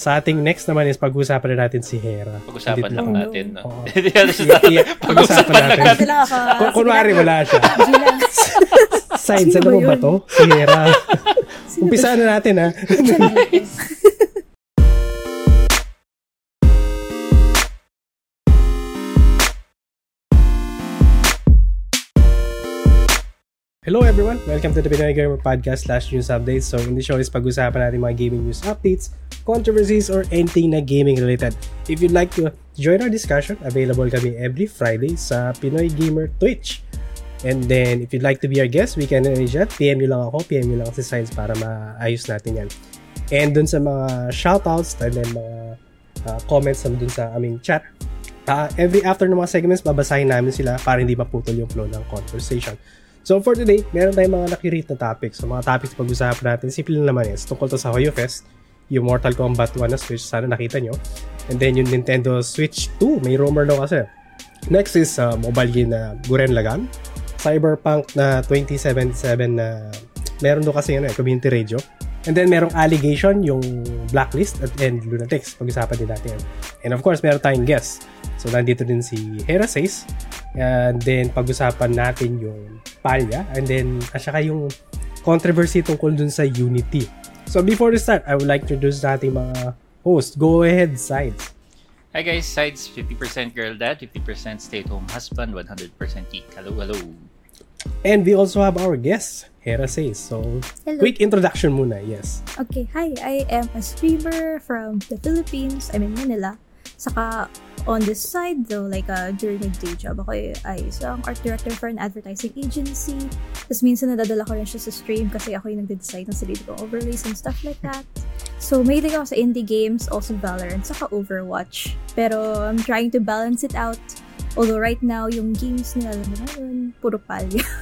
sa ating next naman is pag-usapan na natin si Hera. Pag-usapan Hindi- lang no. natin, no? Oo. Hindi natin siya Yeah, yeah. Pag-usapan natin. Kasi lang ako. Kung kunwari wala siya. Sides, Sino ano ba mo ba yun? to? Si Hera. Umpisa na natin ha. Hello everyone! Welcome to the Pinoy Gamer Podcast slash news updates. So in this show is pag-usapan natin mga gaming news updates, controversies, or anything na gaming related. If you'd like to join our discussion, available kami every Friday sa Pinoy Gamer Twitch. And then, if you'd like to be our guest, we can arrange that. PM nyo lang ako, PM nyo lang si Science para maayos natin yan. And dun sa mga shoutouts, and then mga uh, comments dun sa aming chat, uh, every after ng mga segments, babasahin namin sila para hindi maputol yung flow ng conversation. So for today, meron tayong mga nakirate na topics. So mga topics pag-usapan natin, simple naman yan. Tungkol to sa Hoyo Fest, yung Mortal Kombat 1 na Switch, sana nakita nyo. And then yung Nintendo Switch 2, may rumor daw kasi. Next is uh, mobile game na Guren Lagan. Cyberpunk na 2077 na meron doon kasi yun eh, community radio. And then merong allegation, yung Blacklist at and Lunatics. Pag-usapan din natin yan. And of course, meron tayong guest. So nandito din si Hera Says. And then pag-usapan natin yung Palya. And then at saka yung controversy tungkol dun sa Unity. So before we start, I would like to introduce natin mga host. Go ahead, Sides. Hi guys, sides 50% girl dad, 50% stay-at-home husband, 100% geek. Hello, hello. And we also have our guest, Hera Says. So, Hello. quick introduction muna, yes. Okay, hi. I am a streamer from the Philippines. I'm in Manila. Saka, on this side though, like uh, during my day job, ako ay, ay isang art director for an advertising agency. Tapos minsan nadadala ko rin siya sa stream kasi ako yung nagde-design ng sarili kong overlays and stuff like that. So, mahilig ako sa indie games, also Valorant, saka Overwatch. Pero, I'm trying to balance it out. Although right now, yung games nila, alam mo na yun, puro palya.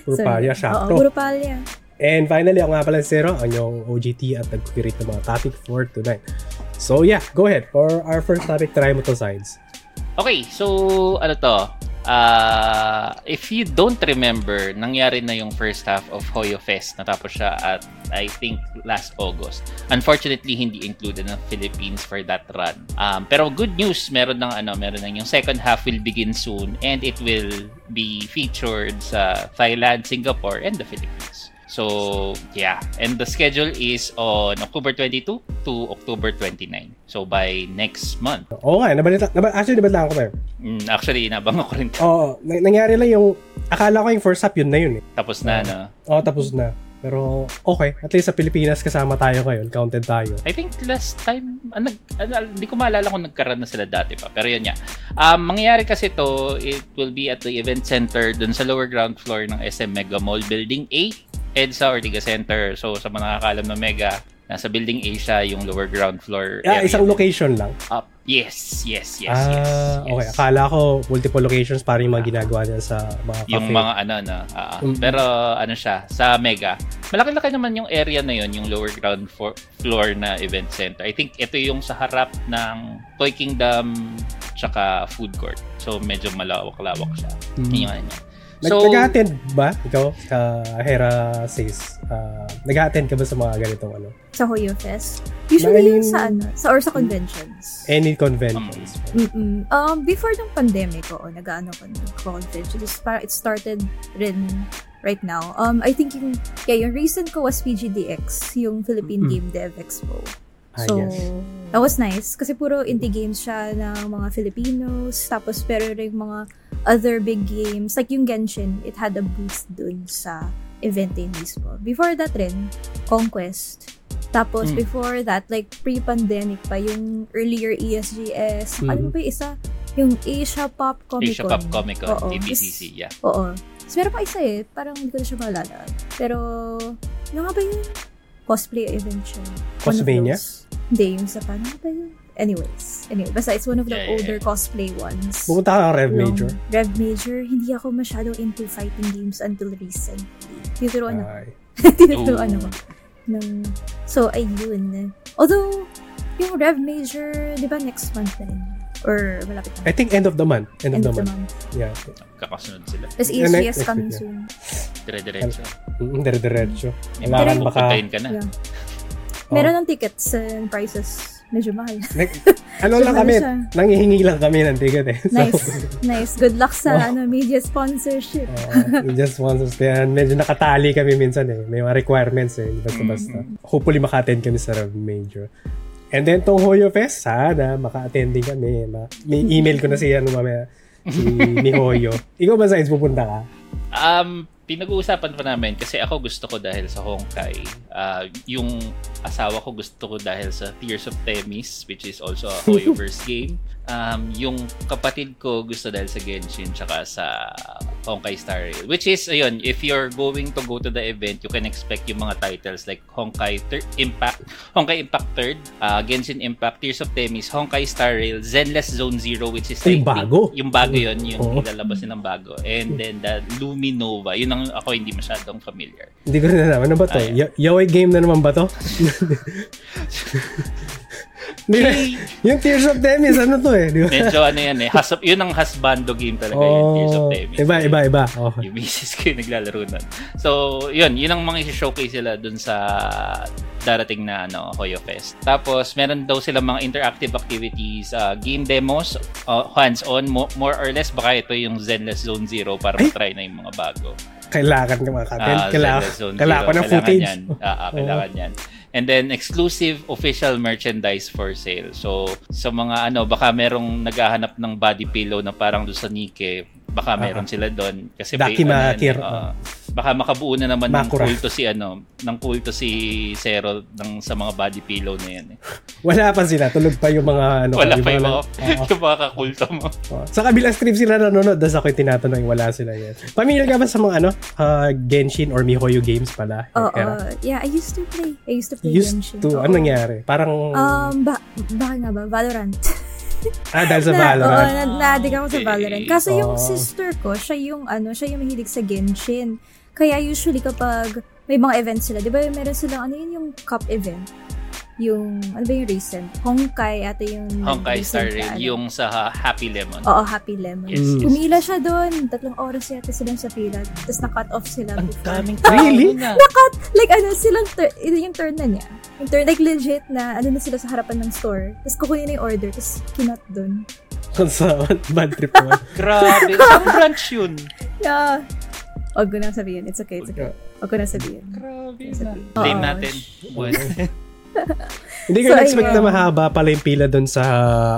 Puro So, palya, Oo, sakto. puro palya. And finally, ako nga pala si Zero, ang yung OGT at nag-create ng mga topic for tonight. So yeah, go ahead. For our first topic, try mo to sides. Okay, so ano to? Uh, if you don't remember, nangyari na yung first half of Hoyo Fest. Natapos siya at, I think, last August. Unfortunately, hindi included ng Philippines for that run. Um, pero good news, meron ng ano, meron ng yung second half will begin soon and it will be featured sa Thailand, Singapore, and the Philippines. So, yeah. And the schedule is on October 22 to October 29. So, by next month. Oo nga, nabalita, naba, actually nabalita ko tayo. Mm, actually, nabang ako rin. Oo, na- nangyari lang yung, akala ko yung first half yun na yun eh. Tapos na, no? Oo, tapos na. Pero okay, at least sa Pilipinas kasama tayo ngayon, counted tayo. I think last time, ah, nag, ano, hindi ko maalala kung nagkaroon na sila dati pa. Pero yun nga. Um, mangyayari kasi to, it will be at the event center dun sa lower ground floor ng SM Mega Mall Building A, EDSA Ortiga Center. So, sa mga nakakaalam na Mega, nasa Building A siya, yung lower ground floor Ah, area. isang location lang. Up. Yes, yes, yes, ah, yes, okay. yes. Akala ko multiple locations para yung mga ginagawa niya sa mga cafe. Yung mga ano, no. ah, ah. Mm. Pero ano siya, sa Mega, malaki-laki naman yung area na yon yung lower ground for, floor na event center. I think ito yung sa harap ng Toy Kingdom tsaka food court. So medyo malawak-lawak siya. Mm. Yun yung ano So, nag-attend ba ikaw, uh, Hera says, uh, nag-attend ka ba sa mga ganitong ano? sa Hoyo Fest. Usually yun sa ano, sa or sa conventions. Any conventions? Mm-mm. Um, before ng pandemic, oo, nag-ano ko ng conventions. Para it started rin right now. Um, I think yung, yeah, yung recent ko was PGDX, yung Philippine Mm. Game Dev Expo. Ah, So, yes. that was nice. Kasi puro indie games siya ng mga Filipinos. Tapos, pero rin mga other big games. Like yung Genshin, it had a booth dun sa event din mismo. Before that rin, Conquest. Tapos, Mm. before that, like, pre-pandemic pa, yung earlier ESGS. Mm. Ano ba yung isa? Yung Asia Pop Comic Asia Con. Pop Comic Con, Oo. ABCC, yeah. Oo. Tapos, meron pa isa eh. Parang hindi ko na siya maalala. Pero, yung nga ba yun? Cosplay event siya. Cosmania? Hindi, yung sa paano ba yun? Anyways. Anyway, basta it's one of the Yeah, older yeah. cosplay ones. Pumunta ka Rev Yung Major? Rev Major, hindi ako masyado into fighting games until recently. Tinuturoan ako. Ooh. ako. Ng, so, ayun. Although, yung Rev Major, di ba next month na rin? Or malapit na? I think end of the month. End, End of the month. Yeah. Kakasunod sila. Tapos ESGS next coming soon. Dire-diretso. Mm, dire-diretso. Kang baka... ka na. Yeah. Oh. Meron ng tickets and prices medyo mahal. Nag, ano So, lang kami, siya? nangihingi lang kami ng ticket eh. So, Nice. nice. Good luck sa Oh. ano media sponsorship. uh, we just want to stay. And medyo nakatali kami minsan eh. May mga requirements eh. Basta-basta. Hopefully maka-attend kami sa major. And then tong Hoyo Fest, sana maka-attend din kami. Ma- may email ko na si ano mamaya, si Mihoyo. Ikaw ba sa pupunta ka? Um, pinag-uusapan pa namin kasi ako gusto ko dahil sa Honkai. Ah, yung asawa ko gusto ko dahil sa Tears of Themis, which is also a Hoyoverse game. Um, yung kapatid ko gusto dahil sa Genshin tsaka sa Honkai Star Rail. Which is, ayun, if you're going to go to the event, you can expect yung mga titles like Honkai Thir- Impact, Honkai Impact 3rd, uh, Genshin Impact, Tears of Themis, Honkai Star Rail, Zenless Zone Zero, which is Ay, think- bago. yung bago yun, yung Oo. ilalabas nilang bago. And then the Luminova, yun ang ako hindi masyadong familiar. Hindi ko rin alam. Ano ba to? Ah, Ya- yaoi game na naman ba to? Yung Tears of Themis, ano to eh? Di ba? Medyo ano yan eh, has, yun ang hasbando game talaga yun, Tears of Oh, Themis. iba, iba, iba. Okay. Yung misis ko yung naglalaro nun. So, yun, yun ang mga showcase sila dun sa darating na ano, Hoyo Fest. Tapos, meron daw silang mga interactive activities, uh, game demos, uh, hands-on, mo- more or less, baka ito yung Zenless Zone Zero para Ay! matry na yung mga bago. Kailangan ka maka-attend. Ah, kailangan, Zelda Zone kailangan ko ng footage. Yan. Ah, ah, kailangan yan. And then, exclusive official merchandise for sale. So, sa mga ano, baka merong naghahanap ng body pillow na parang doon sa Nike, baka meron sila doon. Kasi Daki ano yan, Makir. ah, baka makabuo na naman ng Makura. kulto si ano, ng kulto si Zero ng sa mga body pillow na yan. Eh. Wala pa sila. Tulog pa yung mga ano. Wala pa yung mga, yung mga kakulto mo. Oo. Sa kabilang stream sila nanonood. Tapos ako yung tinatanong, wala sila yan. Pamilya ka ba sa mga ano? ah, Genshin or MiHoYo games pala? Oo. Era? yeah, I used to play. I used to play Used Genshin. to. Ano nangyari? Parang, Um, ba, baka nga ba? Valorant. ah, dahil sa na, Oo, Valorant. na, na-addict ako sa. Valorant. Kaso yung Oo. sister ko, siya yung, ano, siya yung mahilig sa Genshin. Kaya usually kapag may mga events sila, di ba meron silang, ano yun yung cup event? Yung, ano ba yung recent? Honkai ata yung Honkai Star Rail, ano. yung sa Happy Lemon. Oo, Happy Lemon. Yes, yes. Pumila siya doon. Tatlong oras yata sila sa pila. Tapos na-cut off sila. Ang before. daming Really? na. Na-cut! Like ano, silang, tur- ito yung turn na niya. Yung turn, like legit na, ano na sila sa harapan ng store. Tapos kukunin na yung order. Tapos kinot doon. sa bad trip naman. Grabe. Saan branch yun? Yeah. Huwag ko na sabihin. It's okay, it's okay. Huwag ko na sabihin. Grabe na. Blame natin. Hindi ko So, na-expect ayun. na mahaba pala yung pila doon sa,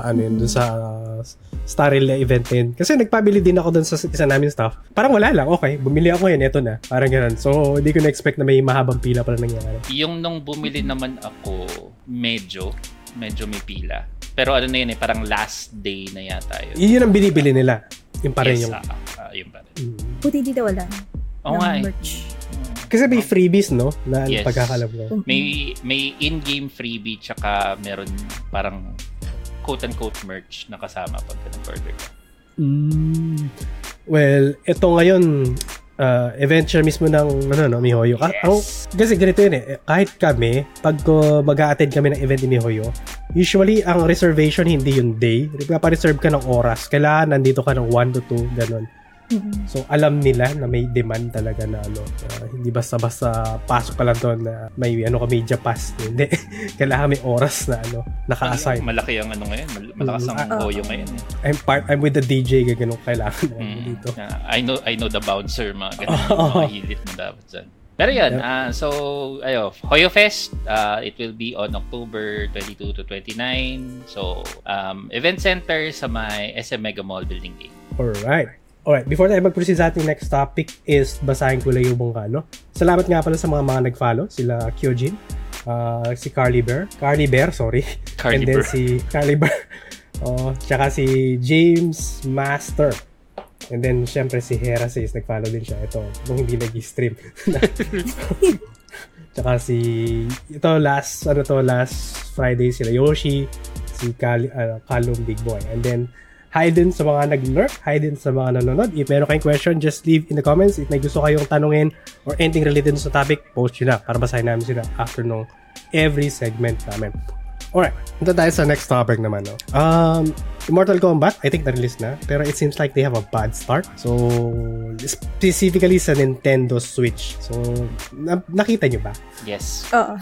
ano yun, doon sa uh, Star Rail na event na yun. Kasi nagpabili din ako doon sa isa namin staff. Parang wala lang, okay, bumili ako yun, eto na. Parang ganun. So, hindi ko na-expect na may mahabang pila pala nangyari. yung nung bumili naman ako, medyo, medyo may pila. Pero ano na yun eh, parang last day na yata yun. Yun ang binibili nila. Yung pa rin yes, yung... ah, ah, yun pa rin. Mm. Puti dito wala. Oo nga eh. merch. Kasi may freebies, no? Na Yes. pagkakalam ko. Mm-mm. May, may in-game freebie tsaka meron parang quote-unquote merch na kasama pag nag-order ka. Mm. Well, ito ngayon, uh, event siya mismo ng ano, no, Mihoyo. Ah, Yes. ang- kasi ganito yun eh. Kahit kami, pag uh, mag-a-attend kami ng event ni Mihoyo, usually ang reservation hindi yung day. Nagpapa-reserve ka ng oras. Kailangan nandito ka ng 1 to 2, ganun. Mm-mm. So, alam nila na may demand talaga na ano, uh, hindi basta-basta pasok pa lang doon na may ano ka media pass. Hindi. Kailangan may oras na ano, naka-assign. Malaki ang ano ngayon. mal- Malakas ang Mm. hoyo ngayon. Eh. I'm part I'm with the DJ ganun kailangan na Mm. dito. Ah, I know I know the bouncer mga ganun, Oo. mga hilit mo dapat dyan. Pero yun, Yep. ah, so ayo, Hoyo Fest, ah, it will be on October 22 to 29. So, um, event center sa may SM Mega Mall Building A. Alright. Alright, before tayo mag-proceed sa ating next topic is basahin ko lang yung mga ano. Salamat nga pala sa mga mga nag-follow, sila Kyojin, uh, si Carly Bear, Carly Bear, sorry. Carly And then Bear. si Carly Bear. oh, tsaka si James Master. And then, syempre, si Hera says, nag-follow din siya. Ito, nung hindi nag-stream. tsaka si, ito, last, ano to, last Friday, sila Yoshi, si Kal, uh, Kalum Big Boy. And then, hi din sa mga nag-lurk, hi din sa mga nanonood. If meron kayong question, just leave in the comments. If may gusto kayong tanungin or anything related sa topic, post yun na para basahin namin sila after nung every segment namin. Alright, punta tayo sa next topic naman. No? Um, Immortal Kombat, I think na-release na, pero it seems like they have a bad start. So, specifically sa Nintendo Switch. So, na- nakita nyo ba? Yes. Oo.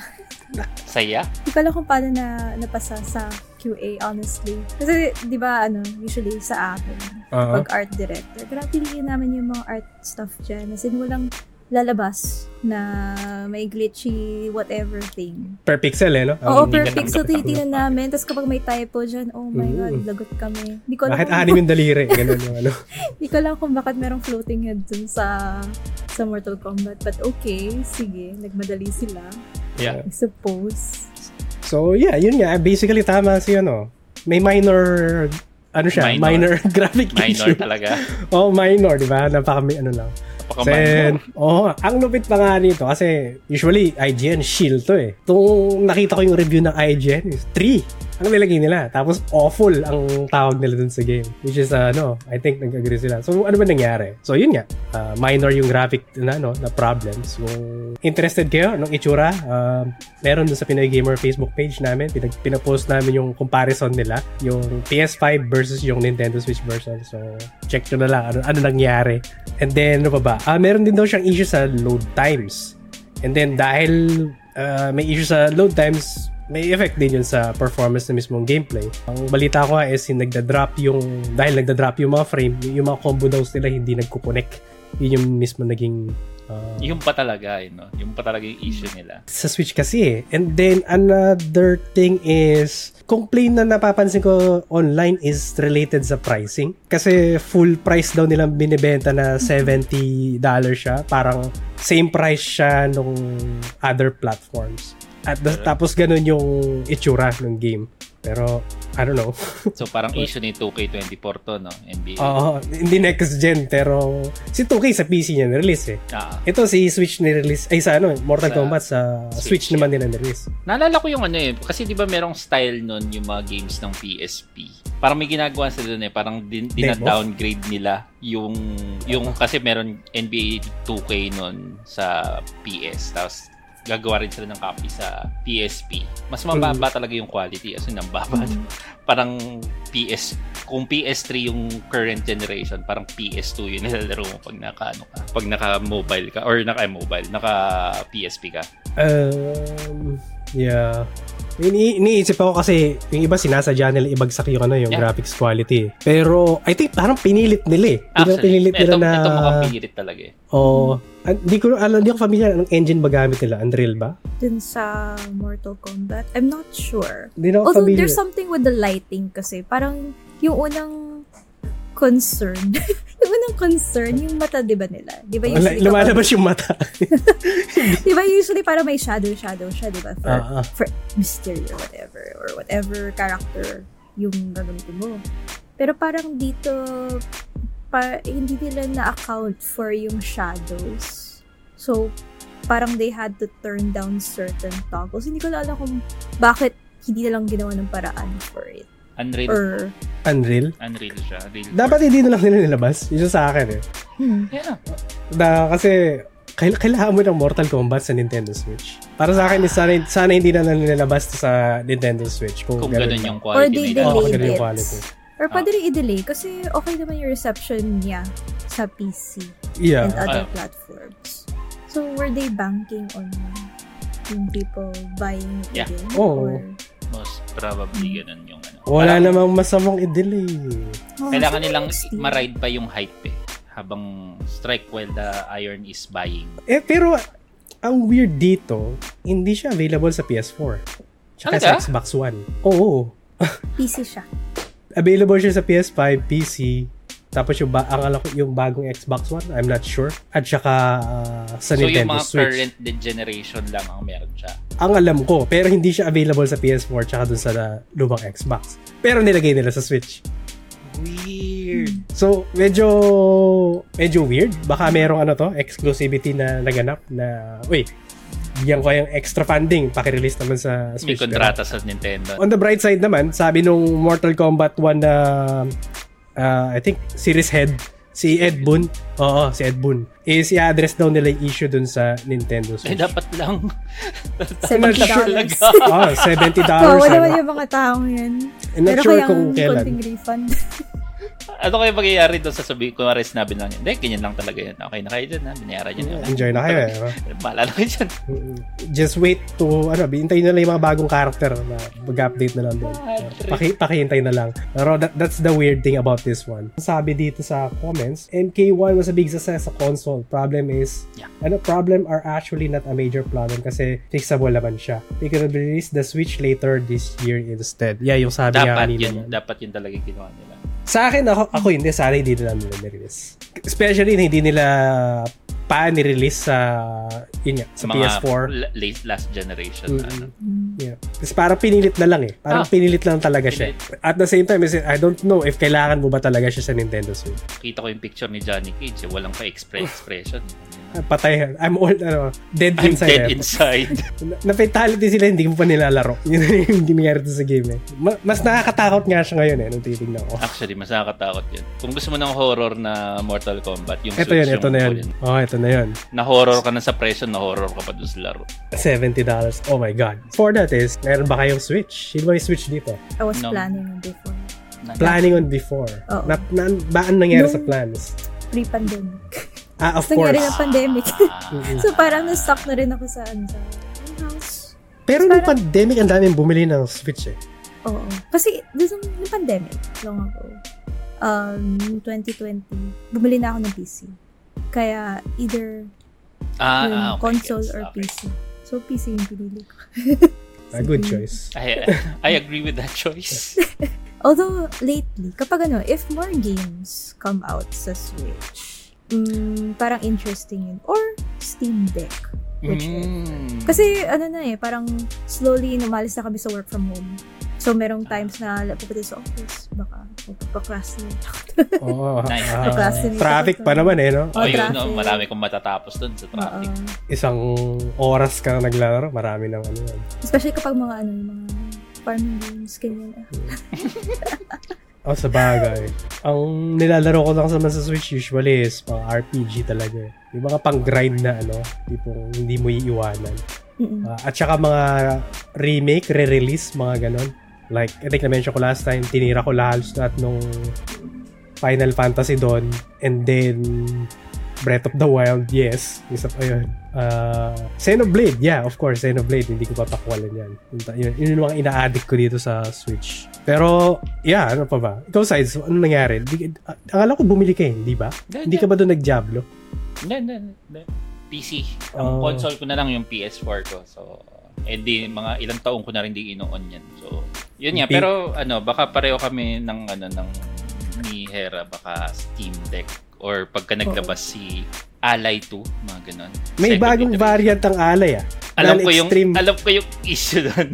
Saya? Hindi ko alam kung paano na napasa sa QA, honestly. Kasi, di ba, ano, usually sa akin, Oo. pag art director, grabe piliin namin yung mga art stuff dyan. As in, walang lalabas na may glitchy whatever thing. Per pixel eh, no? Oo, Ang- per pixel tinitingnan namin. Tapos kapag may typo dyan, oh my Mm. god, lagot kami. Hindi ko Bakit anim yung daliri? Ganun yung ano. Hindi ko alam kung bakit merong floating head dun sa sa Mortal Kombat. But okay, sige. Nagmadali sila. Yeah. I suppose. So, yeah, yun nga. Basically, tama si ano. May minor, ano siya, minor, Minor. graphic Minor issue. talaga. Oh, minor, di ba? Napaka may ano lang. Then, Napaka-minor. oh, ang lupit pa nga nito kasi usually IGN shield to eh. Itong nakita ko yung review ng IGN is 3 ang nilagay nila. Tapos awful ang tawag nila dun sa game. Which is, uh, ano, I think nag-agree sila. So, ano ba nangyari? So, yun nga. uh, minor yung graphic na, ano, na problems. Kung interested kayo ng itsura, uh, meron dun sa Pinoy Gamer Facebook page namin. Pinag, pinapost namin yung comparison nila. Yung PS5 versus yung Nintendo Switch version. So, check nyo na lang ano, ano nangyari. And then, ano pa ba? Ah, meron din daw siyang issue sa load times. And then, dahil uh, may issue sa load times, may effect din yun sa performance na mismong gameplay. Ang balita ko nga is yung nagda-drop yung, dahil nagda-drop yung mga frame, yung mga combo daws nila hindi nagkukonek. Yun yung mismo naging uh, Yung pa talaga, eh, no? Yung pa talaga yung issue nila. sa Switch kasi eh. And then another thing is complaint na napapansin ko online is related sa pricing. Kasi full price daw nilang binibenta na $70 siya. Parang same price siya nung other platforms. At the- tapos ganun yung itsura ng game. Pero, I don't know. So parang issue ni 2K24 to, no? NBA. Oo, hindi next gen, pero si 2K sa PC niya nirelease eh. Ah. Ito si Switch nirelease, ay sa ano, Mortal Sa Kombat sa Switch, Switch, naman nila nirelease. Naalala ko yung ano eh, kasi di ba merong style nun yung mga games ng PSP. Parang may ginagawa sila dun eh, parang din, dina-downgrade nila yung, yung kasi meron NBA 2K nun sa PS. Tapos gagawa rin sila ng copy sa PSP. Mas mababa talaga yung quality as in ang baba. parang PS kung PS3 yung current generation, parang PS2 yung nilalaro mo pag naka ano ka, pag naka mobile ka or naka mobile, naka PSP ka. Um, yeah. Ini iniisip ako kasi yung iba sinasadya nila ibagsak yung ano yung Yeah. graphics quality. Pero I think parang pinilit nila eh. Parang Actually, pinilit nila ito, na ito mukhang pinilit talaga eh. Oh, hindi ko alam, hindi ko familiar anong engine ba gamit nila, Unreal ba? Dun sa Mortal Kombat, I'm not sure. Hindi na ako Although familiar. there's something with the lighting kasi. Parang yung unang concern. yung unang concern, yung mata, di ba nila? Di ba usually, lumalabas yung mata. di ba usually parang may shadow, shadow siya, di ba? For, ah. for mystery or whatever. Or whatever character yung gagamitin mo. Pero parang dito, pa, hindi nila na-account for yung shadows. So, parang they had to turn down certain toggles. Hindi ko na alam kung bakit hindi na lang ginawa ng paraan for it. Unreal, Or, Unreal. unreal siya. Real Dapat hindi na lang nila nilabas. Yun yung sa akin eh. hmm, Yeah. Da, kasi kail- kailangan mo ng Mortal Kombat sa Nintendo Switch. Para sa akin, sana, sana hindi na lang nilabas sa Nintendo Switch. Kung, Kung ganun yung Or quality they nila. Oo, delayed ganun yung it. quality. or pwede rin i-delay kasi okay naman yung reception niya sa PC Yeah. and other Ah. platforms. So, were they banking on yung people buying it Yeah. again? Oo. Or, Most probably ganun yung ano. Wala Parang namang masamang i-delay. Oh, Kailangan nilang ma-ride pa yung hype eh. Habang strike while the iron is buying. Eh, pero ang weird dito, hindi siya available sa PS4. Tsaka sa Talaga? Xbox One. Oo. PC siya. Available siya sa PS5, PC, tapos yung, ba- ang alam ko, yung bagong Xbox One, I'm not sure. At saka ah, sa so yung Nintendo mga Switch. current generation lang ang meron siya. Ang alam ko, pero hindi siya available sa PS4 tsaka dun sa ah, lumang Xbox. Pero nilagay nila sa Switch. Weird. So, medyo medyo weird. Baka merong ano to, exclusivity na naganap na, uy, bigyan ko yung extra funding, paki-release naman sa May Switch. kontrata sa Nintendo. On the bright side naman, sabi nung Mortal Kombat 1 na uh, I think series head si Ed Boon, oo, si Ed Boon, is i-address daw nila yung issue dun sa Nintendo Ay, Switch. dapat lang. I'm not sure $70. oh, $70. Kawawa naman yung mga tao yan. I'm not Pero sure kung kailan. konting refund. ano kayo mangyayari doon sa sabi ko, rin sinabi lang hindi, ganyan lang talaga yun. Okay na kayo dyan, ha? Binayaran niyo na yun. Enjoy na kayo eh. Bahala na kayo dyan. Just wait to, ano, hintayin na lang yung mga bagong character na mag-update na lang doon. Ah. Paki, pakihintay na lang. Pero that, that's the weird thing about this one. Sabi dito sa comments, MK1 was a big success sa console. Problem is, Yeah. ano, problem are actually not a major problem kasi fixable naman siya. They could release the Switch later this year instead. Yeah, yung sabi nga Dapat kanina. yun, dapat yun talaga ginawa nila. Sa akin, ako, ako hindi. Sana hindi nila nila nirelease. Especially na hindi nila pa nirelease sa, yun nga, sa mga PS4. l- late last generation. Mm-mm. Ano. Yeah. Kasi parang pinilit na lang eh. Parang Ah. pinilit lang talaga siya. At the same time, is I don't know if kailangan mo ba talaga siya sa Nintendo Switch. Kita ko yung picture ni Johnny Cage, eh, walang pa-express expression. Ah, Patay. I'm old, ano, dead I'm inside. dead eh. inside. Na- Na-fatality sila, hindi mo pa nilalaro. Yun yung ginagari sa game eh. Ma- mas nakakatakot nga siya ngayon eh, nung titignan ko. Actually, mas nakakatakot yun. Kung gusto mo ng horror na Mortal Kombat, yung Ito yun, ito yung na yun. full. Oh, ito na yun. Na-horror ka na sa presyo, na-horror ka pa doon sa laro. $70. Oh my God. For that is, meron ba kayong Switch? Sino ba yung Switch dito? I was No. planning on before. Planning on before. Oo. Na, na, ba ang nangyari Nung- sa plans? Pre-pandemic. Ah, of course. Nangyari ng pandemic. Ah, so parang na-stuck na rin ako sa, ano, sa house. Pero nung Parang- pandemic, ang daming bumili ng Switch eh. Oo. Kasi, doon ng pandemic, long ago, um, 2020, bumili na ako ng PC. Kaya, either ah, yung ah, okay, console gets. or Okay. PC. So, PC yung pinili ko. A good Sige. choice. I, I agree with that choice. Although, lately, kapag ano, if more games come out sa Switch, mm, parang interesting yun. Or Steam Deck. Which Mm. Kasi, ano na eh, parang slowly numalis na kami sa work from home. So, merong times na pupunta sa office, baka magpaprocrastinate ako. Oo. Nice. ah, Procrastinate traffic pa naman eh, no? Oh, Oh, yun, no, marami kong matatapos doon sa traffic. Oo. Isang oras ka na naglalaro, marami ng ano yan. Especially kapag mga ano, yung mga farming games, ganyan. ah. Oh, sa bagay. Ang nilalaro ko lang sa sa Switch usually is mga RPG talaga eh. Yung mga pang-grind na ano, tipong hindi mo iiwanan. Ah, at saka mga remake, re-release, mga ganon. Like, I think na-mention ko last time, tinira ko lahat lahat nung Final Fantasy doon. And then, Breath of the Wild, yes. Isa pa yun. Uh, Xenoblade, yeah, of course, Xenoblade. Hindi ko papakwalan yan. Yun, yun, yun yung mga ina-addict ko dito sa Switch. Pero, yeah, ano pa ba? Ikaw, Sides, ano nangyari? Di, uh, akala ko bumili ka eh, di ba? Hindi, Hindi ka ba doon nag-Diablo? Hindi, hindi, hindi. PC. Ang Oh. console ko na lang yung PS4 ko. So, eh di, mga ilang taong ko na rin di ino-on yan. So, yun nga. Pero, ano, baka pareho kami ng, ano, ng ni Hera, baka Steam Deck. Or pagka naglabas si Ally 2, mga ganon. May Second bagong iteration. variant ang alay ah. Alam ko yung, extreme, alam ko yung issue doon.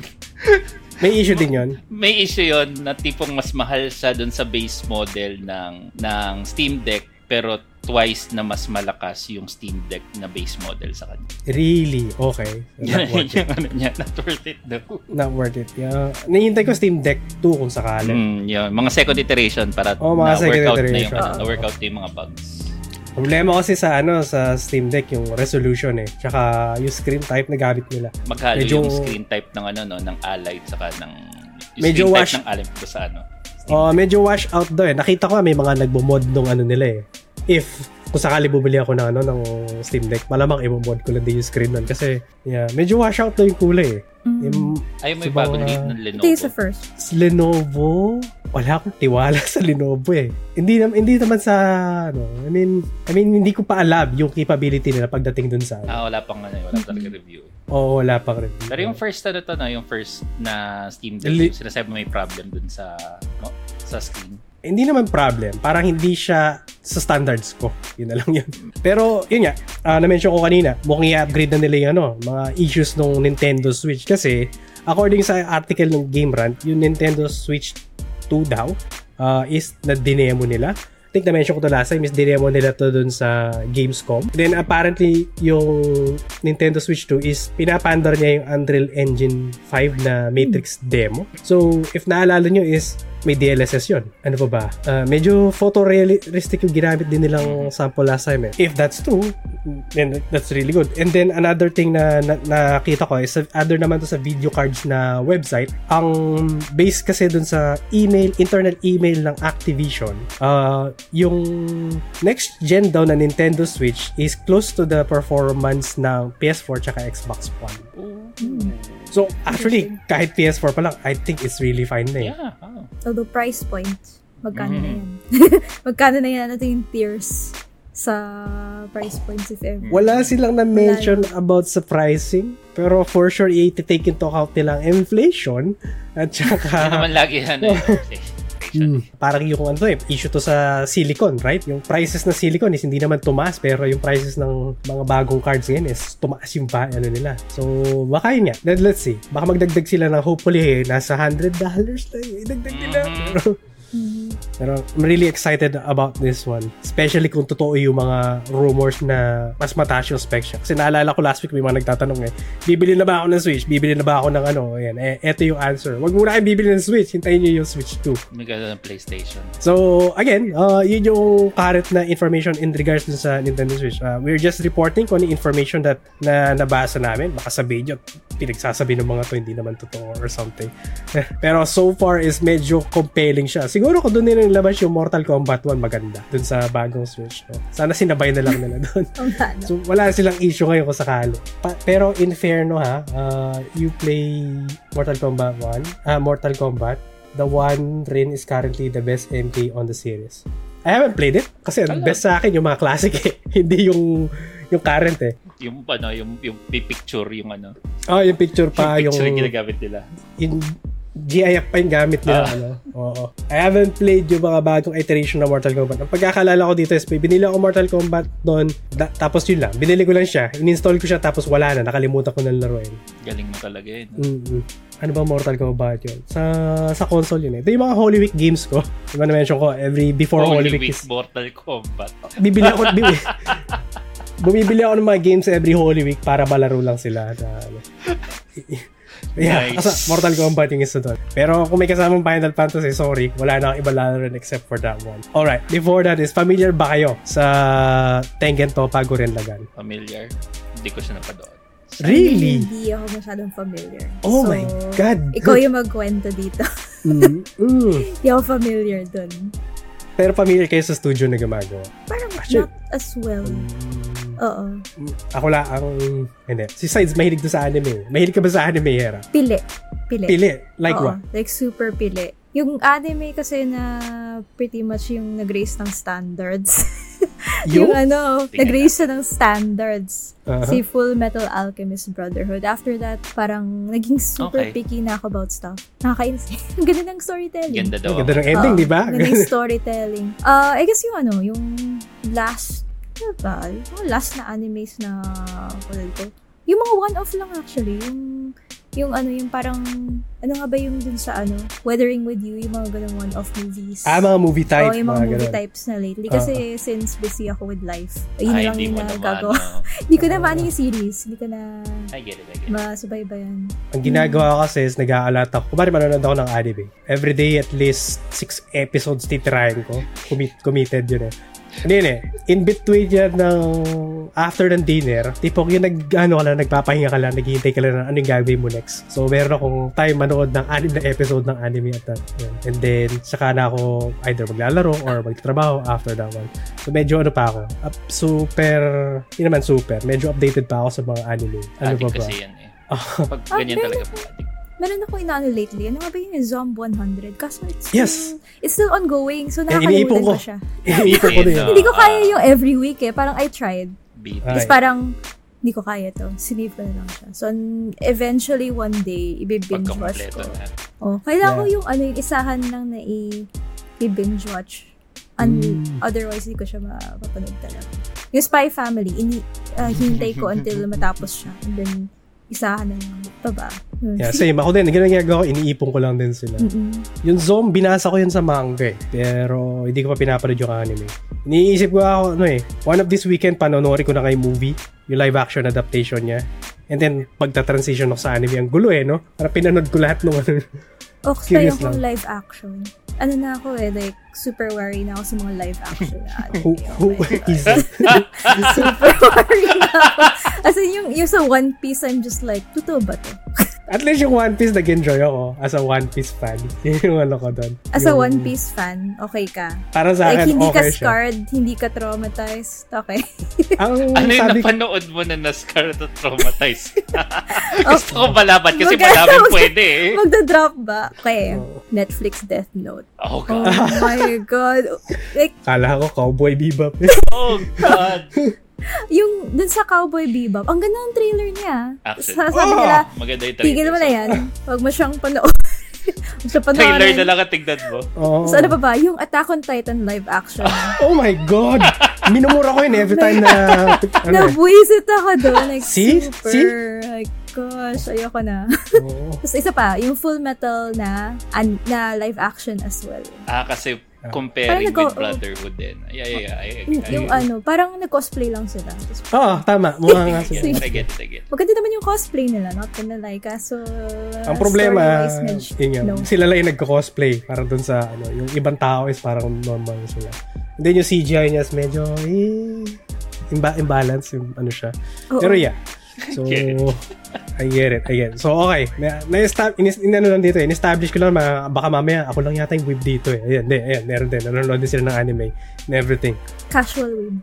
may issue din yon May issue yon na tipong mas mahal siya doon sa base model ng ng Steam Deck pero twice na mas malakas yung Steam Deck na base model sa kanya. Really? Okay. Not Yan worth it. ano niya, not worth it daw. Not worth it. Yeah. Nahihintay ko Steam Deck 2 kung sakali. Mm, yun. Mga second iteration para Oh, mga na-workout na yung, ano, na-workout na yung mga bugs. Problema kasi sa ano sa Steam Deck yung resolution eh. Tsaka yung screen type na gamit nila. Maghalo Medyo- yung screen type ng ano no, ng Allied saka ng yung Medyo screen wash- type ng Allied ko sa ano. Oh, medyo wash out daw eh. Nakita ko nga may mga nagbo-mod nung ano nila eh. If kung sakali bumili ako ng ano ng Steam Deck, malamang i-mod ko lang din yung screen nun kasi yeah, medyo wash out daw yung kulay eh. Mm. Yung Ay, may Sa bagong mga- lead ng Ito yung sa Lenovo. first. Lenovo, wala akong tiwala sa Lenovo eh. Hindi naman hindi naman sa ano, I mean, I mean hindi ko pa alam yung capability nila pagdating dun sa. Ah, wala pang ano, wala talaga review. Oo, wala pang review. Pero yung first ano to na, yung first na Steam Deck, Li- yung sinasabi may problem dun sa no, sa screen. hindi naman problem. Parang hindi siya sa standards ko. Yun na lang yun. Pero, yun nga, ah, na-mention ko kanina, mukhang i-upgrade na nila yung ano, mga issues ng Nintendo Switch. Kasi, according sa article ng Game Rant, yung Nintendo Switch 2 daw ah, is na dinemo nila. Think na-mention ko to last time is dinemo nila to dun sa Gamescom. Then apparently yung Nintendo Switch 2 is pinapandar niya yung Unreal Engine 5 na Matrix demo. So if naalala nyo is may DLSS yun. Ano pa ba? Uh, medyo photorealistic yung ginamit din nilang sample last time eh. If that's true, then that's really good. And then another thing na, na nakita ko is other naman to sa video cards na website. Ang base kasi dun sa email, internal email ng Activision, uh, yung next gen daw na Nintendo Switch is close to the performance ng PS4 tsaka Xbox One. So, actually, kahit PS4 pa lang, I think it's really fine na eh. Yeah. Oh. Although price point, magkano na Mhm. yan? magkano na yan? Ano yung tiers sa price points if ever? Wala silang na-mention about sa pricing, pero for sure, i-take into account nilang inflation at saka naman lagi ano eh. Mm, parang yung ano eh, issue to sa silicon, right? Yung prices ng silicon is hindi naman tumaas pero yung prices ng mga bagong cards ngayon is tumaas yung pa, ano nila. So, baka yun nga. Let, let's see. Baka magdagdag sila ng hopefully eh, nasa $100 lang yung idagdag nila. Pero, Mhm. pero I'm really excited about this one. Especially kung totoo yung mga rumors na mas mataas yung specs siya. Kasi naalala ko last week may mga nagtatanong eh, bibili na ba ako ng Switch? Bibili na ba ako ng ano? Ayan, eh, eto yung answer. Wag muna kayong bibili ng Switch. Hintayin nyo yung Switch 2. May gano'n ng PlayStation. So, again, uh, yun yung current na information in regards dun sa Nintendo Switch. Uh, we're just reporting kung ano yung information that na nabasa namin. Baka sabihin nyo, pinagsasabi ng mga to, hindi naman totoo or something. Pero so far is medyo compelling siya. Siguro kung doon nila labas yung Mortal Kombat 1, maganda. Dun sa bagong Switch. No? Sana sinabay na lang nila ano. So, wala silang issue ngayon kung sakali. Pa- pero in fairno ha, uh, you play Mortal Kombat 1, ah Mortal Kombat, the one rin is currently the best MK on the series. I haven't played it kasi ang best sa akin yung mga classic eh. Hindi yung yung current eh. Yung ano, yung yung picture yung ano. Oh, yung picture pa, yung yung, picture yung ginagamit nila. yung GIF pa yung gamit nila. Ah. Ano? Oo. I haven't played yung mga bagong iteration ng Mortal Kombat. Ang pagkakalala ko dito is may binili ako Mortal Kombat doon, da- tapos yun lang. Binili ko lang siya, in-install ko siya, tapos wala na. Nakalimutan ko na laruin. Galing mo talaga yun. mm Ano ba Mortal Kombat yun? Sa sa console yun eh. Ito yung mga Holy Week games ko. Diba na-mention ko, every before Holy, Holy Week Week is, Mortal Kombat. bibili ako, bibili, bumibili ako ng mga games every Holy Week para malaro lang sila. Na, ano. Yeah, Nice. kasi Mortal Kombat yung isa doon. Pero kung may kasamang Final Fantasy, sorry, wala na akong iba laro rin except for that one. Alright, before that is, familiar ba kayo sa Tengen Toppa Gurren Lagann? Familiar. Hindi ko siya napadoon. Really? Hindi ako masyadong familiar. Oh So, my God. Ikaw yung magkwento dito. Mm, mm. Hindi ako familiar dun. Pero familiar kayo sa studio na gumagawa. Parang Actually- not as well. Mm. Oo. Ako lang ang... Hindi. Si Sides, mahilig to sa anime. Mahilig ka ba sa anime, Hera? Pili. Pili. Pili. Like Oo, what? Like super pili. Yung anime kasi na pretty much yung nag-raise ng standards. yung Yung? ano, Tingnan nag-raise siya ng standards. Uh-huh. Si Full Metal Alchemist Brotherhood. After that, parang naging super Okay. picky na ako about stuff. Nakakainis. Ang ganda ng storytelling. Ganda daw. Ang ganda ng ending, Oo, di ba? Ganda ng storytelling. Uh, I guess yung ano, yung last, ano ba? Yung last na animes na, kulay ko. Yung mga one-off lang actually. Yung, yung ano, yung parang, ano nga ba yung dun sa ano, Weathering With You, yung mga ganung one-off movies. ah, mga movie type. Oo, yung mga, movie ganun. Types na lately. Kasi since busy ako with life, ayun Ay, lang yung nagagawa. Hindi ko na maano yung series. Hindi ko na I get it, I get it. masubaybayan. Ang ginagawa ko kasi is nag-aalat ako. Kumari manonood ako ng anime. Every day at least six episodes titirahin ko. Commit, committed yun eh. Hindi eh. In between yan ng after ng dinner, tipong yung nag, ano ka lang, nagpapahinga ka lang, naghihintay ka lang ng ano yung gagawin mo next. So, meron akong time manood ng anim na episode ng anime at that. Yun. And then, saka na ako either maglalaro or magtatrabaho after that one. So, medyo ano pa ako. Up, super, hindi naman super. Medyo updated pa ako sa mga anime. Ano ba ba? kasi yan eh. Pag ganyan talaga ako. po addict. Meron ako inaano lately. Ano nga ba yung Zomb 100? Kaso it's still, Yes. it's still ongoing. So, Eh, nakakalimutan ko. ko siya. Iniipon ko. Ayun, Hindi ko ah, kaya yung every week eh. Parang I tried. Tapos parang, hindi ko kaya to. Sinave ko na lang siya. So, n- eventually one day, ibibinge watch ko. na. Oh, kailangan ko Yeah. yung ano, yung isahan lang na i- i-binge watch. And Mm. otherwise, hindi ko siya mapapanood talaga. Yung Spy Family, ini, ah, hintay ko until matapos siya. And then, isahan na lang. Pa ba? Hmm. Yeah, same. Ako din, ginagawa ko, iniipon ko lang din sila. Mm-mm. Yung Zom, binasa ko yun sa manga eh. Pero hindi ko pa pinapanood yung anime. Iniisip ko ako, ano eh, one of this weekend, panonori ko na kay movie, yung live action adaptation niya. And then, pagta-transition ako sa anime, ang gulo eh, no? Parang pinanood ko lahat ng ano. Okay, yung lang. live action. ano na ako eh, like, super worry na ako sa mga live action na anime. Who, who Oh is it? super worry na ako. As in, yung, yung sa One Piece, I'm just like, totoo ba to? At least yung One Piece nag-enjoy ako as a One Piece fan. Yun yung ano ko doon. As a Yung- One Piece fan, okay ka. Para sa Like, akin, hindi ka okay siya. scarred, hindi ka traumatized, okay. Ang Ano yung sabi napanood mo na na-scar at traumatized? Gusto ko malaman kasi Mag- malaman pwede eh. Magda-drop ba? Okay. Oo. Netflix Death Note. Oh Oh God. my God. Like, kala ko Cowboy Bebop. Oh God. Yung dun sa Cowboy Bebop, ang ganda ng trailer niya. Action. Sa, sabi Oh! nila, Maganda yung trailer. tigil mo na yan. Huwag mo siyang. Huwag mo siya Trailer panoorin. na lang ang tignan mo. Oo. So, ano pa ba? Yung Attack on Titan live action. Oh my God! Minumura ko yun every time na... ano eh. Nabuisit ako doon. Like, See? super. See? Like, gosh, ayoko na. Oo. Tapos isa pa, yung Full Metal na, an, na live action as well. Ah, kasi comparing nag- with Brotherhood din. Yeah, yeah, yeah. I, I, Yung, I, yung ano, parang nag-cosplay lang sila. Oo, tama. Mukha nga sila. I get it, I get it. maganda naman yung cosplay nila, not gonna lie. Kaso, Ang problema, yun nga, no. sila lang yung nagko-cosplay. Parang dun sa, ano, yung ibang tao is parang normal sila. And then yung CGI niya is medyo, eh, imba- imbalance yung ano siya. Oo. Pero yeah. So. I get it, I get it. So, okay. Na, na inis, inano lang dito eh. In-establish ko lang, mga, baka mamaya, ako lang yata yung whip dito eh. Ayan, di, ayan, meron din. Nanonood din sila ng anime and everything. Casual win.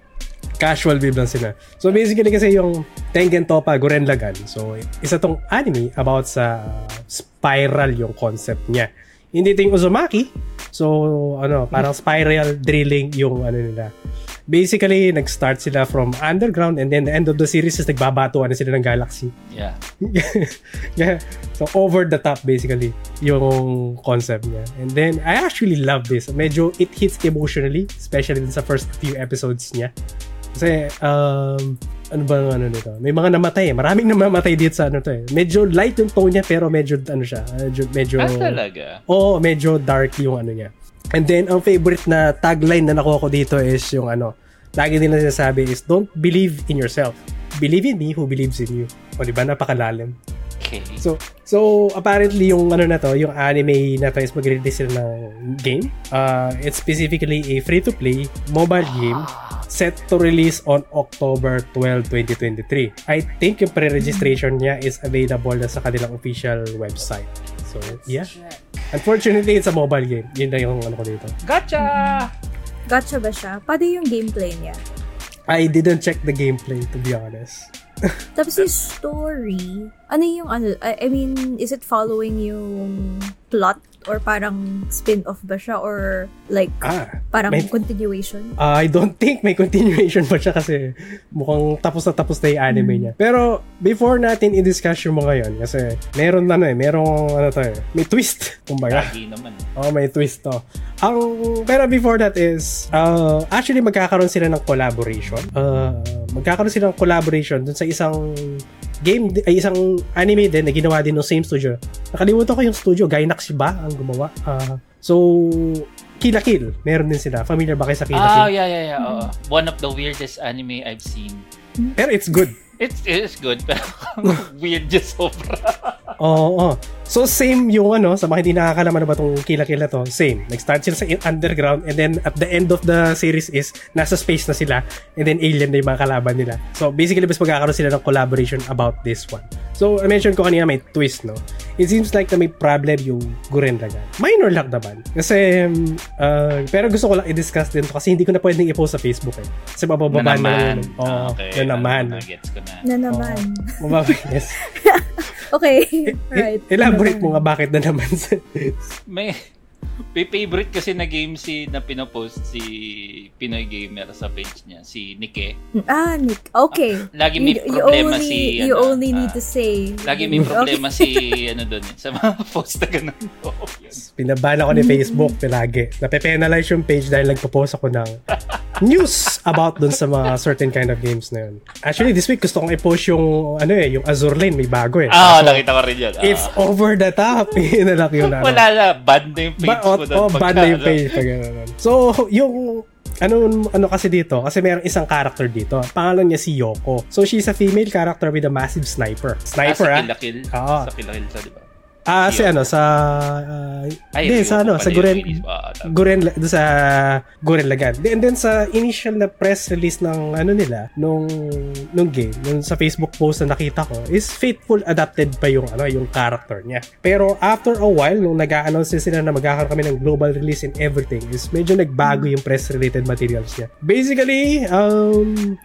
Casual wave lang sila. So, basically kasi yung Tengen Toppa Guren Lagann. So, isa tong anime about sa spiral yung concept niya. Hindi ito yung Uzumaki. So, ano, parang spiral drilling yung ano nila. Basically, nag-start sila from underground and then the end of the series is nagbabatuan na sila ng galaxy. Yeah. yeah. So, over the top basically yung concept niya. And then, I actually love this. Medyo it hits emotionally, especially sa first few episodes niya. Kasi, um, ano ba ang ano nito? May mga namatay eh. Maraming namamatay dito sa ano to eh. Medyo light yung tone niya, pero medyo, ano siya, medyo, medyo, Ah, talaga? Oo, medyo dark yung ano niya. And then, ang favorite na tagline na nakuha ko dito is yung ano, lagi nila sinasabi is, don't believe in yourself. Believe in me who believes in you. O, di ba? Napakalalim. Okay. So, so apparently yung ano na to, yung anime na to is mag-release sila ng game. Uh, it's specifically a free-to-play mobile game set to release on October 12, 2023. I think yung pre-registration niya is available na sa kanilang official website. So, yeah. Unfortunately, it's a mobile game. Yun na yung ano ko dito. Gotcha! Gotcha ba siya? Paano yung gameplay niya? I didn't check the gameplay, to be honest. Tapos yung story, ano yung ano, I, I mean, is it following yung plot or parang spin-off ba siya or like Ah, parang may- continuation? Uh, I don't think may continuation pa siya kasi mukhang tapos na tapos na yung anime niya. Pero before natin i-discuss yung mga yon kasi meron na ano eh, merong ano to eh, may twist, kumbaga. Lagi naman. Oh, may twist to. Ang pero before that is uh, actually magkakaroon sila ng collaboration. Uh, magkakaroon sila ng collaboration dun sa isang game ay isang anime din na ginawa din ng same studio. Nakalimutan ko yung studio, Gainax ba ang gumawa? Uh, so Kill la Kill, meron din sila. Familiar ba kayo sa Kill la Ah, Kill? yeah, yeah, yeah. oo. One of the weirdest anime I've seen. Pero it's good. It's, it's good, pero weird just sobra. Oo, oo. So same yung ano, sa mga hindi nakakalaman na ba itong Kill la Kill na to, same. Nag-start sila sa underground and then at the end of the series is nasa space na sila and then alien na yung mga kalaban nila. So basically, mas magkakaroon sila ng collaboration about this one. So I mentioned ko kanina may twist, no? It seems like na may problem yung Guren Lagann. Minor lang naman. Kasi, um, uh, pero gusto ko lang i-discuss din to kasi hindi ko na pwedeng i-post sa Facebook eh. Kasi mabababa na na, naman. Ah, okay. na naman. Gets ko na. Na naman. Mababa, yes. Okay. I- right. elaborate Na mo nga bakit na naman. May, may favorite kasi na game si na pinopost si Pinoy Gamer sa page niya, si Nike. Ah, Nick. Okay. Lagi may You, you problema only, si you ano, only need ah, to say. Lagi may problema si ano doon eh, sa mga post na ganun. Oo, yun. Pinaban ako ni Facebook palagi. Nape-penalize yung page dahil nagpo-post ako ng news about dun sa mga certain kind of games na yun. Actually, this week gusto kong i-post yung ano eh, yung Azure Lane, may bago eh. Ah, Kaso, nakita ko rin yun. Ah. It's over the top. Yun lang yun. ano. Wala na, banned na yung page Ba- ko oh, oh, ban na yung Pagka- page. So, yung ano ano kasi dito kasi merong isang character dito pangalan niya si Yoko so she's a female character with a massive sniper Ah, sniper sa ah, Kill Kill. Oo. Sa Kill Kill siya, di ba? Ah, si Yun. ano, sa... ah, Ay, hindi, sa ano, sa Guren... Ah. Guren, sa Guren Lagan. And then sa initial na press release ng ano nila, nung, nung game, nung sa Facebook post na nakita ko, is Faithful adapted pa yung ano, yung character niya. Pero after a while, nung nag-a-announce sila na magkakaroon kami ng global release and everything, is medyo nagbago yung press-related materials niya. Basically, um,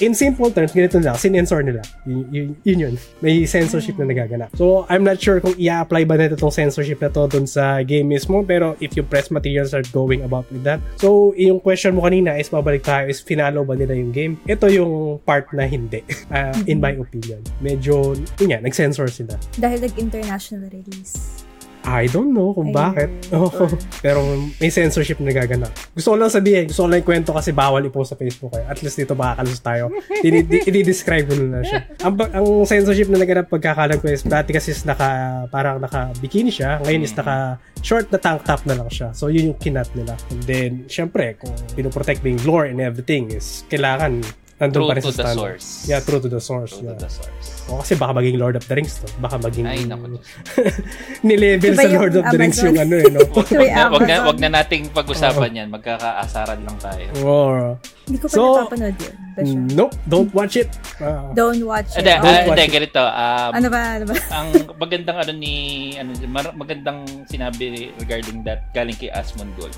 in simple terms, ganito na lang, sinensor nila. Y- y- yun yun. May censorship na nagaganap. So, I'm not sure kung i-apply ba nito itong censorship na to dun sa game mismo, pero if yung press materials are going about with that. So, yung question mo kanina is babalik tayo, is finalo ba nila yung game? Ito yung part na hindi, uh, in my opinion. Medyo, yun nga, nag-censor sila. Dahil nag-international release. I don't know kung Ayun. bakit. Oh, Or- pero may censorship na nagaganap. Gusto ko lang sabihin, gusto ko lang ikwento kasi bawal i-post sa Facebook eh. At least dito makakalos tayo. Dini- di- I-describe ko na siya. Ang, ang censorship na naganap pagkakalam ko is dati kasi is naka, parang naka-bikini siya. Ngayon is naka short na tank top na lang siya. So yun yung kinat nila. And then, syempre, kung pinoprotect mo yung lore and everything is kailangan nandun True pa rin to sa the standard. source. Yeah, true to the source. True yeah. to the source. O kasi baka maging Lord of the Rings to. Baka maging Ay, naku. nilevel sa Lord of the Rings yung ano eh, no? Wag, na, wag, na, Amazon. wag na nating pag-usapan yan. Magkakaasaran lang tayo. Or, Hindi ko pa So, napapanood yun. Basya. nope, don't watch it. Ah, Don't watch it. Hindi, Oh, ah, watch hindi, it. ganito. Um, ano ba, ano ba? ang magandang ano ni ano mar- magandang sinabi regarding that galing kay Asmongold.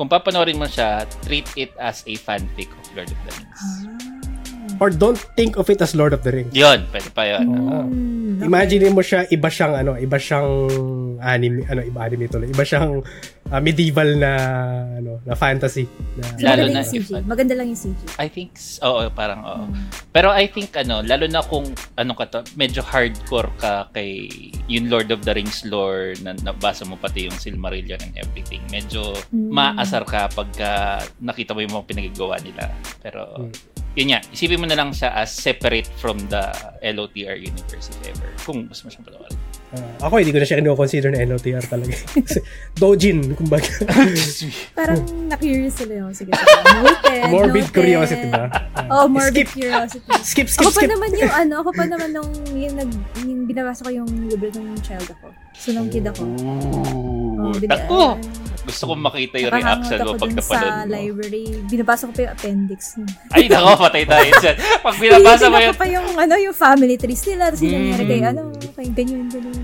Kung papanoorin mo siya, treat it as a fanfic of Lord of the Rings. Or don't think of it as Lord of the Rings. Yun, pwede pa yun. Oo. Hmm, okay. Imagine mo siya, iba siyang ano, iba siyang anime, ano, iba anime tuloy. Iba siyang ah, medieval na ano, na fantasy. Na, Lalo Maganda na yung CG. Maganda lang yung CG. I think, s- oo, parang oo. Pero I think, ano, lalo na kung, ano ka to, medyo hardcore ka kay yung Lord of the Rings lore na nabasa mo pati yung Silmarillion and everything. Medyo Mm. maasar ka pagka nakita mo yung mga pinagagawa nila. Pero, Mm. Yun nga, isipin mo na lang siya as separate from the LOTR universe if ever. Kung gusto mo siyang panoorin. ah, ako, hindi ko na siya consider na LOTR talaga. Dojin, kumbaga. Parang na-curious sila yung sige. sige. Noted, Morbid noted. curiosity ba? Ah, Oh, morbid skip, curiosity. skip, skip, Ako pa skip. naman yung ano, ako pa naman nung yung, nag, yung binabasa ko yung libro ng child ako. So, nung kid ako. Bin- tako! Gusto kong makita yung reaction mo pag napanood sa mo. library. Binabasa ko pa yung appendix. Ay, nako, patay tayo dyan. Pag binabasa mo yun. pa yung, ano, yung family trees nila. Tapos yung nangyari kay, Mm. ano, kay ganyan, ganyan.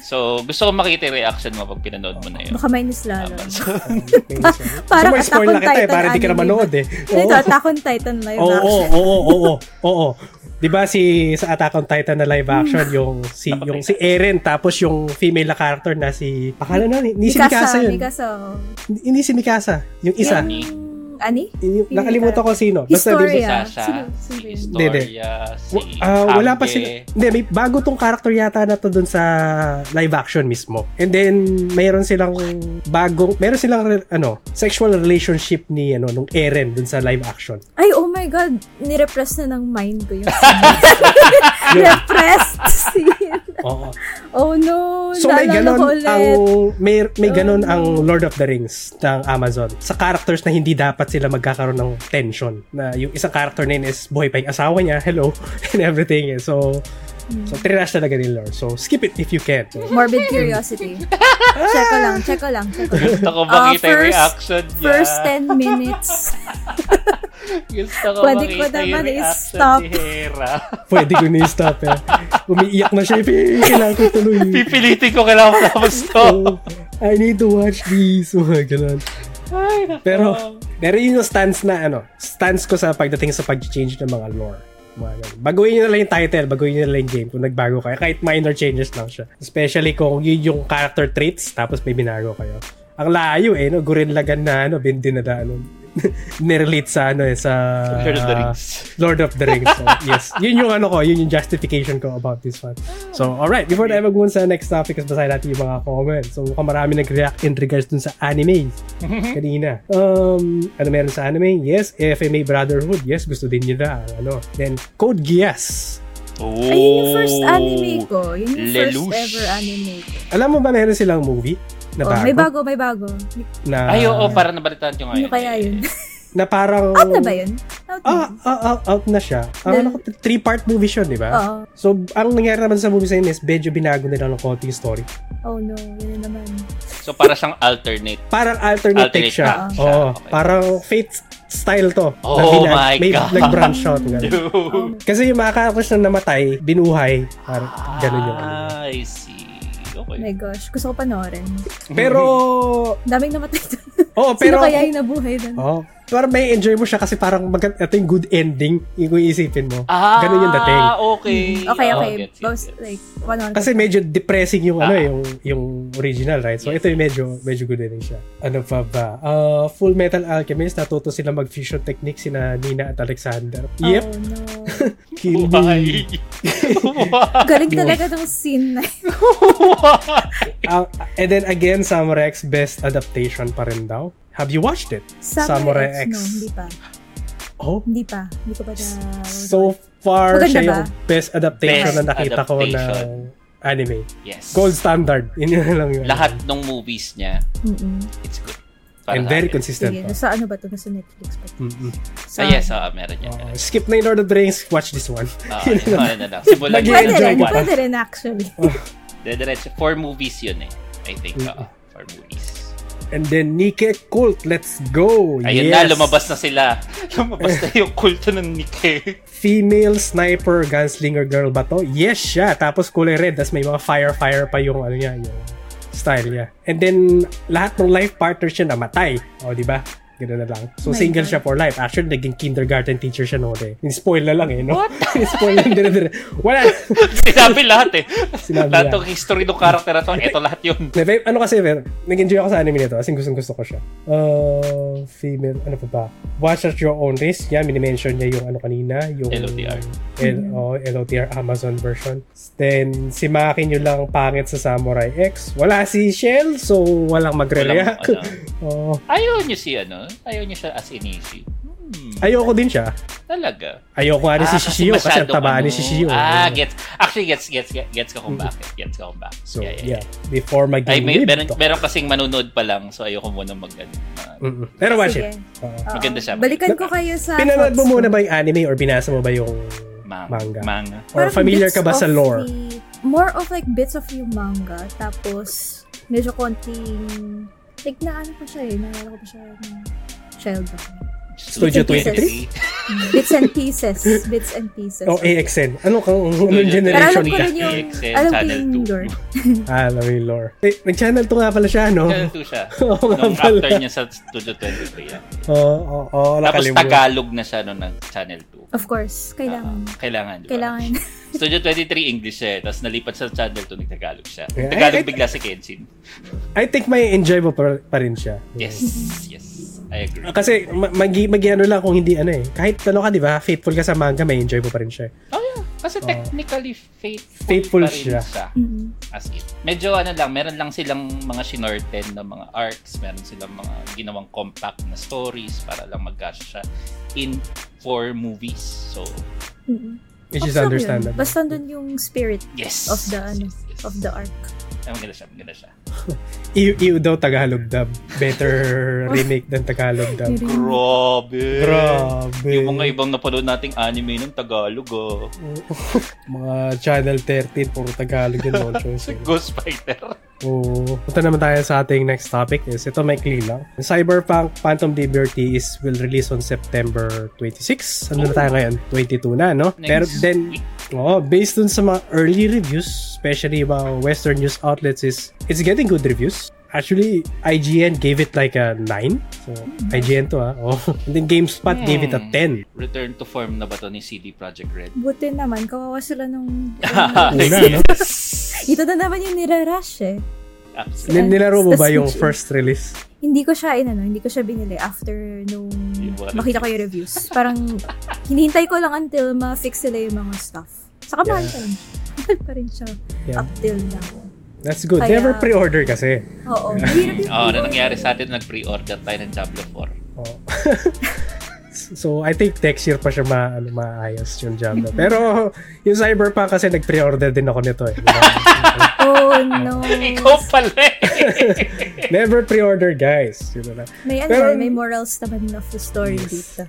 So, gusto kong makita yung reaction mo pag pinanood mo na yun. Baka minus lalo. Parang so, Attack on na eh, Titan para di ka na manood eh. Ito, Attack on Titan live Oo, oo, oo, oo, oo, oo. 'Di ba si sa Attack on Titan na live action yung si yung si Eren tapos yung female na character na si akala na hindi si Mikasa yun. Mikasa. Hindi si Mikasa, yung isa. Yung, ani? Nakalimutan ko sino. Basta di ba? Historia. Sasha, Sino- si sino yun? Hindi, hindi. Historia, si ah, wala pa sila. Hindi, may bago tong character yata na to dun sa live action mismo. And then mayroon silang bagong meron silang re- ano, sexual relationship ni ano nung Eren dun sa live action. Ay, oh my God. Nirepress na ng mind ko yung scene. Repressed scene. Oo. Oh no. So may ulit. ang may may Oh, ganon no. ang Lord of the Rings ng Amazon sa characters na hindi dapat sila magkakaroon ng tension na yung isang character na yun is buhay pa yung asawa niya hello and everything eh. so Hmm. so trinash talaga ni Lord so skip it if you can so, Morbid curiosity. check ko lang, check ko lang, check ko lang. Gusto ko Ah, makita yung first- reaction niya. First 10 minutes. Gusto ko Pwede ko naman i-stop. pwede ko na-stop eh. umiiyak na siya eh, kailangan ko tuloy Pipilitin ko kailangan mo na mag-stop. so, I need to watch this mga ganon Ay, nako. Pero, pero yun yung stance na, ano, stance ko sa pagdating sa pag-change ng mga lore. Baguhin nyo na lang yung title, baguhin nyo na lang yung game kung nagbago kayo. Kahit minor changes lang siya. Especially kung yun yung character traits, tapos may binago kayo. Ang layo eh, no? Gurin lagan na, ano, bin dinada, ano, nirelate sa, ano eh, sa... Lord of the Rings. Lord of the Rings. So, yes. Yun yung ano ko, yun yung justification ko about this one. So, alright. Before tayo mag sa next topic, is basahin natin yung mga comments. So, mukhang marami nag-react in regards dun sa anime kanina. Um, ano meron sa anime? Yes. FMA Brotherhood. Yes, gusto din nila. Ano. Then, Code Geass. Oh. Ay, yun yung first anime ko. Yun yung first ever anime ko. Alam mo ba meron silang movie? Na Oh, bago? may bago, may bago. Na, Ay, oo, para nabalitaan ko Ano ngayon. kaya yun? Na parang... Out na ba yun? Out na. ah, ah, out na siya. Ang ano ko, three-part movie siya, di ba? Oo. So, ang nangyari naman sa movie sa yun is, medyo binago nila ng konti yung story. Oh no, yun na naman. So, para siyang alternate. Parang alternate, Alternate take siya. Oo. Okay. Parang Fate style to. Oh Na binag- my may, God. Nag-branch out. ganun. Dude. Oh, Kasi yung mga characters na namatay, binuhay. Parang ganun yung ano. Okay. my gosh, gusto ko panoorin. Pero, Daming namatay doon. oh, Sino pero, kaya yung nabuhay doon? oh, parang may enjoy mo siya kasi parang mag- ito yung good ending yung iisipin mo. Ah, Ganun yung dating. okay. Okay, Oh, okay. gets, gets, Both, gets. like, one on Kasi medyo depressing yung ano Ah. yung yung original, right? So Yes. ito yung medyo medyo good ending siya. Ano pa ba? Uh, Full Metal Alchemist natuto sila mag fusion technique sina Nina at Alexander. Yep, Oh no. Why? Why? Galing talaga ng scene na yun. Uh, and then again, Samurai X best adaptation pa rin daw. Have you watched it? Samurai, Samurai X, X. no, hindi pa. Oh, Hindi pa. Hindi ko pa na... so far Maganda siya ba? yung best adaptation Best na nakita ko na adaptation. anime. yes. Gold standard. Yun yun lang yun. Lahat ng movies niya, Mm-mm. it's good. Para And sa very akin. consistent Sige, pa. nasa ano ba to? Nasa Netflix pa. Mm-mm. Sa, Ah, yes, ah, meron yan. Uh, skip na yung Lord of the Rings, watch this one. Ah, yun, ano na lang. Simulan mo Pwede enjoy rin, pa. pwede rin actually. Diretso. Four movies yun eh. I think. Oo. Four movies. And then Nike Cult, let's go! Ayun yes. na, lumabas na sila. Lumabas na yung kulto ng Nikkei. Female sniper gunslinger girl ba to? Yes siya. Tapos kulay red. Tapos may mga fire-fire pa yung ano niya, yung style niya. And then, lahat ng life partners siya namatay. O, di ba? Ganun na lang. So, My single God. siya for life. Actually, naging kindergarten teacher siya noon eh. Spoil na lang eh, no? Spoil na dire-dire. Wala. Sinabi lahat eh. Sinabi lahat lahat. ng history ng character na to, ito lahat yun. Ano kasi, Ver, nag-enjoy ako sa anime nito kasi gustong gusto ko siya. Uh, female, ano pa ba? Watch at your own risk. Yan, minimension niya yung ano kanina, yung LOTR. L- oh, LOTR Amazon version. Then, si Maki nyo lang pangit sa Samurai X. Wala si Shell, so walang magre-react. Walang, ano. oh, Ayaw niyo si ano? Ayaw niyo siya as Inishi. Hmm, ayoko din siya. talaga. Ayoko nga ni si Shishio kasi ang masyadong taba ni ano. Shishio. Ah, gets. Actually, gets, gets, gets, gets ka kung bakit. Gets ka kung bakit. So, yeah, yeah, yeah. Before Ay, mag-game may, meron, meron kasing manunood pa lang, so ayoko muna mag, ano, mag- Mm-mm. Pero watch Sige. it. Oo. Maganda siya. Balikan ko kayo sa Pinanood mo muna ba yung anime or binasa mo ba yung manga. Manga. Manga. or Parang familiar ka ba sa lore? the- more of like bits of yung manga. Tapos, medyo konting... Like, naano ko siya eh. Naalala ko pa siya ng child ako. Studio Bits and 23? Bits and pieces. Bits and pieces. O AXN. Ano kang anong Studio Pero alam generation? ko rin yung... AXN, Alam ko Channel yung 2. lore. Ah, alam yung lore. Eh, nag-channel 2 nga pala siya, no? Channel 2 siya. Oo nga Nung pala. after niya sa Studio 23 yan. Oo, oo, oo, Tapos nakalimutan. Tagalog na siya nung nag Channel 2. Of course. Kailangan. Ah, kailangan, di ba? Kailangan. Studio 23 English eh. Tapos nalipat sa Channel 2, nag-Tagalog siya. Tagalog I- I- bigla si Kenshin. I think may enjoy mo pa, pa rin siya. Yes, yes. I agree. Kasi ma- mag mag ano lang kung hindi ano eh. Kahit ano ka, di ba? Faithful ka sa manga, may enjoy mo pa rin siya. Oh yeah. Kasi technically faithful, Faithful pa rin siya. siya. Mhm. As in. Medyo ano lang, meron lang silang mga shinorten na mga arcs, meron silang mga ginawang compact na stories para lang magkasya siya in four movies. So, Mhm. Which is yun. understandable. Basta dun yung spirit yes. of the ano, Yes, yes, yes. of the arc. Ay, maganda siya, maganda siya. Iu, iu daw Tagalog dub. Better remake than Tagalog dub. Grabe. Grabe. Yung mga ibang napanood nating anime ng Tagalog, oh. mga Channel 13, puro Tagalog yun. No choice. eh. Ghost Fighter. Oo. Punta naman tayo sa ating next topic is ito may clean lang. Cyberpunk Phantom Liberty is will release on September 26. Ano na tayo ngayon? 22 na, no? Next Pero then, week. oh, based dun sa mga early reviews, especially mga Western news outlets is it's getting good reviews. Actually, IGN gave it like a 9. So, IGN to ah. Oh. And then GameSpot gave it a Hmm. 10. Return to form na ba to ni CD Projekt Red? Buti naman, kawawa sila nung... Una, no? Ito na naman yung nirarush eh. Absolutely. Nin- Nilaro mo ba yung Switch. first release? Hindi ko siya, inano, hindi ko siya binili after nung makita ko yung reviews. Parang, hinihintay ko lang until ma-fix sila yung mga stuff. Saka mahal Yeah. pa rin. Mahal pa rin siya. Yeah. Up till now. That's good. Kaya- Never pre-order kasi. Oo. Oo, na nangyari sa atin, nag-pre-order tayo ng Diablo 4. Oh. so, I think next year pa siya ma, ano, maayos yung Diablo. Pero, yung Cyberpunk kasi nag-pre-order din ako nito eh. Oh, no. Ikaw pala eh. Never pre-order, guys. Yun na. May ano, Pero- may morals naman of the story Yes. dito.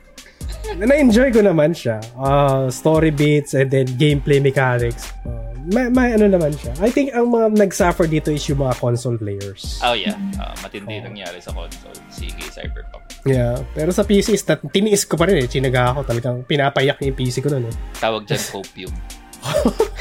na-enjoy ko naman siya. Uh, story beats and then gameplay mechanics. Uh, may, may ano naman siya. I think ang mga nag-suffer dito is yung mga console players. Oh yeah, uh, matindi Oo. nangyari sa console. Sige, Cyberpunk. Yeah. Pero sa PC, is that, tiniis ko pa rin eh. Chinaga ako talagang pinapayak yung PC ko nun eh. Tawag dyan copium.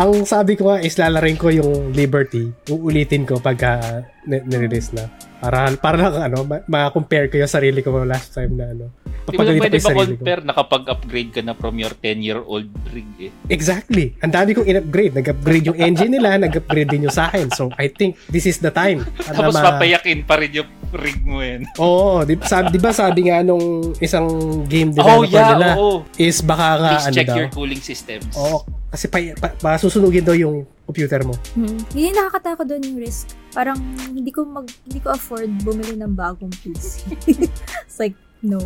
Ang sabi ko nga is lalarin ko yung Liberty. Uulitin ko pagka ni- nirelease na. Para, para lang ano, ma- ma-compare ko yung sarili ko last time na ano. Di ba pwede ko yung ba sarili ko. compare nakapag-upgrade ka na from your 10-year-old rig eh? Exactly. Ang dami kong in-upgrade. Nag-upgrade yung engine nila, nag-upgrade din yung sa akin. So, I think this is the time. Tapos ma- papayakin pa rin yung rig mo yan. Oo, di, sabi, di ba sabi nga nung isang game Oh developer yeah, nila oo. is baka nga Please ano check daw. your cooling systems. Oo, kasi pa, pa, pa, susunugin daw yung computer mo. Hmm. Yun yung nakakatakot doon yung risk. Parang hindi ko mag hindi ko afford bumili ng bagong PC. It's like, no.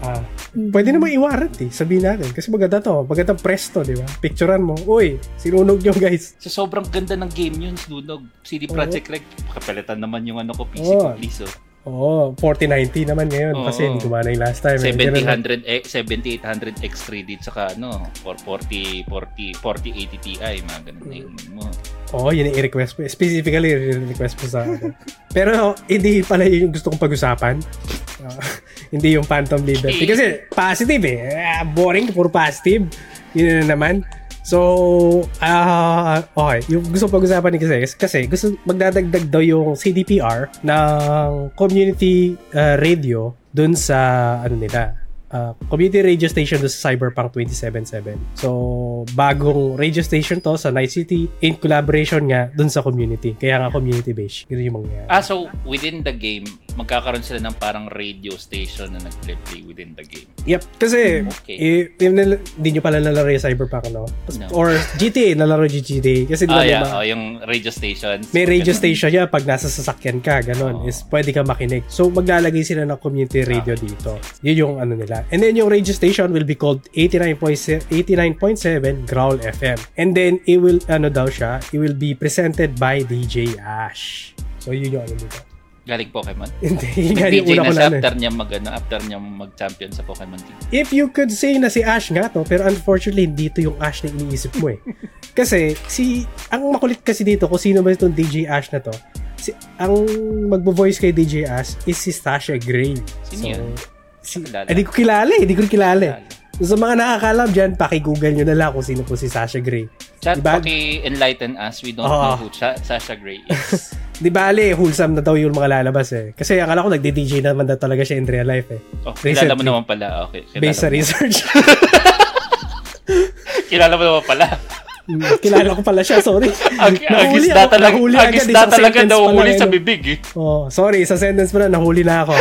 Ah, Hindi. pwede naman i-warranty, sabihin natin. Kasi maganda to, maganda presto, di ba? Picturean mo, uy, sinunog nyo guys. So sobrang ganda ng game yun, Slunog. CD Projekt Red, kapalitan naman yung ano ko, PC Oo. ko, please. Oh. Oo, 4090 naman ngayon kasi Oo. hindi kumana yung last time. eh. Ganun lang. 7000 eh, 7800 X3D tsaka ano, 440 40 4080 Ti, mga ganun na yung mo. Oo, yun yung i-request mo. Specifically, i-request mo sa akin. Pero, hindi pala yun yung gusto kong pag-usapan. Hindi yung Phantom Liberty. Kasi, positive eh. Ah, boring, puro positive. Yun na naman. So, ah okay. Yung gusto pag-usapan ni kasi, kasi gusto magdadagdag daw yung CDPR ng community ah, radio dun sa, ano nila, ah, community radio station dun sa Cyberpunk 2077. So, bagong radio station to sa Night City in collaboration nga dun sa community. Kaya nga community-based. Yun yung mangyayari. Ah, so within the game, magkakaroon sila ng parang radio station na nag-play within the game. Yep. Kasi, Okay. eh, hindi nyo pala nalaro yung Cyberpunk, no? No. Or GTA, nalaro yung GTA. Kasi di ba Ah, may yeah. mga- Oh, yung radio stations. may radio station yan pag nasa sasakyan ka, ganun, Oo. is pwede ka makinig. So, maglalagay sila ng community radio dito. Yun yung ano nila. And then, yung radio station will be called 89.7 89.7 Growl FM. And then, it will, ano daw siya, it will be presented by DJ Ash. So, yun yung ano dito. Galing Pokemon. Hindi, yung Nag-DJ una na ko na ano eh. after niya mag, ano, after niya mag-champion sa Pokemon Team. If you could say na si Ash nga to, pero unfortunately, hindi to yung Ash na iniisip mo eh. kasi, si, ang makulit kasi dito, kung sino ba itong DJ Ash na to, si, ang magbo-voice kay DJ Ash is si Sasha Gray. Sino yun? Si, hindi ko kilala eh, hindi ko kilala eh. Kilala. So, sa mga nakakalam dyan, paki-google nyo na lang kung sino po si Sasha Gray. Chat, Diba? paki-enlighten us. We don't Oo. know who Sa- Sasha Grey is. Di bale, wholesome na daw yung mga lalabas eh. Kasi akala ko nagdi-DJ naman daw talaga siya in real life eh. Oh, kilala mo Recently. naman pala. Okay. Kilala Based sa mo. research. Kilala mo naman pala. Kilala ko pala siya, sorry. Nahuli isda ako- talaga, nahuli isda isang talaga sentence daw pa lang huli eh, sa bibig eh. Oh, sorry, sa sentence pa na nahuli na ako.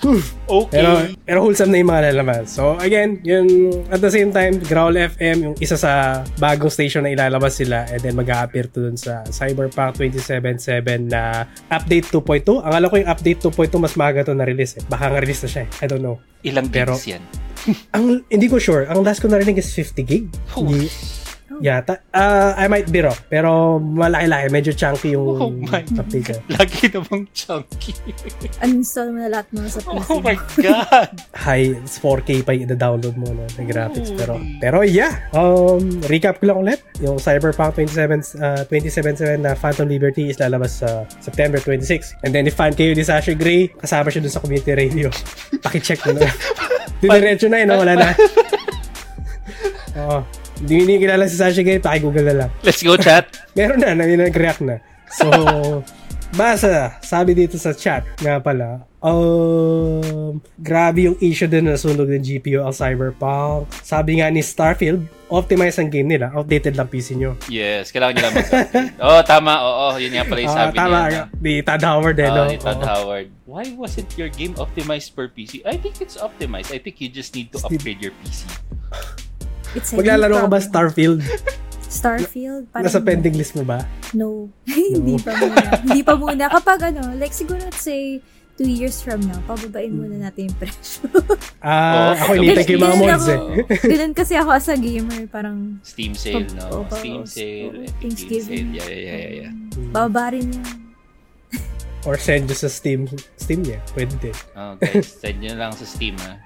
Okay. Pero, pero wholesome na yung mga lalabas. So, again, yun, at the same time, Growl FM, yung isa sa bagong station na ilalabas sila, and then mag-a-appear to dun sa Cyberpunk 2077 na update 2.2. Ang alam ko yung update 2.2, mas maaga to na-release eh. Baka nga release na siya eh. I don't know. Ilang pero- gigs yan? Ang, hindi ko sure. Ang last ko narinig is 50 gig. Oh. Hindi, yata. Ah, I might be wrong. Pero malaki-laki. Medyo chunky yung Oh my eh. Lagi namang chunky. Uninstall mo na lahat mga sa PC. Oh my God. high it's 4K pa i-download mo no, ng graphics pero Holy. pero yeah um recap ko lang ulit yung Cyberpunk 27 uh, 2077 na Phantom Liberty is lalabas sa September 26 and then if fan kayo ni Sasha Gray kasama siya dun sa community radio paki-check mo na didiretso na yun no? wala na oo hindi hindi kilala si Sasha Gray paki-google na lang Let's go, chat. meron na, nang nag-react na. So, basa, sabi dito sa chat nga pala, um, grabe yung issue din na nasunog ng GPU ang Cyberpunk. Sabi nga ni Starfield, optimize ang game nila, outdated lang PC nyo. Yes, kailangan nyo lang mag-update. oh, tama. Oo, yun nga pala yung sabi tama, niya. ni Todd Howard eh, Ah, no? ni Todd Oo. Howard. Why wasn't your game optimized per PC? I think it's optimized. I think you just need to upgrade your PC. It's a Maglalaro ka ba. Starfield? Starfield? Parang, Nasa pending list mo ba? No. Hindi pa muna. Hindi pa muna. Kapag ano, like siguro let's say, two years from now, pababain muna natin yung presyo. Ah, Oo, ako ko yung mga mods eh. Ganun kasi ako as a gamer, parang Steam sale, Pag- no? oh, Steam oh, sale, Epic Game Thanksgiving. sale. Yeah, yeah, yeah, yeah, yeah. bababa rin yan. Or send nyo sa Steam. Steam niya, pwede din. Oh, guys, send nyo lang sa Steam, ha?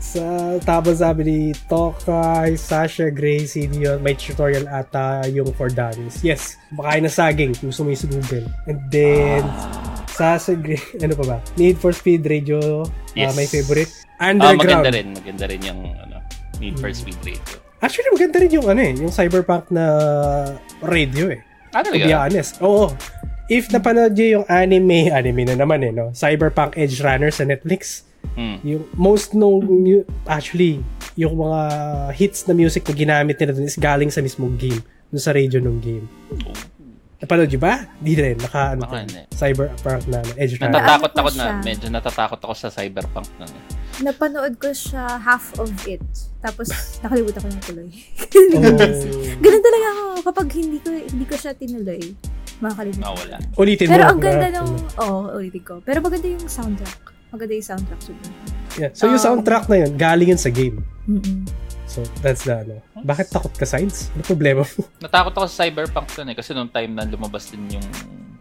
Sa tapos sabi ni Tokay, Sasha Gray, sino yun? May tutorial ata yung for dummies. Yes, makain na saging. Gusto mo yung Google. And then, Sasha Gray, ano pa ba? Need for Speed Radio, Yes. uh, my favorite. Ah, Underground. maganda rin. Maganda rin yung ano, Need for Speed Radio. Actually, maganda rin yung ano eh, yung cyberpunk na radio eh. Ano To be honest. Oo. If napanood nyo yung anime, anime na naman eh, no? Cyberpunk Edge Runner sa Netflix, Hmm. yung most nung mu- actually yung mga hits na music na ginamit nila dun is galing sa mismong game dun sa radio ng game napanood nyo ba? di rin naka ano, hindi. cyberpunk na edge runner Natatakot ko ako na, siya? medyo natatakot ako sa cyberpunk na. Napanood ko siya half of it. Tapos, nakalimutan ko na tuloy. oh, Ganun talaga ako. Kapag hindi ko hindi ko siya tinuloy, makakalimutan. Nawala. ulitin Pero mo ang ganda na- ng... Oo, oh, ulitin ko. Pero maganda yung soundtrack. Maganda yung soundtrack siguro. yeah. so yung Um, soundtrack na yun galing yun sa game Mm-mm. so that's the ano bakit takot ka sides? ano problema mo? Natakot ako sa cyberpunk dun eh. Kasi nung time na lumabas din yung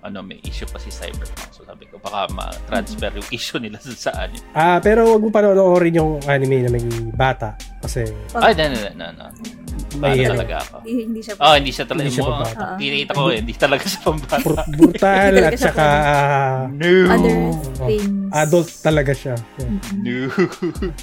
ano, may issue pa si cyberpunk. So sabi ko, baka ma-transfer yung issue nila sa saan. ah pero wag mo panoorin yung anime na may bata kasi. Ay, no, no, no, no. May ano, talaga ako? Hindi, hindi siya... Oh, hindi siya talaga. Hindi siya mo. Oo. Pinita ko eh, hindi talaga sa pambata. bur- brutal Hindi at talaga saka ah, No. Other Oo. things. adult talaga siya. Yeah. No.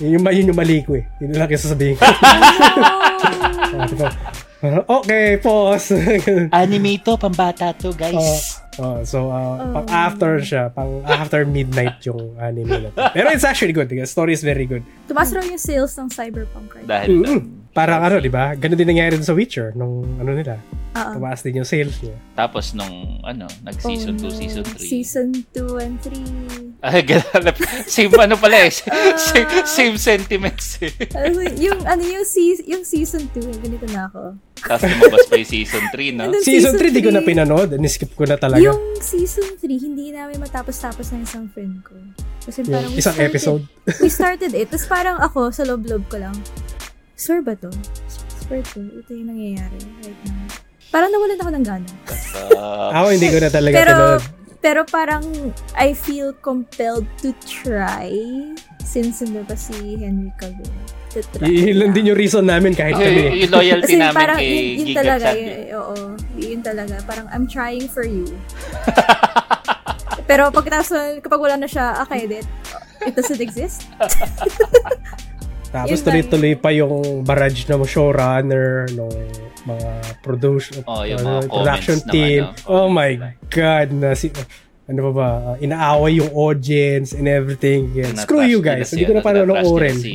Yun yung, yun yung mali ko eh. Yun lang yung sasabihin ko. Diba? Okay, pause. Anime to, pambata to, guys. Oh, so, uh, Oh. pang after siya, pang after midnight yung anime na to. Pero it's actually good. The story is very good. Tumaas raw yung sales ng Cyberpunk right? Dahil Mm-mm. Parang ano, di ba? Ganun din nangyari dun sa Witcher nung ano nila. Oo. Tumaas din yung sales niya. Tapos nung, ano, nag-season 2, Oh, season 3. Season 2 and 3. Ay, ganun. Same ano pala eh. Same, same sentiments eh. Ano, yung, ano, yung, se- yung season 2, ganito na ako. Tapos lumabas pa yung season 3, no? Ano, Season 3, di ko na pinanood. Niskip ko na talaga. Yung season 3, hindi namin matapos-tapos ng isang friend ko. Kasi parang we isang started, episode. we started it. Tapos parang ako, sa loob-loob ko lang, swear ba to? To? Ito yung nangyayari right now. Parang nawalan ako ng gana. Uh, Ako hindi ko na talaga Pero, pinanood. pero parang I feel compelled to try since nandun pa si Henry Cavill. To try. Y- yun lang din yung reason namin kahit yung, kami. yung loyalty Kasi namin parang kay yun, yun Giga talaga, yun, oo, yun talaga. Parang I'm trying for you. Pero pagkatapos, kapag wala na siya, okay, that, it doesn't exist. Tapos tuloy-tuloy pa yung barrage ng showrunner, ng mga production, Oh, yung ano, mga production comments ng team. ano, oh comments my. God, na si, ano ba ba, uh, inaaway yung audience and everything. Yeah. Screw you guys, hindi ko na ano, paano na-trash nila orin. Si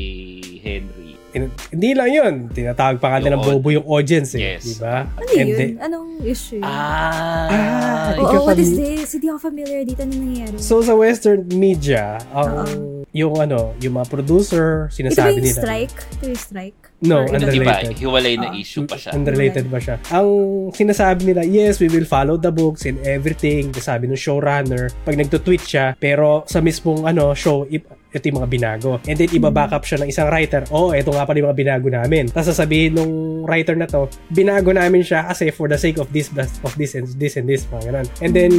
Henry. In- hindi lang yun, tinatawag pa nga ng bobo yung audience eh, Yes. di ba? Ano And yun? the- Anong issue? yun? Ah, Ah, Oo, ikaw what is this? Hindi ako familiar dito. Ano nangyayari? So sa western media, ang yung ano, yung mga producer, ito ba sinasabi yung nila. strike? Ito yung strike? No, Or unrelated. Iba, hiwalay na Ah. issue pa siya. Unrelated ba siya? Ang sinasabi nila, yes, we will follow the books and everything. Sabi ng showrunner, pag nagto-tweet siya, pero sa mismong ano show, ip- ito yung mga binago. And then, iba-back up siya ng isang writer. Oh, ito nga pala yung mga binago namin. Tapos sasabihin nung writer na to, binago namin siya kasi for the sake of this, of this and this and this, mga ganun. And then,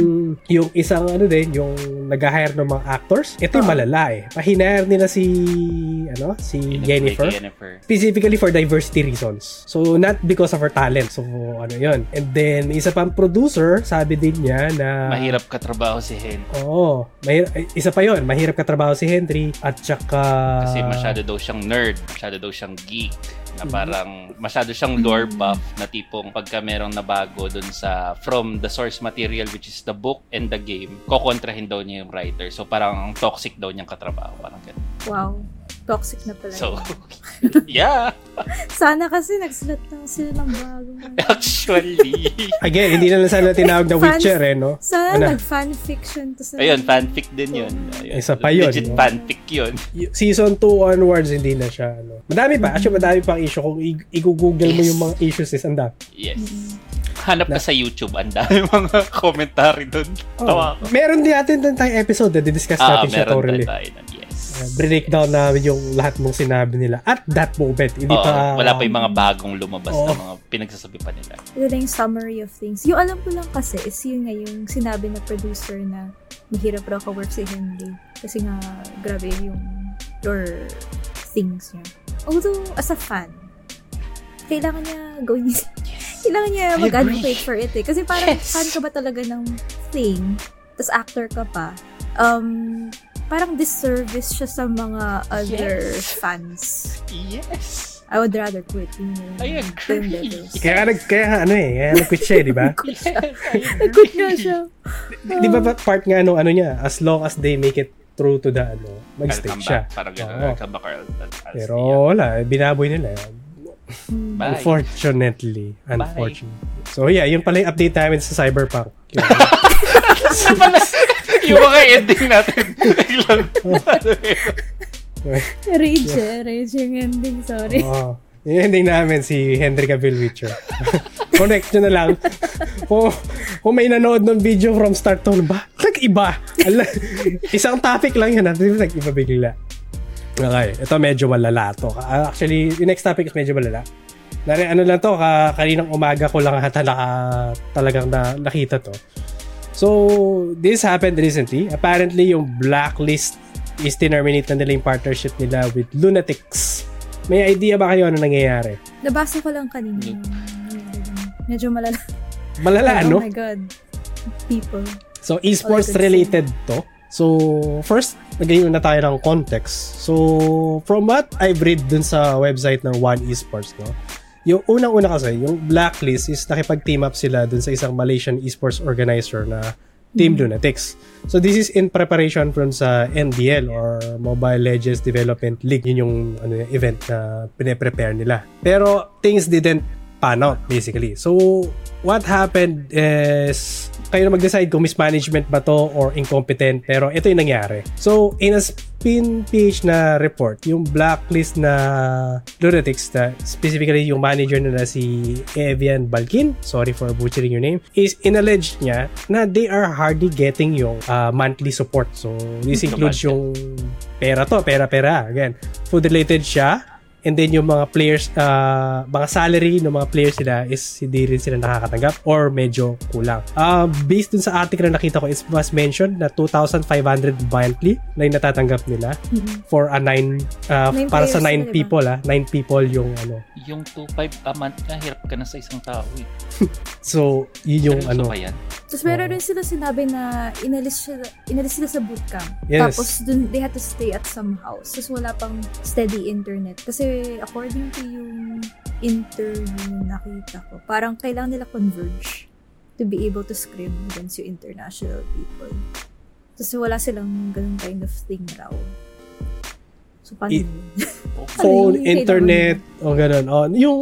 yung isang ano din, yung nag-hire ng mga actors, ito yung Oo. malala eh. Pahinire nila si, ano, si Yun Jennifer specifically for diversity reasons. So, not because of her talent. So, ano yon And then, isa pang producer, sabi din niya na... Mahirap katrabaho si Henry. Oo. mahir- isa pa yon Mahirap katrabaho si Henry at saka... Kasi masyado daw siyang nerd, masyado daw siyang geek, Mm-hmm. na parang masyado siyang lore buff na tipong pagka merong nabago dun sa from the source material which is the book and the game, kokontrahin daw niya yung writer. So parang toxic daw niyang katrabaho, parang ganun. Wow. Toxic na pala. So, yeah, Sana kasi nagsulat lang sila ng bagong ano. actually. Again, hindi na lang sana tinawag na Witcher eh, no? Sana Ano? nag-fanfiction to sa... Ayun, fanfic din yun. Ayun. Isa pa yun, Legit no? fanfic yun. Season 2 onwards, hindi na siya, ano. Madami pa. Actually, madami pang issue. Kung i- i-google mo Yes. yung mga issues, is ang dami. Yes. Hanap ka sa YouTube, ang dami mga commentary doon. Oh, Tawa ako. meron din natin din tayong episode na didiscuss Ah, natin siya meron thoroughly. tayo tayo breakdown namin yung lahat ng sinabi nila at that moment. Hindi Oo, pa... wala pa yung mga bagong lumabas Oo. na mga pinagsasabi pa nila. Na yung summary of things. Yung alam ko lang kasi is yun nga yung sinabi na producer na mahirap raw ka-work si Henry. Kasi nga, grabe yung lore things niya. Although, as a fan, kailangan niya gawin niya. kailangan niya mag-advocate for it eh. Kasi parang Yes. fan ka ba talaga ng thing, tas actor ka pa, um, parang disservice siya sa mga other Yes. fans. Yes. I would rather quit. Yun I agree. Kaya nag, kaya ano eh, kaya nag-quit siya eh, di ba? Siya. Nag-quit nga agree. siya. di ba ba part nga ano, ano niya, as long as they make it through to the ano, mag-stay siya. back. Parang gano'n. I'll- I'll- I'll Pero wala, eh, binaboy nila. Hmm. Bye. Unfortunately. Unfortunately. So yeah, yun pala yung update namin sa Cyberpunk. Yun. Pala? yung mga ending natin. Biglang. Rage eh. Rage yung ending. Sorry. Oo. Yung ending namin si Henry Cavill Witcher. Connect nyo na lang. kung, kung may nanood ng video from start to ba? Nag-iba. Ala, isang topic lang yan. Natin nag-iba bigla. Okay. Ito medyo malala to. Ah, Actually, yung next topic is medyo malala. Nari, ano lang to, ka, kaninang umaga ko lang hata naka, talagang na, nakita to. So, this happened recently. Apparently, yung Blacklist is terminate na nila yung partnership nila with Lunatics. May idea ba kayo ano nangyayari? Nabasa ko lang kanina. Medyo malala. Malala, oh no? my God. People. So, esports related to. So, first, nagayon na tayo ng context. So, from what I've read dun sa website ng One Esports, no? Yung unang-una kasi, yung Blacklist is nakipag-team up sila dun sa isang Malaysian esports organizer na Team Lunatics. So, this is in preparation from sa MDL or Mobile Legends Development League. Yun yung ano, event na pine-prepare nila. Pero, things didn't pan out, basically. So, what happened is kayo na mag-decide kung mismanagement ba to or incompetent pero ito yung nangyari. So, in a spin page na report, yung blacklist na Lunatics na specifically yung manager nila si Evian Balkin, sorry for butchering your name, is inalleged niya na they are hardly getting yung uh, monthly support. So, this includes yung pera to, pera-pera. Again, food related siya And then yung mga players, uh, mga salary ng mga players nila is hindi rin sila nakakatanggap or medyo kulang. Uh, based dun sa article na nakita ko, it was mentioned na 2,500 monthly na yung natatanggap nila for a nine, uh, Nine para sa players nine sila, diba? people ah. Nine people yung ano. yung 2.5 a month na, hirap ka na sa isang tao. Eh. So, yun yung Seryoso ano. ba yan? Tapos meron rin sila sinabi na inalis sila, inalis sila sa bootcamp. Yes. Tapos dun, they had to stay at some house. Tapos wala pang steady internet. Kasi according to yung interview na nakita ko, parang kailangan nila converge to be able to scrim against yung international people. Tapos wala silang ganun kind of thing raw. So, paano I- yun? phone, internet, o ganun. Oh, yung,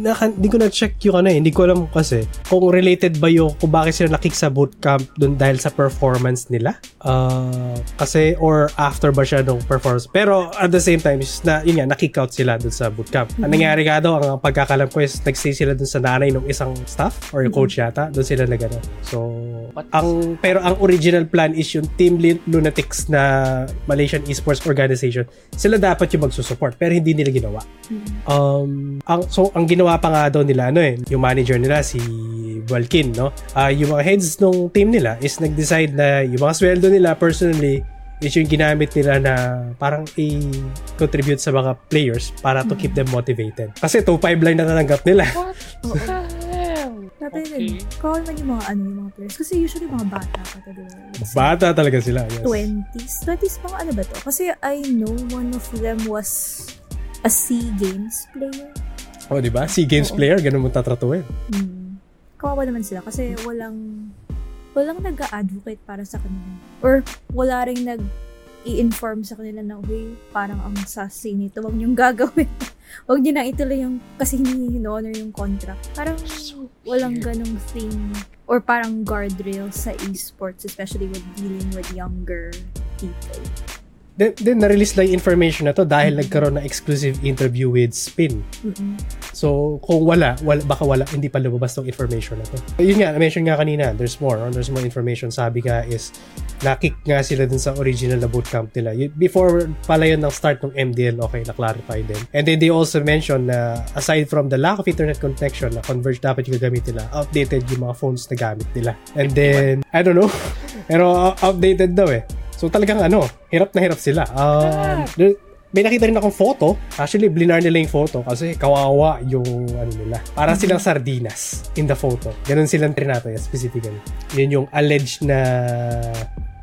naka, hindi ko na-check yung ano eh. Hindi ko alam kasi kung related ba yung kung bakit sila nakik sa bootcamp dun dahil sa performance nila. Ah, kasi, or after ba siya nung performance. Pero at the same time, is na, yun nga, nakick out sila dun sa bootcamp. Ang Mhm. nangyari nga daw, ang pagkakalam ko is nagstay sila dun sa nanay ng isang staff or yung Mhm. coach yata. Dun sila nag ano. So, What? ang pero ang original plan is yung Team Lunatics na Malaysian Esports Organization. Sila dapat yung magsusupport pero hindi nila ginawa. Mhm. Um, ang so ang ginawa pa nga daw nila ano eh, yung manager nila si Valkin, no? Ah, yung mga heads ng team nila is nag-decide na yung mga sweldo nila personally is yung ginamit nila na parang i-contribute sa mga players para to keep them motivated. Kasi 2.5 lang natatanggap nila. What hell? Natin Okay. Call man yung mga ano yung mga players. Kasi usually mga bata pa talaga. Kasi Bata talaga sila. Yes. 20s. 20s mga ano ba to? Kasi I know one of them was a SEA Games player. Oh, di ba? SEA Games Oo. player, ganun mo tatratuin. Hmm. Kawawa naman sila kasi walang walang nag-advocate para sa kanila. Or wala ring nag i-inform sa kanila na, hey, parang ang sasi nito, wag niyong gagawin. wag niyo na ituloy yung, kasi hindi honor yung contract. Parang walang ganong thing or parang guardrails sa esports, especially with dealing with younger people. Then, then na-release yung information na to dahil nagkaroon ng exclusive interview with Spin. Mm-mm. So, kung wala, wala baka wala, hindi pa lumabas tong information na to. Yun nga, na-mention nga kanina, there's more, oh, there's more information. Sabi nga is, nakick nga sila dun sa original na bootcamp nila. Before pala yun ng start ng MDL, okay, na-clarify din. And then they also mentioned na aside from the lack of internet connection, na Converge dapat yung gagamit nila, outdated yung mga phones na gamit nila. And then, I don't know, pero uh, outdated daw eh. So talagang ano, hirap na hirap sila. Um, may nakita rin akong photo. Actually, blinar nila yung photo kasi kawawa yung ano nila. Para silang sardinas in the photo. Ganun silang trinato yan specifically. Yun yung alleged na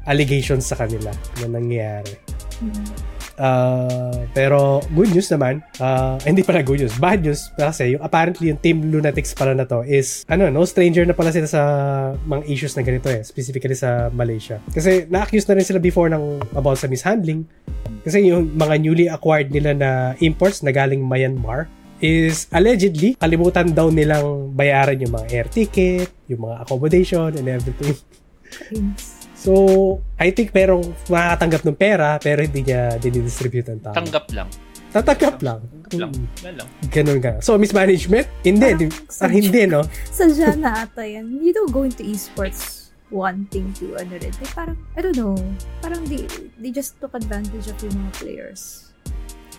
allegations sa kanila na nangyayari. Mm. Uh, pero good news naman, uh, hindi pala good news, bad news kasi yung apparently yung Team Lunatics pala na to is ano, no stranger na pala sila sa mga issues na ganito eh, specifically sa Malaysia. Kasi na-accuse na rin sila before ng about sa mishandling. Kasi yung mga newly acquired nila na imports na galing Myanmar is allegedly kalimutan daw nilang bayaran yung mga air ticket, yung mga accommodation and everything. So, I think merong makakatanggap ng pera pero hindi niya dinidistribute ang tao. Tanggap lang. Tatanggap lang. Tanggap lang. Mm. Ganun ka. So, mismanagement? Hindi. Parang Di, hindi, no? Sadya na ata yan. You don't go into esports wanting to, ano rin. Like, parang, I don't know. Parang they, they just took advantage of yung mga players.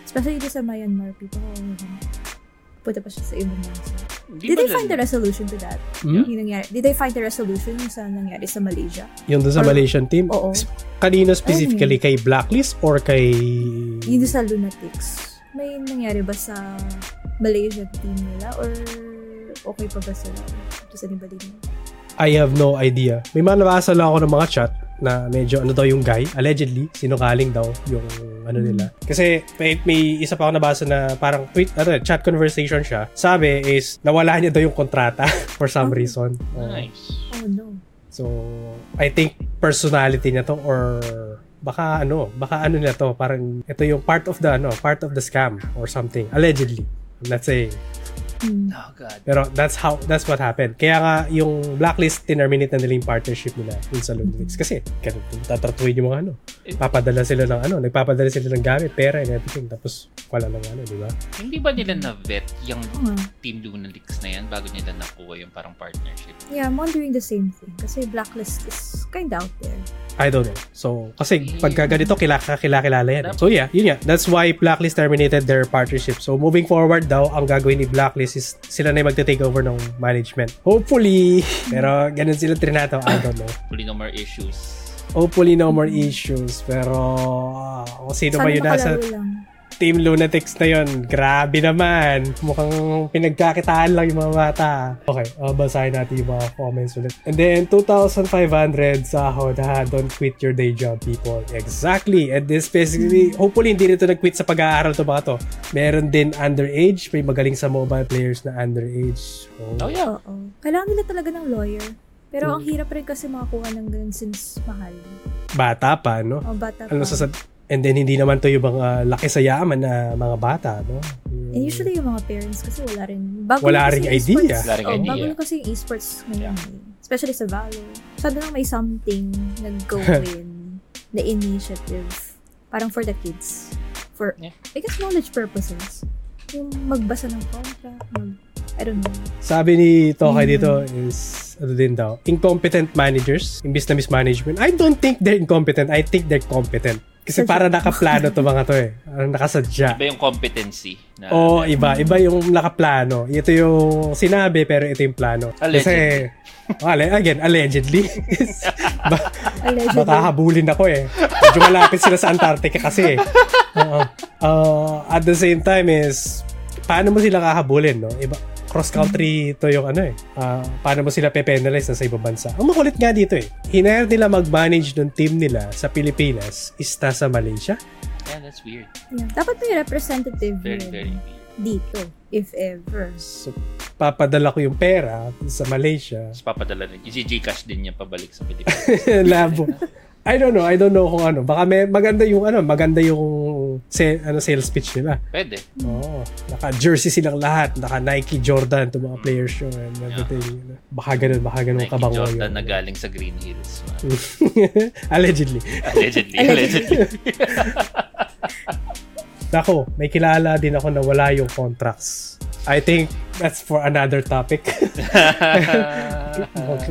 Especially dito sa Myanmar, people, punta pa siya sa ibang bansa. Di Did they find the resolution to that? Hmm? Yung nangyari? Did they find the resolution sa nangyari sa Malaysia? Yung doon sa Or- Malaysian team? Oo. Kanino specifically? Kay Blacklist or kay... Yung sa Lunatics. May nangyari ba sa Malaysia team nila? Or okay pa ba sila? Just anybody know? I have no idea. May mga nabasa lang ako ng mga chat na medyo ano daw yung guy, allegedly, sinungaling daw yung ano nila. Kasi may, may isa pa ako nabasa na parang tweet, ano, chat conversation siya. Sabi is, nawala niya daw yung kontrata for some Oh. reason. Oo. Nice. Oh no. So, I think personality niya to or baka ano, baka ano niya to, parang ito yung part of the ano, part of the scam or something. Allegedly. I'm not saying. Hmm. Oh, God. Pero that's how that's what happened. Kaya nga yung blacklist terminate na nila yung partnership nila dun sa Lunatics kasi ganun tatratuhin yung mga ano. Papadala sila ng ano, nagpapadala sila ng gamit, pera and everything tapos wala nang ano, di ba? Hindi ba nila na-vet yung nga. Team Lunatics na yan bago nila nakuha yung parang partnership? Yeah, I'm wondering the same thing. Kasi Blacklist is kind of out there. I don't know. So, kasi pagka ganito, kilala, kilala yan. eh. So, yeah, yun nga. That's why Blacklist terminated their partnership. So, moving forward daw, ang gagawin ni Blacklist is sila na yung magte-take over ng management. Hopefully. Pero, ganun sila trinato. I don't know. Hopefully no more issues. Hopefully, no more issues. Pero, ah, kung sino ba yun nasa lang. Team Lunatics na yun, grabe naman. Mukhang pinagkakitaan lang yung mga bata. Okay, uh, basahin natin yung mga comments ulit. And then, 2,500 sahod ha. Don't quit your day job, people. Exactly. And this basically, hopefully hindi nito nag-quit sa pag-aaral to mga to. Meron din underage. May magaling sa mobile players na underage. Oh, yeah. Oo. Kailangan nila talaga ng lawyer. Pero Hmm. ang hirap rin kasi makakuha ng ganun since mahal. Bata pa, no? O bata pa. Ano sa And then, hindi naman to yung mga laki sa yaman na mga bata, no? And usually yung mga parents kasi wala rin. Bago Wala yung idea. esports. Wala ring Oh, idea. Bago kasi yung esports ngayon. eh. Especially sa Valo. Sabi lang may something nag-gawin na initiative. Parang for the kids. For, Yeah. I guess, knowledge purposes. Yung magbasa ng contract, mag, I don't know. Sabi ni Tokay Mm. dito is, ano din daw, incompetent managers, imbis na mismanagement. I don't think they're incompetent. I think they're competent. Kasi para nakaplano to mga to eh. Parang nakasadya. Iba yung competency. Na, Oo, iba. Iba yung nakaplano. Ito yung sinabi, pero ito yung plano. Kasi, oh, ale- again, allegedly. ba- Allegedly. baka habulin ako eh. Medyo malapit sila sa Antarctica kasi eh. Oo. Uh, at the same time is, paano mo sila kahabulin, no? Iba, cross-country to yung ano eh. Ah, paano mo sila pe-penalize na sa ibang bansa? Ang makulit nga dito eh. Hinire nila mag-manage ng team nila sa Pilipinas is sa Malaysia. Yeah, that's weird. Yeah. Dapat may representative Very, very weird. dito, if ever. So, papadala ko yung pera sa Malaysia. Tapos papadala rin. Si Gcash din niya pabalik sa Pilipinas. Labo. I don't know. I don't know kung ano. Baka may maganda yung ano, maganda yung se- ano sales pitch nila. Pwede. Oo. Naka-jersey silang lahat. Naka-Nike Jordan to mga players yun and everything. Baka ganun, baka ganun Nike kabango Jordan yun. na galing sa Green Hills. Allegedly. Allegedly. Allegedly. Allegedly. Nako, may kilala din ako na wala yung contracts. I think that's for another topic.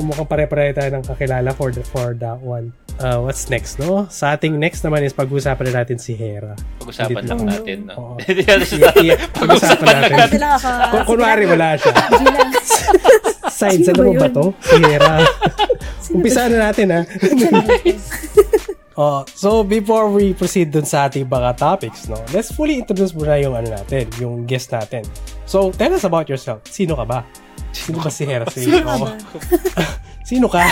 Mukhang pare-pare tayo ng kakilala for the, for that one. Uh, what's next, no? Sa ating next naman is pag-usapan na natin si Hera. Pag-usapan Hindi lang lang. natin. No? Oo. Natin Yeah. Pag-usapan natin. Lang ako. Kung kunwari wala siya. Sino ano ba mo ba to? Si Hera. Sino Umpisa na natin ha. Oh, so before we proceed dun sa ating mga topics, no, let's fully introduce muna yung ano natin, yung guest natin. So, tell us about yourself. Sino ka ba? Sino ba si ka Oo. ba? Sino ka?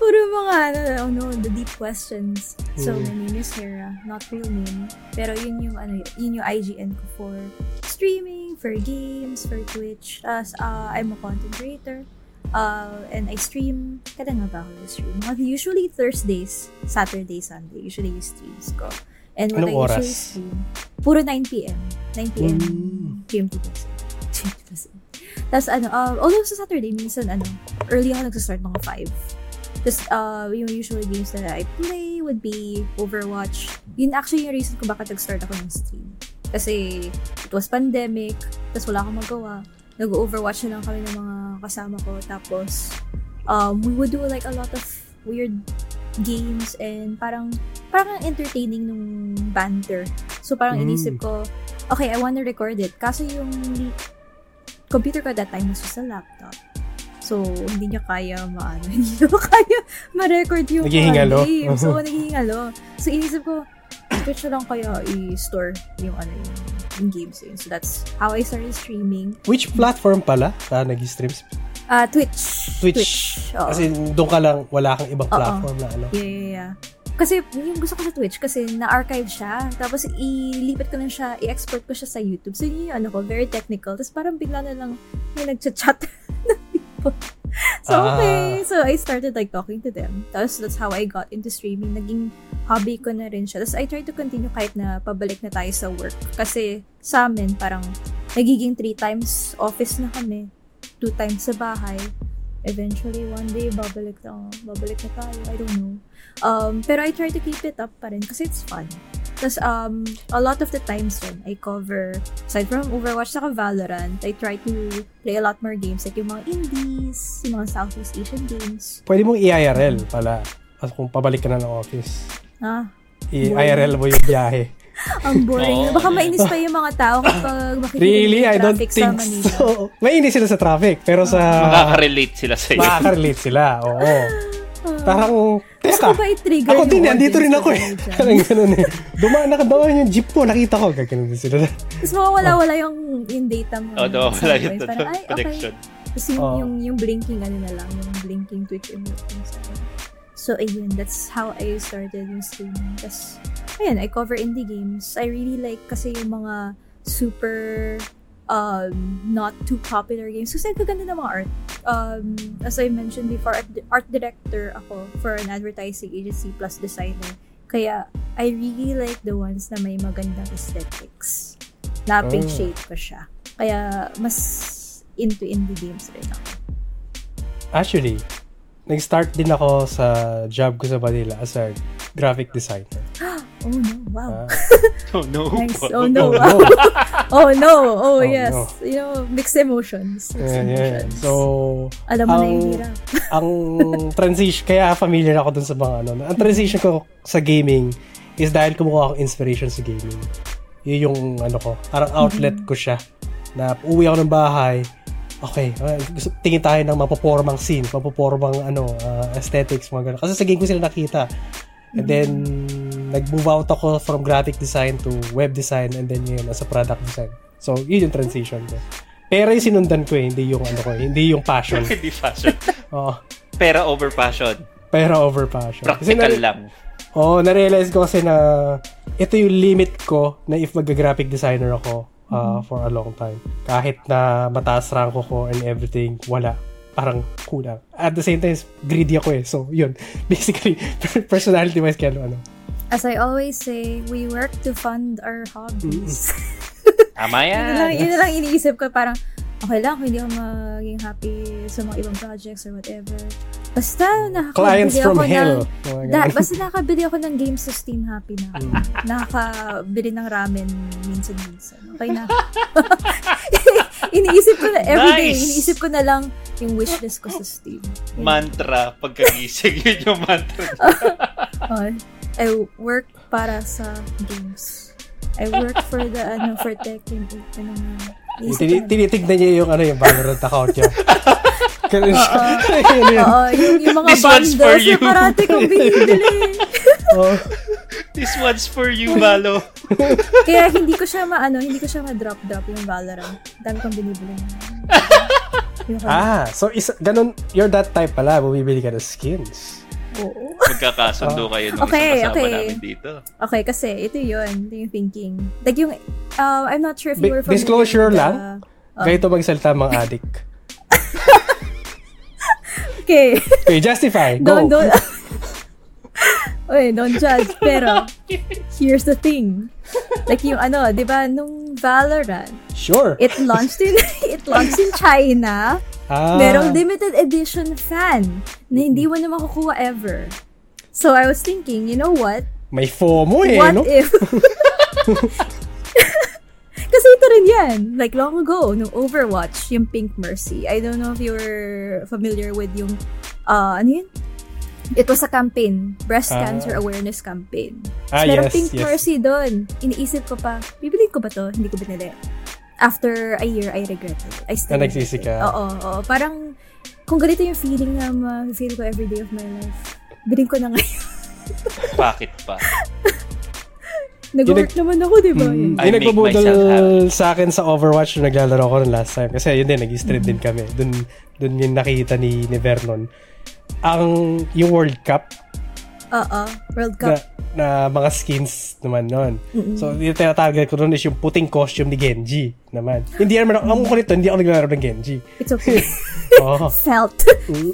Puro mga, ano, oh no, the deep questions. So, Mm. my name is Hera. Not real name. Pero yun yung, ano, yun yung IGN ko for streaming, for games, for Twitch. Tapos, uh, I'm a content creator. Uh, and I stream, kada nga ba ako stream? Mga usually Thursdays, Saturday, Sunday. Usually yung streams ko. And what Anong I oras? usually stream, puro 9pm. 9pm Mm. GMT kasi. GMT kasi. Tapos ano, uh, although sa Saturday, minsan ano, early ako nagsastart mga 5. Tapos uh, yung usual games that I play would be Overwatch. Yun actually yung reason kung bakit nag-start ako ng stream. Kasi it was pandemic, tapos wala akong magawa. Nag-overwatch na lang kami ng mga kasama ko. Tapos, um, we would do like a lot of weird games and parang parang ang entertaining nung banter. So parang Mm. inisip ko, okay, I wanna record it. Kaso yung computer ko that time was just a laptop. So, hindi niya kaya maano, hindi niya kaya ma-record yung mga games. So, naghihingalo. So, inisip ko, Twitch na lang kaya i-store yung ano yung, yung games yun. So, that's how I started streaming. Which platform pala ka nag-streams? Ah, Twitch. Twitch. oo. Kasi doon ka lang, wala kang ibang Oo. platform na ano. Yeah, yeah, yeah. Kasi yung gusto ko sa Twitch kasi na-archive siya. Tapos ilipat ko lang siya, i-export ko siya sa YouTube. So yun yung ano ko, very technical. Tapos parang bigla na lang may nagchat-chat. So Ah. okay. So I started like talking to them. Tapos that's how I got into streaming. Naging hobby ko na rin siya. Tapos I try to continue kahit na pabalik na tayo sa work. Kasi sa amin, parang nagiging three times office na kami. Two times sa bahay. Eventually, one day, babalik na, babalik na tayo. I don't know. Um, pero I try to keep it up pa rin kasi it's fun. Tapos, um, a lot of the times rin, I cover, aside from Overwatch saka Valorant, I try to play a lot more games, like yung mga indies, yung mga Southeast Asian games. Pwede mong i-IRL pala. As kung pabalik ka na ng office. Ah, I-IRL mo yung biyahe. ang boring. Oo. Baka mainis pa yung mga tao kapag makikita Really? yung I don't traffic sa think Manila. so. May hindi sila sa traffic. Pero sa... Makaka-relate sila sa iyo. Makaka-relate sila. Oo. Parang, teka. ko ba i-trigger Ako din, andito audience rin ko ako eh. Parang ganun eh. Dumaan, nakadaan yung jeep ko. Nakita ko. Gaganon din sila. Tapos mawawala-wala yung, yung data mo. Oh, no, sa wala yung Parang, ay, okay. connection. Tapos yung, Oo. yung, yung blinking, ano na lang, yung blinking Twitch emote. So, ayun, that's how I started yung streaming. Tapos, ayun, I cover indie games. I really like kasi yung mga super um, not too popular games. Kasi ang gaganda ng mga art. Um, as I mentioned before, art, art director ako for an advertising agency plus designer. Kaya, I really like the ones na may magandang aesthetics. Na-appreciate ko siya. Kaya, mas into indie games rin ako. Actually, nag-start din ako sa job ko sa Manila as a graphic designer. Oh no, wow. Ah. Oh no. Nice. Oh no, Oh, wow. no. Oh no, oh, Oh, yes. no. You know, mixed emotions. Mixed Yeah, yeah. emotions. So, Alam mo na yung ang- hirap. ang transition, kaya familiar ako dun sa mga ano. Ang transition ko sa gaming is dahil kumukuha akong inspiration sa gaming. Yun yung ano ko, parang outlet ko siya. Na uwi ako ng bahay, okay, ah, gusto, tingin tayo ng mapopormang scene, mapopormang ano, ah, aesthetics, mga ganun. Kasi sa game ko sila nakita. And then, nag-move out ako from graphic design to web design and then yun, as a product design. So, yun yung transition ko. Pero yung sinundan ko eh, hindi yung ano ko, eh, hindi yung passion. Hindi fashion. Oo. Pero over passion. Pero over passion. Kasi Practical na- lang. Oo, oh, na-realize ko kasi na ito yung limit ko na if mag-graphic designer ako uh, for a long time. Kahit na mataas ranko ko and everything, wala. Parang kulang. At the same time, greedy ako eh. So, yun. Basically, personality-wise, kaya ano. As I always say, we work to fund our hobbies. Tama yun, na lang, yan. yun lang iniisip ko. Parang, okay lang kung hindi ako maging happy sa mga ibang projects or whatever. Basta nakakabili Clients from ako hell. ng... Mga Da, basta nakakabili ako ng games sa Steam, happy na ako. Nakakabili ng ramen minsan-minsan. Okay na. iniisip ko na, everyday, Nice! iniisip ko na lang yung wishlist ko sa Steam. Mantra. Pagkagising, yun yung mantra. Oh, I work para sa games. I work for the, ano, for tech and ano nga. Iniisip ko Tini- na- tinitignan niya yung ano yung Valorant account niya. Ganun siya. Yun yun. Oo, yung, yung mga This one's for bundles you. na parati kong binibili. Oh, This one's for you, Valo. Kaya hindi ko siya maano, hindi ko siya ma-drop-drop yung Valorant. Dami kong binibili. Yung ah, so isa, ganun, you're that type pala, bumibili ka ng skins. Oo. Magkakasundo kayo nung Okay, isang kasama okay. namin dito. Okay, kasi ito yun. Ito yung thinking. Like yung, uh, I'm not sure if you were familiar disclosure with the- lang? Ganito magsalita mga addict. Okay. Okay, justify. Go. don't, don't. Uy, don't judge. Pero, here's the thing. Like yung ano, di ba, nung Valorant, Sure. it launched in, it launched in China. ah, Merong limited edition fan na hindi mo na makukuha ever. So, I was thinking, you know what? may FOMO eh, What no? if... Kasi ito rin yan. Like, long ago, nung Overwatch, yung Pink Mercy. I don't know if you were familiar with yung, uh, ano yun? It was a campaign. Breast Ah. cancer awareness campaign. Ah, So, yes, Pink yes. Mercy doon. Iniisip ko pa, bibilin ko ba to? Hindi ko binili. After a year, I regretted it. I still Na nagsisi regret it. ka. Oo, oo. Parang, kung ganito yung feeling na ma-feel ko every day of my life, bilhin ko na ngayon. Bakit pa? Nag-work naman ako, di ba? Mm, I nagbubudol sa akin sa Overwatch nung naglalaro ko ng last time. Kasi yun din, nag-stream Mm-hmm. din kami. Dun, dun yung nakita ni, ni Vernon. Ang, yung World Cup, Oo, World na, Cup. na mga skins naman nun. So, yung tinatarget ko nun is yung puting costume ni Genji naman. Hindi naman ako, ang kulit to, hindi ako naglalaro ng Genji. It's okay. Oh, Felt.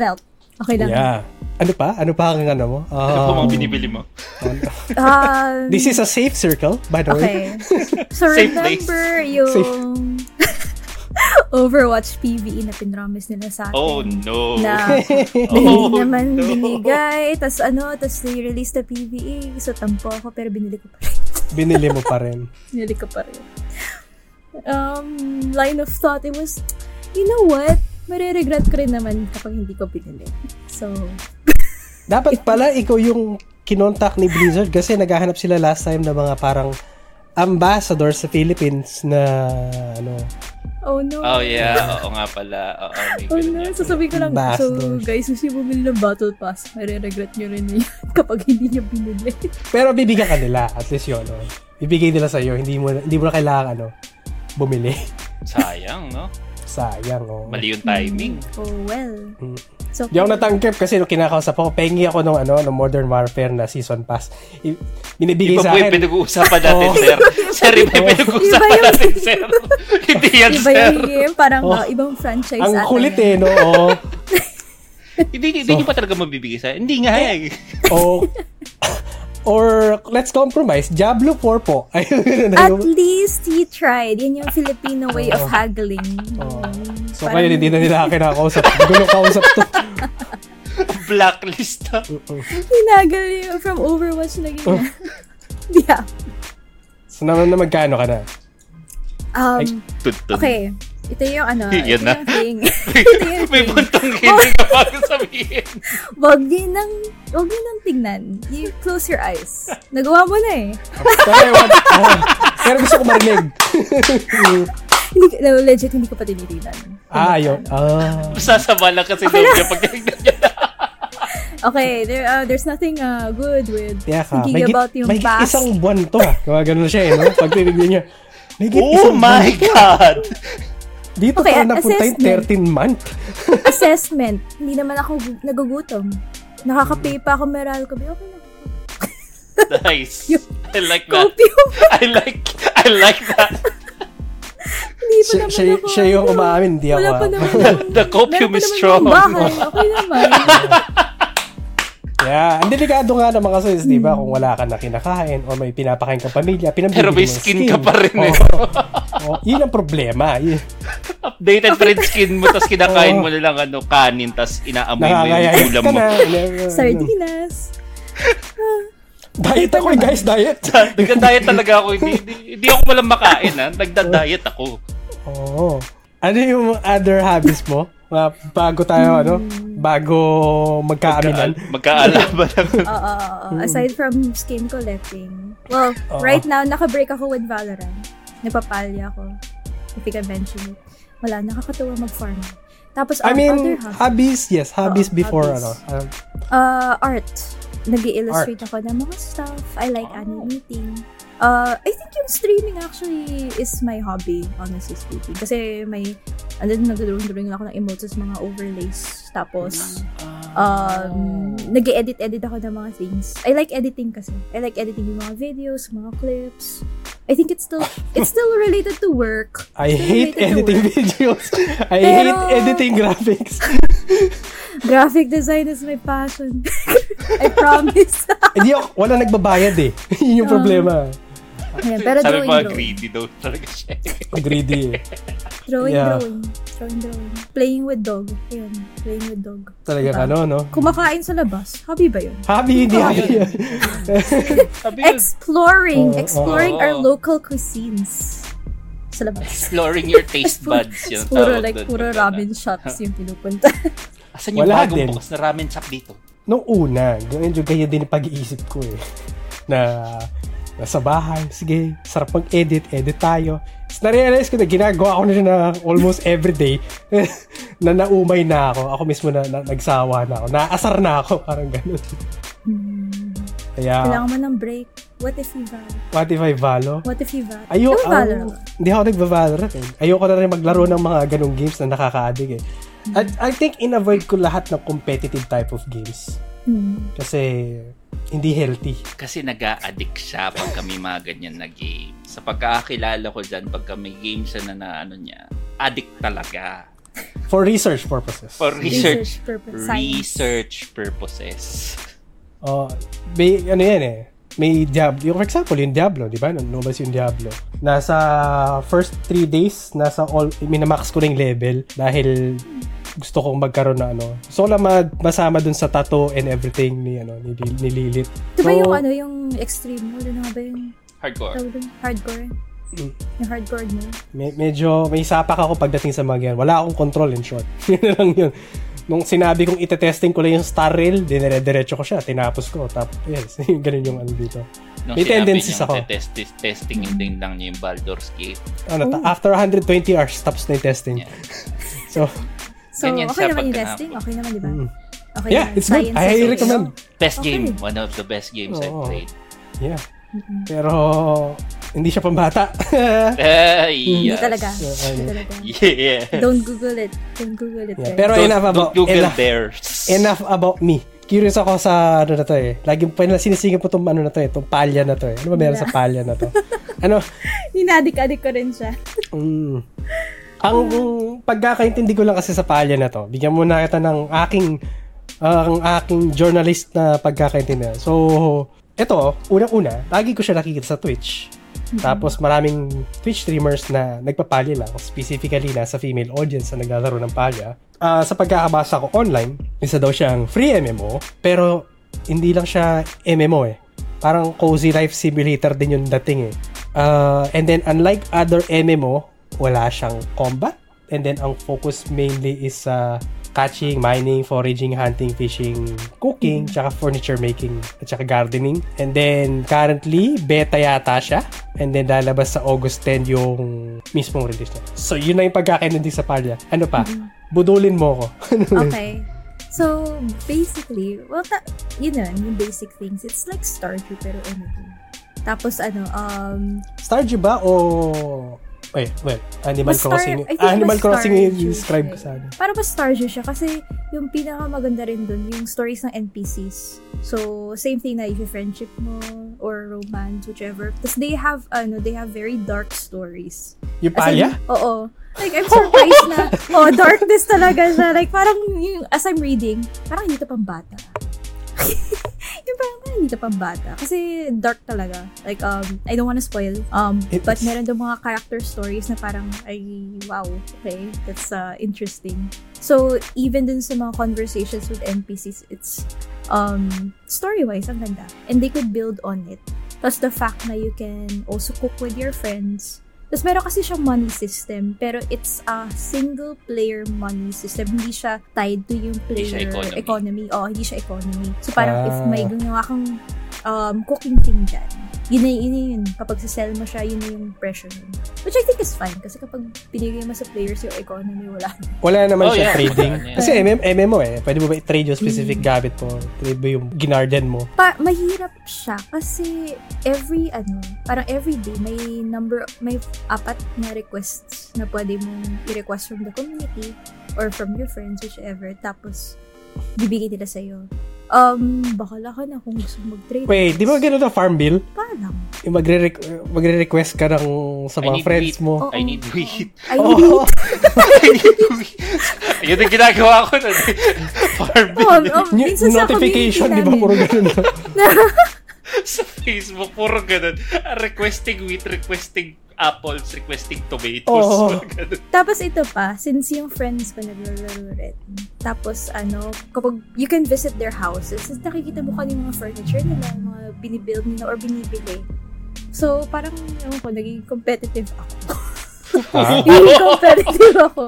Felt. Okay lang. yeah. Ano pa? Ano pa ang ano mo? Ano po Um, mga binibili mo? Um, this is a safe circle, by the way. okay. So, Safe place. remember yung Overwatch PvE na pinromise nila sa atin. Oh, no. Na, na Oh, hindi naman no. binigay. Tapos ano, tapos they-release na PvE. So, tampo ako, pero binili ko pa rin. Binili mo pa rin. binili ko pa rin. Um, line of thought, it was, you know what? Mariregret ko rin naman kapag hindi ko binili. So, Dapat pala ikaw yung kinontak ni Blizzard kasi naghahanap sila last time na mga parang ambassador sa Philippines na ano oh no. Oh, yeah. Oo nga pala. Oo, Oh ganun no, sasabihin ko lang, so Ambassadors. guys, gusto yung bumili ng Battle Pass, mariregret nyo rin yun kapag hindi nyo binili. pero bibigyan ka nila at least yun no? bibigay nila sa iyo hindi mo hindi mo na kailangan ano bumili Sayang, no? sayang oh Mali yung timing. Oh well. Mm. So, Di ako natanggap kasi nung kinakausap ako, pengi ako nung ano, nung Modern Warfare na season pass. I- binibigay Iba sa po yung akin. pinag-uusapan natin, Oo. sir. Sir, iba yung pinag-uusapan Iba yung- natin, sir. Hindi yan, iba sir. yung game, parang Oh. uh, ibang franchise Ang kulit eh, no? Oo. Hindi, hindi nyo pa talaga mabibigay sa Hindi nga eh. O, or let's compromise. Diablo 4 po. Ayun, At least he tried. Yan yung Filipino way of haggling. Oh. So Parang- ngayon, hindi na nila kinakausap. Gulo kausap to. Blacklist na. Hinagal yung from Overwatch naging Oh. yeah. So naman na magkano ka na? Um, Tuntun. okay. Ito yung ano, Yan ito na. yung thing. ito yung May thing. buntong hindi ka pa sabihin. Wag din nang, wag din nang tingnan. You close your eyes. Nagawa mo na eh. Pero, what, oh, pero gusto ko marinig. Hindi, no, legit, hindi ko pa tinitingnan. ah, yun. Ah. Sasama lang kasi loob niya pag tinignan niya. Okay, there, uh, there's nothing uh, good with Kaya ka, thinking may, git, about yung may past. isang buwan to ah. Gawa ganun siya eh, no? Pag tinignan niya. May Oh my to. God! Dito Okay, pa napunta yung assessment. 13 month. Assessment. Hindi naman ako gu- nagugutom. Nakaka-pay pa ako meral ko. Okay na. Nice. I like that. I like I like that. Hindi pa Siya, naman siya, ako. siya yung umaamin, hindi ako. Wala pa ah. naman. The copium is naman strong. bahay. Okay naman. Yeah, ang delikado nga naman kasi, di ba, kung wala ka na kinakain o may pinapakain kang pamilya, pinabibili Pero may skin ka pa rin eh. Oo. Oo, yun ang problema. Yun. Updated print skin mo, tapos kinakain mo na lang ano, kanin, tapos inaamoy mo yung ulam ka mo. na. Sardinas. Diet ako eh, guys, diet. Nagda-diet talaga ako. Hindi, hindi, hindi ako walang makain, ha? Nagda-diet ako. Oo. Ano yung other hobbies mo? Bago tayo, ano? Bago magkaaminan. Magka- Magkaalaman lang. Oo, oo, oo. Aside from skin collecting. Well, Oo. right now, naka-break ako with Valorant. Nagpapalya ako. If you can mention it. Wala, nakakatuwa mag-farm. Tapos, I mean, other hobbies, yes. Hobbies Oo, before, hobbies. ano. um, uh, art. nag illustrate ako ng mga stuff. I like Oh. animating. Uh, I think yung streaming actually is my hobby, honestly speaking. Kasi may, ano din, nag-drawing ako ng emotes sa mga overlays. Tapos, um, nag edit edit ako ng mga things. I like editing kasi. I like editing yung mga videos, mga clips. I think it's still, it's still related to work. I hate editing videos. I Pero- hate editing graphics. Graphic design is my passion. I promise. Hindi ako, wala nagbabayad eh. Yun yung Ah. problema. Ayan, pero Sabi drawing, mo, drawing. greedy daw talaga siya. Greedy eh. Drawing, Yeah. drawing. Drawing, drawing. Playing with dog. Ayun, playing with dog. Talaga Diba? ano, no? Kumakain sa labas. Hobby ba yun? Hobby, hindi hobby. Sabi yun, Exploring. Oo, exploring oo. our local cuisines. Sa labas. exploring your taste buds. Yun, puro like puro ramen shops yung pinupunta. Asan yung Wala bagong din. bukas na ramen shop dito? Nung una, medyo ganyan din yung pag-iisip ko eh. Na nasa bahay, sige, sarap mag-edit, edit tayo. Tapos na-realize ko na ginagawa ko na na almost everyday na naumay na ako. Ako mismo na, na nagsawa na ako. Naasar na ako, parang ganun. hmm. Kaya, Kailangan mo ng break. What if you valor? what if I valo? What if you valor? Ayo, valor ang- hindi ako nagbavalorant eh. Ayoko na rin maglaro ng mga ganong games na nakaka-addict eh. At I think in-avoid ko lahat ng competitive type of games. Hmm. Kasi hindi healthy. Kasi nag addict siya pag kami mga ganyan na game. Sa pagkakakilala ko dyan, pag kami game siya na, na ano niya, addict talaga. For research purposes. For research, purpose. Science. research purposes. Oh, may ano yan eh. May Diablo. Yung, for example, yung Diablo, di ba? Nung lumabas yung Diablo. Nasa first three days, nasa all, minamax ko na yung level dahil gusto kong magkaroon na ano. Gusto ko lang mag, masama dun sa tattoo and everything ni, ano, ni, ni Lilith. Diba So, yung ano, yung extreme mo? Ano nga ba yung Hardcore. Hardcore? Mm. Yung hardcore mo? me- medyo may sapak ako pagdating sa mga yan. Wala akong control in short. yun na lang yun. Nung sinabi kong itetesting ko lang yung star rail, dinire-diretso ko siya, tinapos ko. Tapos, yes, ganun yung ano dito. Nung May tendencies ako. Test, test, testing din lang niya yung Baldur's Gate. Ano, ta- Oh. after 120 hours, tapos na yung testing. Yeah. So, So, Ganyan okay siya naman yung testing? Okay naman, di ba? mm. Okay yeah, naman. it's good. Science I highly recommend. Best Okay. game. One of the best games I've Oo. played. Yeah. Mm-mm. Pero, hindi siya pambata. Ay, Hindi yes. talaga. Yeah, Hindi ano. talaga. Yeah. Don't Google it. Don't Google it. Yeah, pero Don't, enough about, don't Google enough, theirs. enough about me. Curious ako sa ano na to eh. Lagi pa nila sinisingin po tong ano na to eh, tong palya na to eh. Ano ba meron sa palya na to? ano? Ninadik-adik ko rin siya. Mm. Ang pagkakaintindi ko lang kasi sa palya na to, bigyan mo na kita ng aking ah, ang aking journalist na pagkakaintindi. So, ito, unang-una, lagi ko siya nakikita sa Twitch. Tapos maraming Twitch streamers na nagpapalya lang, specifically na sa female audience na naglalaro ng palya. Ah, sa pagkakabasa ko online, isa daw siyang free MMO, pero hindi lang siya MMO eh. Parang cozy life simulator din yung dating eh. Ah, and then unlike other MMO, wala siyang combat. And then ang focus mainly is sa catching, mining, foraging, hunting, fishing, cooking, tsaka furniture making, at tsaka gardening. And then, currently, beta yata siya. And then, lalabas sa August 10 yung mismong release niya. So, yun na yung pagkakaintindi sa palya. Ano pa? Budulin mo ko. Okay. So, basically, well, ta- yun na, yung basic things. It's like Stardew, pero anything. Tapos, ano, um, Stardew ba o... Wait, well, Animal Star- Crossing. Think Animal Crossing yung describe ko siya sa ano. para ba Stardew siya? Kasi yung pinakamaganda rin dun, yung stories ng NPCs. So, same thing na yung friendship mo or romance, whichever. Tapos they have, ano, they have very dark stories. Yung palya? Oo. Like, I'm surprised na, oh, darkness talaga siya. Like, parang, yung, as I'm reading, parang hindi to pang bata. yung parang, parang hindi to pang bata. Kasi dark talaga. Like, um, I don't wanna spoil. Um, It but is- meron doon mga character stories na parang, ay, wow, okay, that's uh, interesting. So, even dun sa mga conversations with NPCs, it's, um, story-wise, ang ganda. And they could build on it. Plus, the fact na you can also cook with your friends. Tapos, meron kasi siyang money system, pero it's a single-player money system. Hindi siya tied to yung Hindi siya player economy. Oh, hindi siya economy. So, parang if Ah. may ginawa kang um, cooking thing dyan, yun na yun, yun. Kapag sell mo siya, yun na yung pressure nun. Which I think is fine. Kasi kapag binigay mo sa players yung economy, wala na. Wala naman Oh, siya yeah. trading. Yeah. Kasi MM, MMO eh. Pwede mo ba i-trade yung specific Mm. gamit mo? Trade mo yung ginarden mo? Pa, mahirap siya kasi every ano, parang every day may number may apat na requests na pwede mong i-request from the community or from your friends whichever tapos bibigay nila sa iyo. Um, bakala ka na kung gusto mag-trade. Wait, di ba ganun na farm bill? Parang. Yung magre magre-request ka ng sa I mga need friends wheat. mo. I need wheat. I need Oo. I need wheat. Yun yung ginagawa ko nun. Farm Oh, oh, New- minsan sa notification, di ba? Puro ganun na. sa Facebook, puro ganun. Requesting wheat, requesting apples, requesting tomatoes. Oo. Tapos ito pa, since yung friends ko naglalaro rin, tapos ano, kapag you can visit their houses, tapos nakikita mo ano yung mga furniture nila, yung mga binibuild nila or binibili. So, parang, ewan ko, naging competitive ako. Naging competitive ako.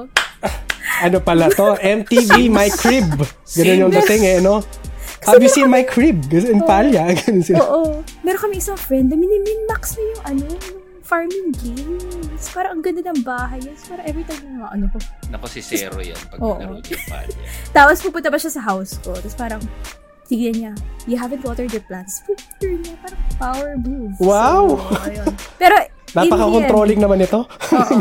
ano pala to? MTV My Crib. Ganun yung dating eh, no? Have you seen my crib? In Oo. Palya. Ganun sila. Oo. Meron kami isang friend na mini-min-max na yung ano, yung farming games. Parang ang ganda ng bahay. Yes, parang every time yung mga ano ko. Nako si Zero yan pag Oo. nalaro niya pa niya. Tapos pupunta ba siya sa house ko? Tapos parang, tignan niya, you haven't watered your plants. Pupunta niya, parang power move. Wow! So, ayun. Pero, Napaka-controlling naman ito. Oo.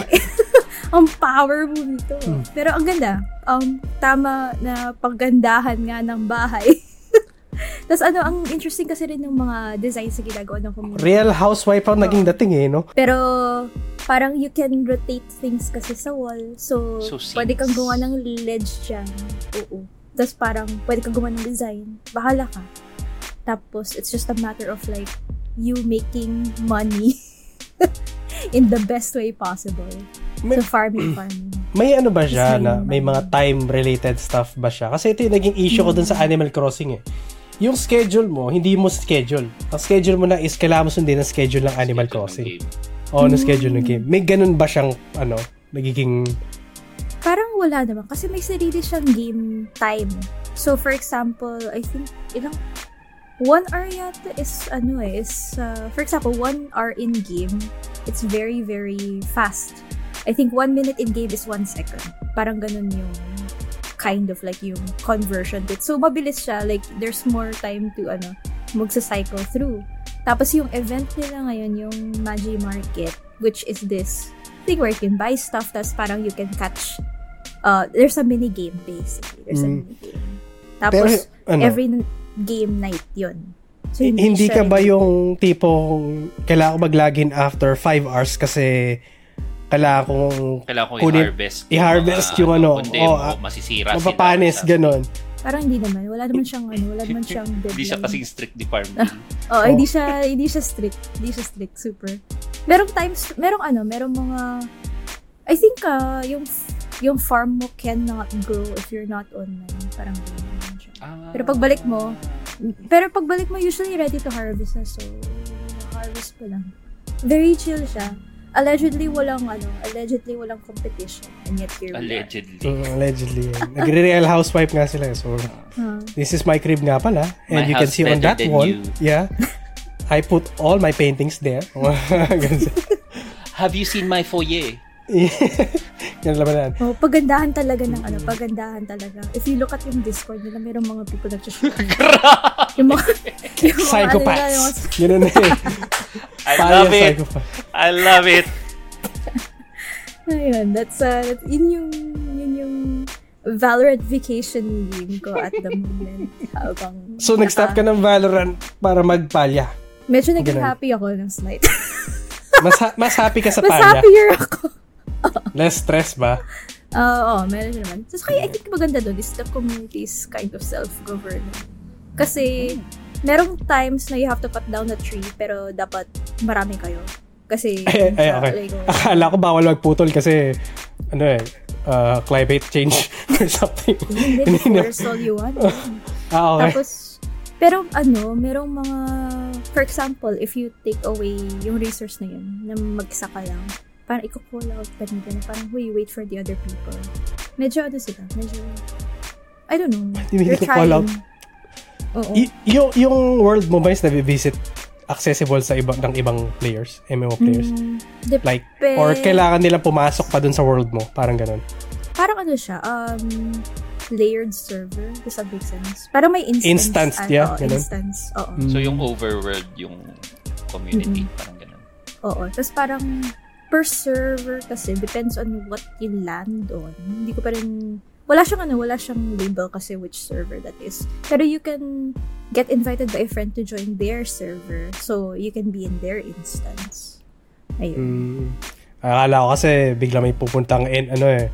ang power move nito. Hmm. Pero ang ganda. Um, tama na paggandahan nga ng bahay. Tapos ano, ang interesting kasi rin ng mga designs na ginagawa ng community. Real housewife ang naging dating eh, no? Pero, parang you can rotate things kasi sa wall. So, So, pwede kang gumawa ng ledge dyan. Oo. Tapos parang, pwede kang gumawa ng design. Bahala ka. Tapos, it's just a matter of like, you making money in the best way possible. May- so, farming, farming. May ano ba siya na may may mga time-related stuff ba siya? Kasi ito yung naging issue ko dun sa Animal Crossing eh. Yung schedule mo, hindi mo schedule. Ang schedule mo na is kailangan mo sundin ang schedule ng Animal Crossing. Oo, no schedule ng game. May ganun ba siyang, ano, nagiging... Parang wala naman. Kasi may sarili siyang game time. So, for example, I think, ilang, one hour yata is, ano eh, is, uh, for example, one hour in game, it's very, very fast. I think one minute in game is one second. Parang ganun yung kind of like yung conversion bit. So, mabilis siya. Like, there's more time to, ano, magsa-cycle through. Tapos yung event nila ngayon, yung Magi Market, which is this thing where you can buy stuff, tapos parang you can catch, uh, there's a mini game basically. There's a Mm. mini game. Tapos, ano, every game night yun. So, hindi ka siya ba yung tipong kailangan ko mag-login after 5 hours kasi kailangan kong Kailangan ko Kunin- i-harvest. i-harvest mga, yung ano, Kundi oh, ah, masisira sila. mapapanis, Sa- ganon. Parang hindi naman. Wala naman siyang, ano, wala naman siyang deadline. Hindi siya kasing strict di farm bill. Oh, Oh. hindi siya hindi siya strict. Hindi siya strict super. Merong times merong ano, merong mga I think uh, yung yung farm mo cannot grow if you're not online. Parang ganun naman siya. Ah. Pero pagbalik mo, pero pagbalik mo usually ready to harvest na so harvest pa lang. Very chill siya. Allegedly walang ano, allegedly walang competition and yet here we are. Allegedly. Mm, allegedly. Nagre-real housewife nga sila. So, Huh. this is my crib nga pala. And My you can see on that wall. you. Yeah. I put all my paintings there. Have you seen my foyer? Yan laman yan. Oh, pagandahan talaga ng ano, pagandahan talaga. If you look at yung Discord nila, merong mga people nag-share. yung mga, yung mga Psychopaths. Ano, yung, Ganun na eh. I love it. I love it. ayun, that's, uh, that, yun yung, yun yung Valorant vacation game ko at the moment. Habang, So, nag-stop ka ng Valorant para magpalya. Medyo naging Ganun. happy ako ng slight. Mas, ha- mas happy ka sa Mas palya. happier ako. Less stress ba? Oo, oh, meron naman. So, kaya I think maganda doon is the community's kind of self-government. Kasi, merong times na you have to cut down a tree, pero dapat marami kayo. Kasi, Ay, ay, okay. like, oh, Akala ko bawal magputol kasi, ano eh, uh, climate change or something. hindi, forest all you want. Ah, okay. Tapos, pero ano, merong mga, for example, if you take away yung resource na yun, na magsa ka lang, parang i-call out ka nila na parang, huy, wait for the other people. Medyo ano sila, medyo, I don't know. Hindi call out. Oo. Y- yung, yung world mo ba is accessible sa iba ng ibang players, MMO players? Mm, dep- Like, or kailangan nilang pumasok pa dun sa world mo? Parang ganun. parang ano siya, um, layered server. Does that make sense? Parang may instance. Instance, ah, yeah, ganun. instance. Oo. Mm. So yung overworld, yung community, Mm-mm. parang ganun. Oo. Tapos parang per server kasi depends on what you land on. Hindi ko pa rin wala siyang ano, wala siyang label kasi which server that is. Pero you can get invited by a friend to join their server. So you can be in their instance. Ayun. Mm. Akala ko kasi bigla may pupuntang in, ano eh,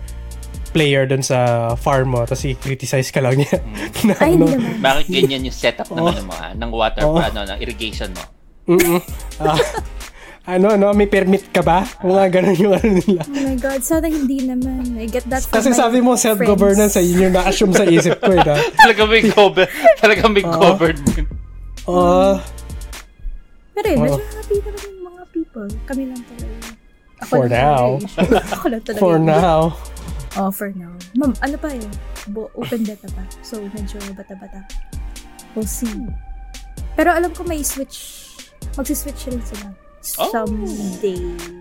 player dun sa farm mo, tapos i-criticize ka lang niya. na, Ay, ano, hindi naman. Bakit ganyan yung setup ng Oh. ano mo, ah, ng water, Oh. ano, ng irrigation mo? Mm-mm. Ah, ano, ano, may permit ka ba? Mga ganun yung ano nila. Oh my God, sana hindi naman. I get that from Kasi my sabi mo, self-governance, friends. eh, yun yung na-assume sa isip ko, eh. talaga may cover, talaga may Oo. government. ah, Pero yun, Oo. medyo happy naman yung mga people. Kami lang talaga. Ako For lang now. Ako lang talaga for now. Oh, for now. Ma'am, ano pa eh? Bo- open beta pa. So, medyo bata-bata. We'll see. Pero alam ko may switch. Magsiswitch rin sila. Oh. Someday.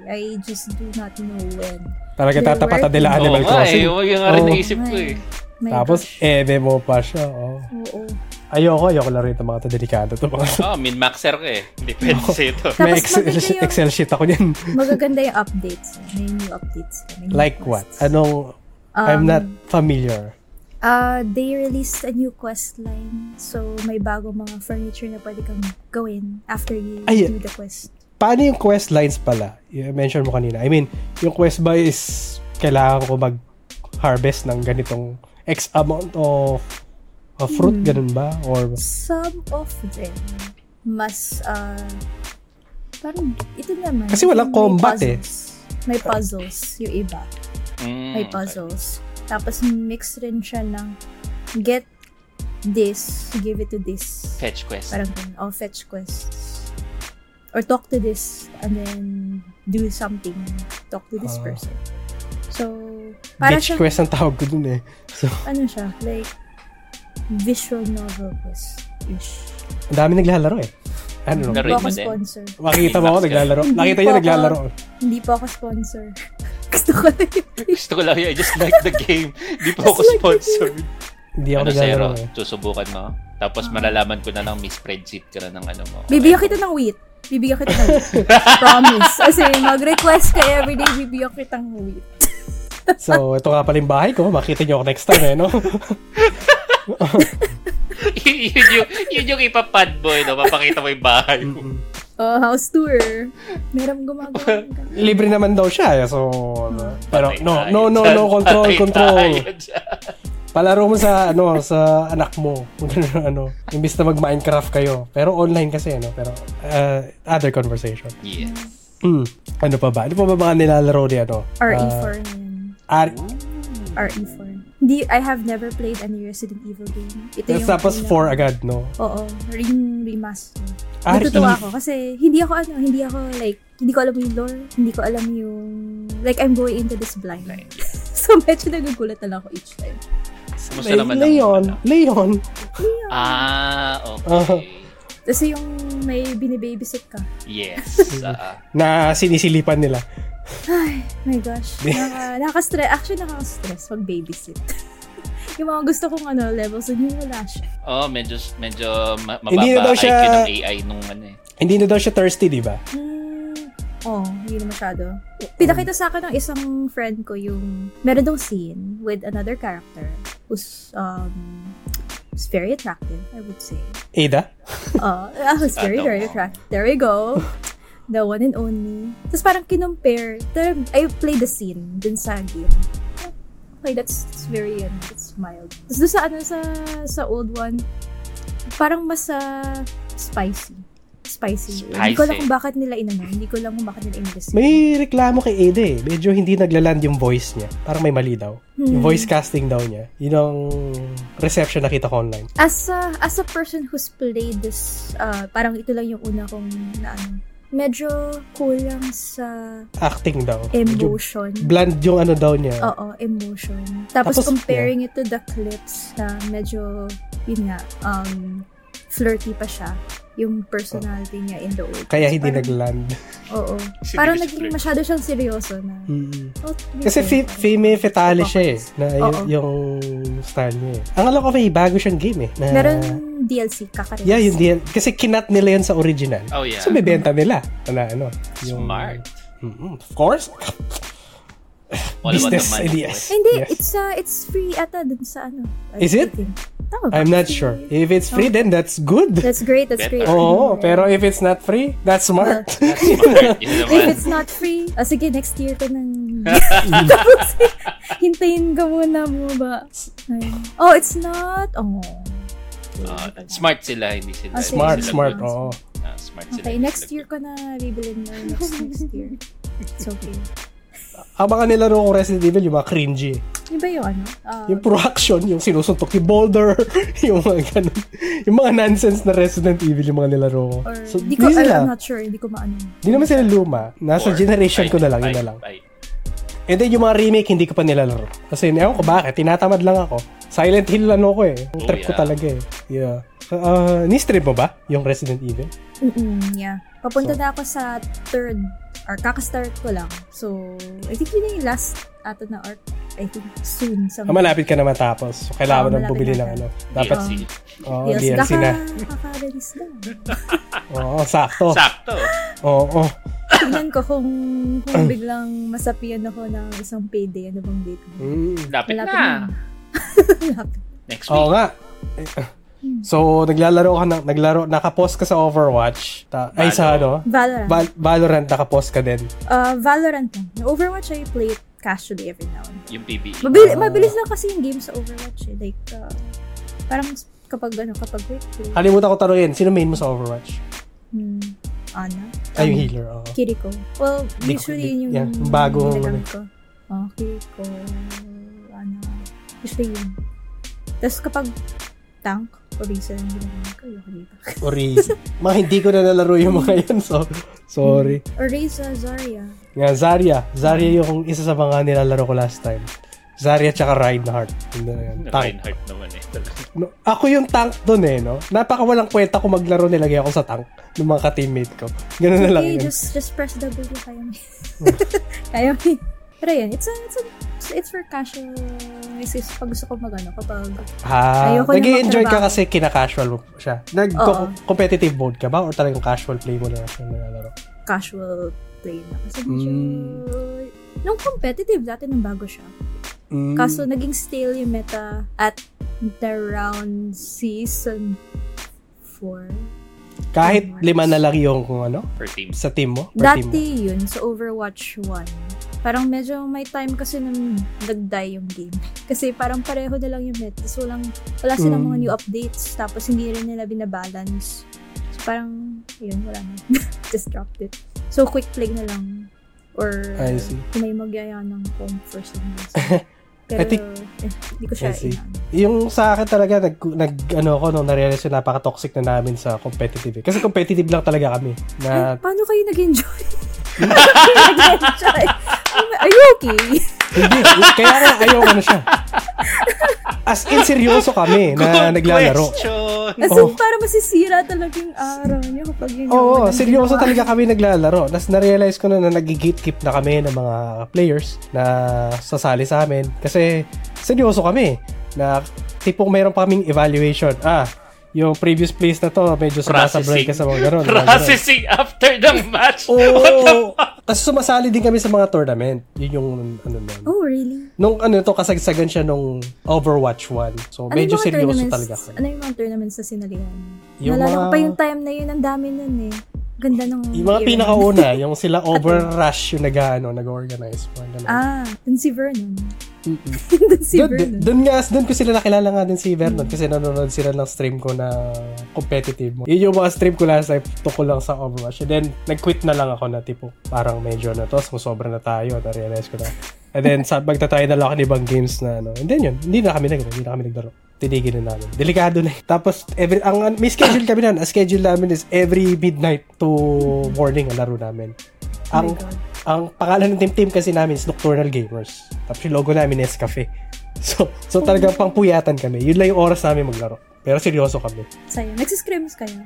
I just do not know when. Talaga tatapata nila Oo Animal nga eh, Crossing. yung yung nga rin Oo. naisip ko eh. My Tapos, gosh. mo pa siya. Oh. Oo. Ayoko, ayoko lang rin ito mga to delikado to mga Oh, min-maxer ka eh. Hindi pwede sa'yo to. May Tapos Excel, yung- Excel sheet ako niyan. Magaganda yung updates. May new updates. May new like what? quests. Anong, I'm Um, not familiar. Uh, they released a new quest line. So, may bagong mga furniture na pwede kang gawin after you Ay, do the quest. Paano yung quest lines pala? You mention mo kanina. I mean, yung quest ba is kailangan ko mag-harvest ng ganitong X amount of, of fruit, Hmm. ganun ba? Or, Some of them, mas, uh, parang, ito naman. Kasi walang may combat eh. puzzles. May puzzles, yung iba. Mm, May puzzles. Tapos, mix rin siya ng get this, give it to this. Fetch quest. Parang ganun. Oh, fetch quests. Or talk to this, and then do something. Talk to this Ah. person. So, para bitch siya, quest ang tawag ko dun eh. So, ano siya, like, visual novel quest-ish. ang dami naglalaro eh. Ano no? Hindi ako sponsor. Makikita mo ako naglalaro. Hindi Nakita niya naglalaro. Hindi po ako sponsor. Gusto ko lang Gusto ko lang yun. I just like the game. Di po ako sponsored. Hindi ako Ano, naglalaro Zero? eh. Susubukan mo? Tapos malalaman ko na lang may spreadsheet ka na ng ano mo. Bibigyan kita ng wheat. Bibigyan kita ng wheat. Promise. As in, mag-request ka everyday, bibigyan kita ng wheat. So, ito nga pala yung bahay ko. Makita niyo ako next time eh, no? yun, yung, yun yung ipapad boy, no? Papakita mo yung bahay mo. Oh, house tour. Meron gumagawa. Libre naman daw siya eh. So, ano. pero no, no, no, no, control, control. Palaro mo sa, ano, sa anak mo. Ano, ano. Imbis na mag-Minecraft kayo. Pero online kasi, ano. Pero, uh, other conversation. Yes. Hmm. Ano pa ba? Ano pa ba mga nilalaro ni, ano? RE4 Ah, na yun. R- RE4. Hindi, I have never played any Resident Evil game. Ito yung tapos una- 4 agad, no? Oo, ring remaster. RE. Natutuwa ako kasi hindi ako ano, hindi ako like, hindi ko alam yung lore, hindi ko alam yung, like I'm going into this blind. Blind. so medyo nagugulat na lang ako each time. Kumusta naman ang- Leon. ano? Leon. Ah, okay. Kasi yung may binibabysit ka. Yes. ah. Na sinisilipan nila. Ay, my gosh. Naka, nakaka-stress. Actually, nakaka-stress pag babysit. yung mga gusto kong ano, levels, yun wala siya. oh, medyo, medyo Hindi na mababa daw siya- IQ ng AI nung ano eh. Hindi na daw siya thirsty, di ba? Hmm. Oh, hindi na masyado. Pinakita sa akin ng isang friend ko yung meron dong scene with another character who's um who's very attractive, I would say. Ada? Uh, uh, who's very, Ano? very attractive. There we go. The one and only. Tapos parang kinumpare. There- I played the scene dun sa game. Okay, that's, that's very, ano, it's mild. Tapos dun sa, ano, sa, sa old one, parang mas uh, spicy. Spicy. Hindi ko Spicy. lang kung bakit nila inano. Hindi ko lang kung bakit nila inilista. May reklamo kay Ada eh. Medyo hindi naglaland yung voice niya. Parang may mali daw. Yung Hmm. voice casting daw niya. Yun ang reception nakita ko online. As a, as a person who's played this, uh, parang ito lang yung una kong na ano, medyo kulang sa Acting daw. Medyo emotion. bland yung ano daw niya. Oo, emotion. Tapos, Tapos, comparing it to the clips na medyo, yun nga, um, flirty pa siya yung personality niya in the old. Kaya hindi Parang- nag-land. Oo. Kasi Parang naging masyado siyang seryoso na. Mm. Oh, Kasi fe- female fetale siya eh. Na y- yung style niya eh. Ang alam ko may bago siyang game eh. Na, Meron DLC kakarin. Yeah, yung DL. Kasi kinat nila yan sa original. Oh, yeah. So, bibenta nila. Na, ano, yung, Smart. Mm-mm, of course. All Business ideas. Hindi, Yes. it's uh, it's free ata dun sa ano. Is it? I think. Tama ba? I'm not Free. sure. If it's free, Oh. then that's good. That's great, that's Better. great. Oo, pero if it's not free, that's smart. That's smart. Yun If it's not free, ah, sige, next year ko nang... Tapos, hintayin ka muna mo ba? Ayun. Oh, it's not? Oh. Ah, smart sila, hindi sila. Ah, hindi smart, sila smart. good. Oo. Ah, smart sila. Okay, hindi next sila year ko na bibilin na next next year. It's okay. Ang mga nilaro ko Resident Evil, yung mga cringy. Yung ba yung ano? Ah, Yung puro action, yung sinusuntok yung boulder, yung mga ganun. Yung mga nonsense na Resident Evil, yung mga nilaro ko. or, So, di ko, I- sila. I'm not sure, hindi ko maano. Di naman sila luma. Nasa Four, generation ko na lang, yun five, na lang. And then yung mga remake, hindi ko pa nilalaro. Kasi ewan ko bakit, tinatamad lang ako. Silent Hill ano ko eh. Yung Oh, trip ko yeah. talaga eh. Yeah. Uh, ni-stream mo ba yung Resident Evil? Mm-mm, yeah. Papunta So- na ako sa third or kakastart ko lang. So, I think yun na yung last ato na arc. I think soon. Some Ah, malapit ka na matapos. So, kailangan Oo, mo nang bumili na ng ano. Dapat, DLC. oh, DLC, DLC na. Kaka-release na. Oo, sakto. Sakto. Oo, oo. Tignan ko kung, kung biglang masapian ako ng isang payday. Ano bang date mo? Mm. Lapit Malapit na. Malapit. Next Oo week. nga. Eh, So, naglalaro ka na, naglaro, nakapost ka sa Overwatch. Ta- ay, sa ano? Valorant. Val- Valorant, nakapost ka din. uh, Valorant. Yung Overwatch, I play it casually every now and then. Yung PBE. Mabili- Ah. mabilis lang kasi yung game sa Overwatch eh. Like, uh, parang kapag ano, kapag quick play. Kalimutan ko tanongin, sino main mo sa Overwatch? Hmm, Ana? Ay, yung Um, healer. oo. Kiriko. Well, Di usually di- yun yung yeah, yung bago- ginagamit ko. Oh, Kiriko. Ano. Usually yun. Tapos kapag tank, Orisa yung ginagamit ko. Yung dito. Oriz. mga hindi ko na nalaro yung mga yan. So, sorry. Orisa, Zarya. Nga, Zarya. Zarya yung isa sa mga nilalaro ko last time. Zarya tsaka Reinhardt. Yun na yun. Tank. Reinhardt naman eh. No, ako yung tank dun eh, no? Napaka walang kwenta kung maglaro nilagay ako sa tank ng mga ka-teammate ko. Ganun na lang Okay, yun. just just press W. Kaya mo. Kaya mo. Pero yun, it's a, it's a, it's for casual basis pag gusto ko magano kapag Ha, Ayoko na nag-enjoy ka kasi kina-casual mo siya. Nag-competitive mode ka ba? Or talagang casual play mo na siya nalalaro? casual play na. Kasi medyo, Mm. nung competitive, dati nung bago siya. Mm. Kaso naging stale yung meta at the round season 4. Kahit lima na lang yung kung ano, Per team. sa team mo? Per team mo. Dati yun, sa Overwatch 1. Parang medyo may time kasi nung nag-die yung game. Kasi parang pareho na lang yung meta. So, walang, wala silang Mm. mga new updates. Tapos hindi rin nila binabalance. So, parang, yun, wala na. Just dropped it. So, quick play na lang. Or, I see. kung may magyaya ng comp for some reason. Pero, I think- eh, hindi ko siya I see. inaano. Yung sa akin talaga, nag, nag ano ko, nung na-realize yung napaka-toxic na namin sa competitive. eh. Kasi competitive lang talaga kami. Ay, Na, paano kayo nag-enjoy? Are you okay? hindi, kaya nga ayoko na siya. As in, seryoso kami na Good naglalaro. question. As Oh. in, para masisira talaga yung araw niyo kapag yun yung Oo, walang seryoso ginawa. talaga kami naglalaro. Tapos na-realize ko na na nag-gatekeep na kami ng mga players na sasali sa amin. Kasi seryoso kami. Na tipong mayroon pa kaming evaluation. Ah, yung previous place na to, medyo sumasablay ka sa mga ganun. Processing after the match. Oo. Tapos sumasali din kami sa mga tournament. Yun yung ano nun. Oh, really? Nung ano to, kasagsagan siya nung Overwatch 1. So, Ano medyo seryoso talaga kami. Ano yung mga tournaments na sinalihan? Yung Nalala ko mga- pa yung time na yun, ang dami nun eh. Ganda nung... Yung mga pinakauna, yung sila Overrush yung nag-ano, nag-organize. Ah, dun si Vernon. Dun si Doon, Vernon. doon nga, doon ko sila nakilala nga din si Vernon kasi nanonood sila ng stream ko na competitive mo. Yun yung mga stream ko last time, tukol lang sa Overwatch. And then, nag-quit na lang ako na tipo, parang medyo na to, sumusobra na tayo, na-realize ko na. And then, sa, magtatry na lang ako ng ibang games na ano. And then yun, hindi na kami nag hindi na kami naglaro. Tinigil na namin. Delikado na eh. Tapos, every, ang, may schedule kami na. Ang schedule namin is every midnight to morning ang laro namin. Oh Ang, God. Ang pangalan ng team team kasi namin is Nocturnal Gamers. Tapos yung logo namin is Cafe. So, so talagang pangpuyatan kami. Yun lang yung oras namin maglaro. Pero seryoso kami. Sa'yo. Nagsiscrims kayo.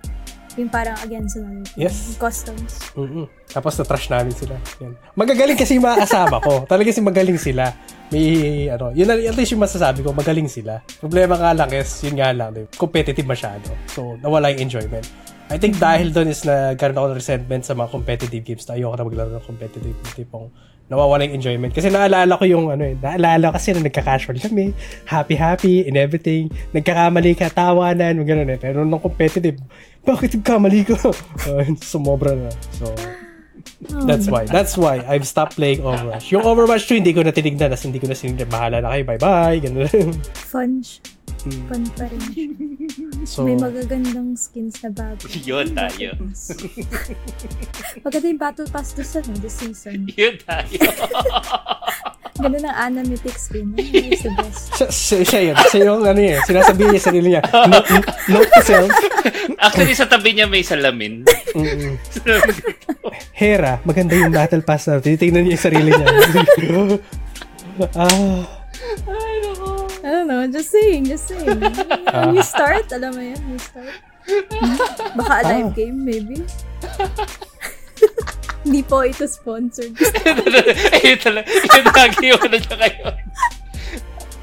Yung parang against team. Yes. Customs. mm Tapos na-trash namin sila. Yan. Magagaling kasi yung mga kasama ko. Talaga si magaling sila. May, ano, yun at least yung masasabi ko, magaling sila. Problema nga lang is, yun nga lang, competitive masyado. So, nawala yung enjoyment. I think dahil doon is nagkaroon ako ng resentment sa mga competitive games na ayoko na maglaro ng competitive yung tipong nawawala yung enjoyment. Kasi naalala ko yung ano eh, naalala kasi na nagka-casual kami, happy-happy and everything, nagkakamali ka, tawanan, gano'n eh. Pero nung competitive, bakit nagkamali ko? Uh, sumobra na. So, that's why. That's why I've stopped playing Overwatch. Yung Overwatch 2, hindi ko na tinignan, as hindi ko na sinignan. Bahala na kayo, bye-bye, gano'n. Fun. Hmm. Fun pa rin. so, May magagandang skins na bago. Yun tayo. Maganda yung Battle Pass this, ano, this season. Yun tayo. Ganda ng anamytic skin. Ano, It's the best. siya, siya, siya yun. Siya yung ano eh, sinasabihin niya sa sarili niya, note, note to self, Actually, sa tabi niya may salamin. Mm-mm. Hera, maganda yung battle pass na. Tinitingnan niya yung sarili niya. ah, I don't know, just saying, just saying. Ah. New start, alam mo yan, new start. Baka a live Ah. game, maybe. Hindi po ito sponsored. Ayun talaga. Yun lagi yung ano niya kayo.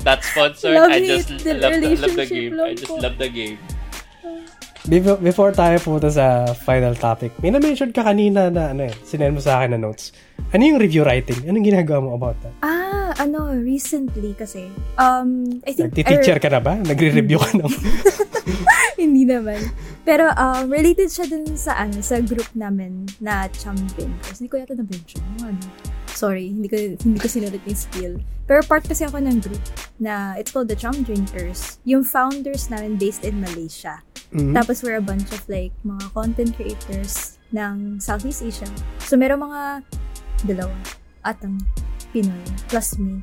Not sponsored. Love I just The love, the, love the game. I just love the game. Before, before tayo punta sa final topic, may na-mention ka kanina na ano eh, sinend mo sa akin na notes. Ano yung review writing? Anong ginagawa mo about that? ah, ano, recently kasi, um, I think, Nagti-teacher ka na ba? Nagre-review ka na? Hindi naman. Pero um, related siya dun sa ano, sa group namin na Champions. Hindi ko yata na-mention. Ano? Sorry, hindi ko hindi ko sinulat yung skill. Pero part kasi ako ng group na it's called the Chum Drinkers. Yung founders namin based in Malaysia. Mhm. Tapos we're a bunch of like mga content creators ng Southeast Asia. So meron mga dalawa atang Pinoy plus me.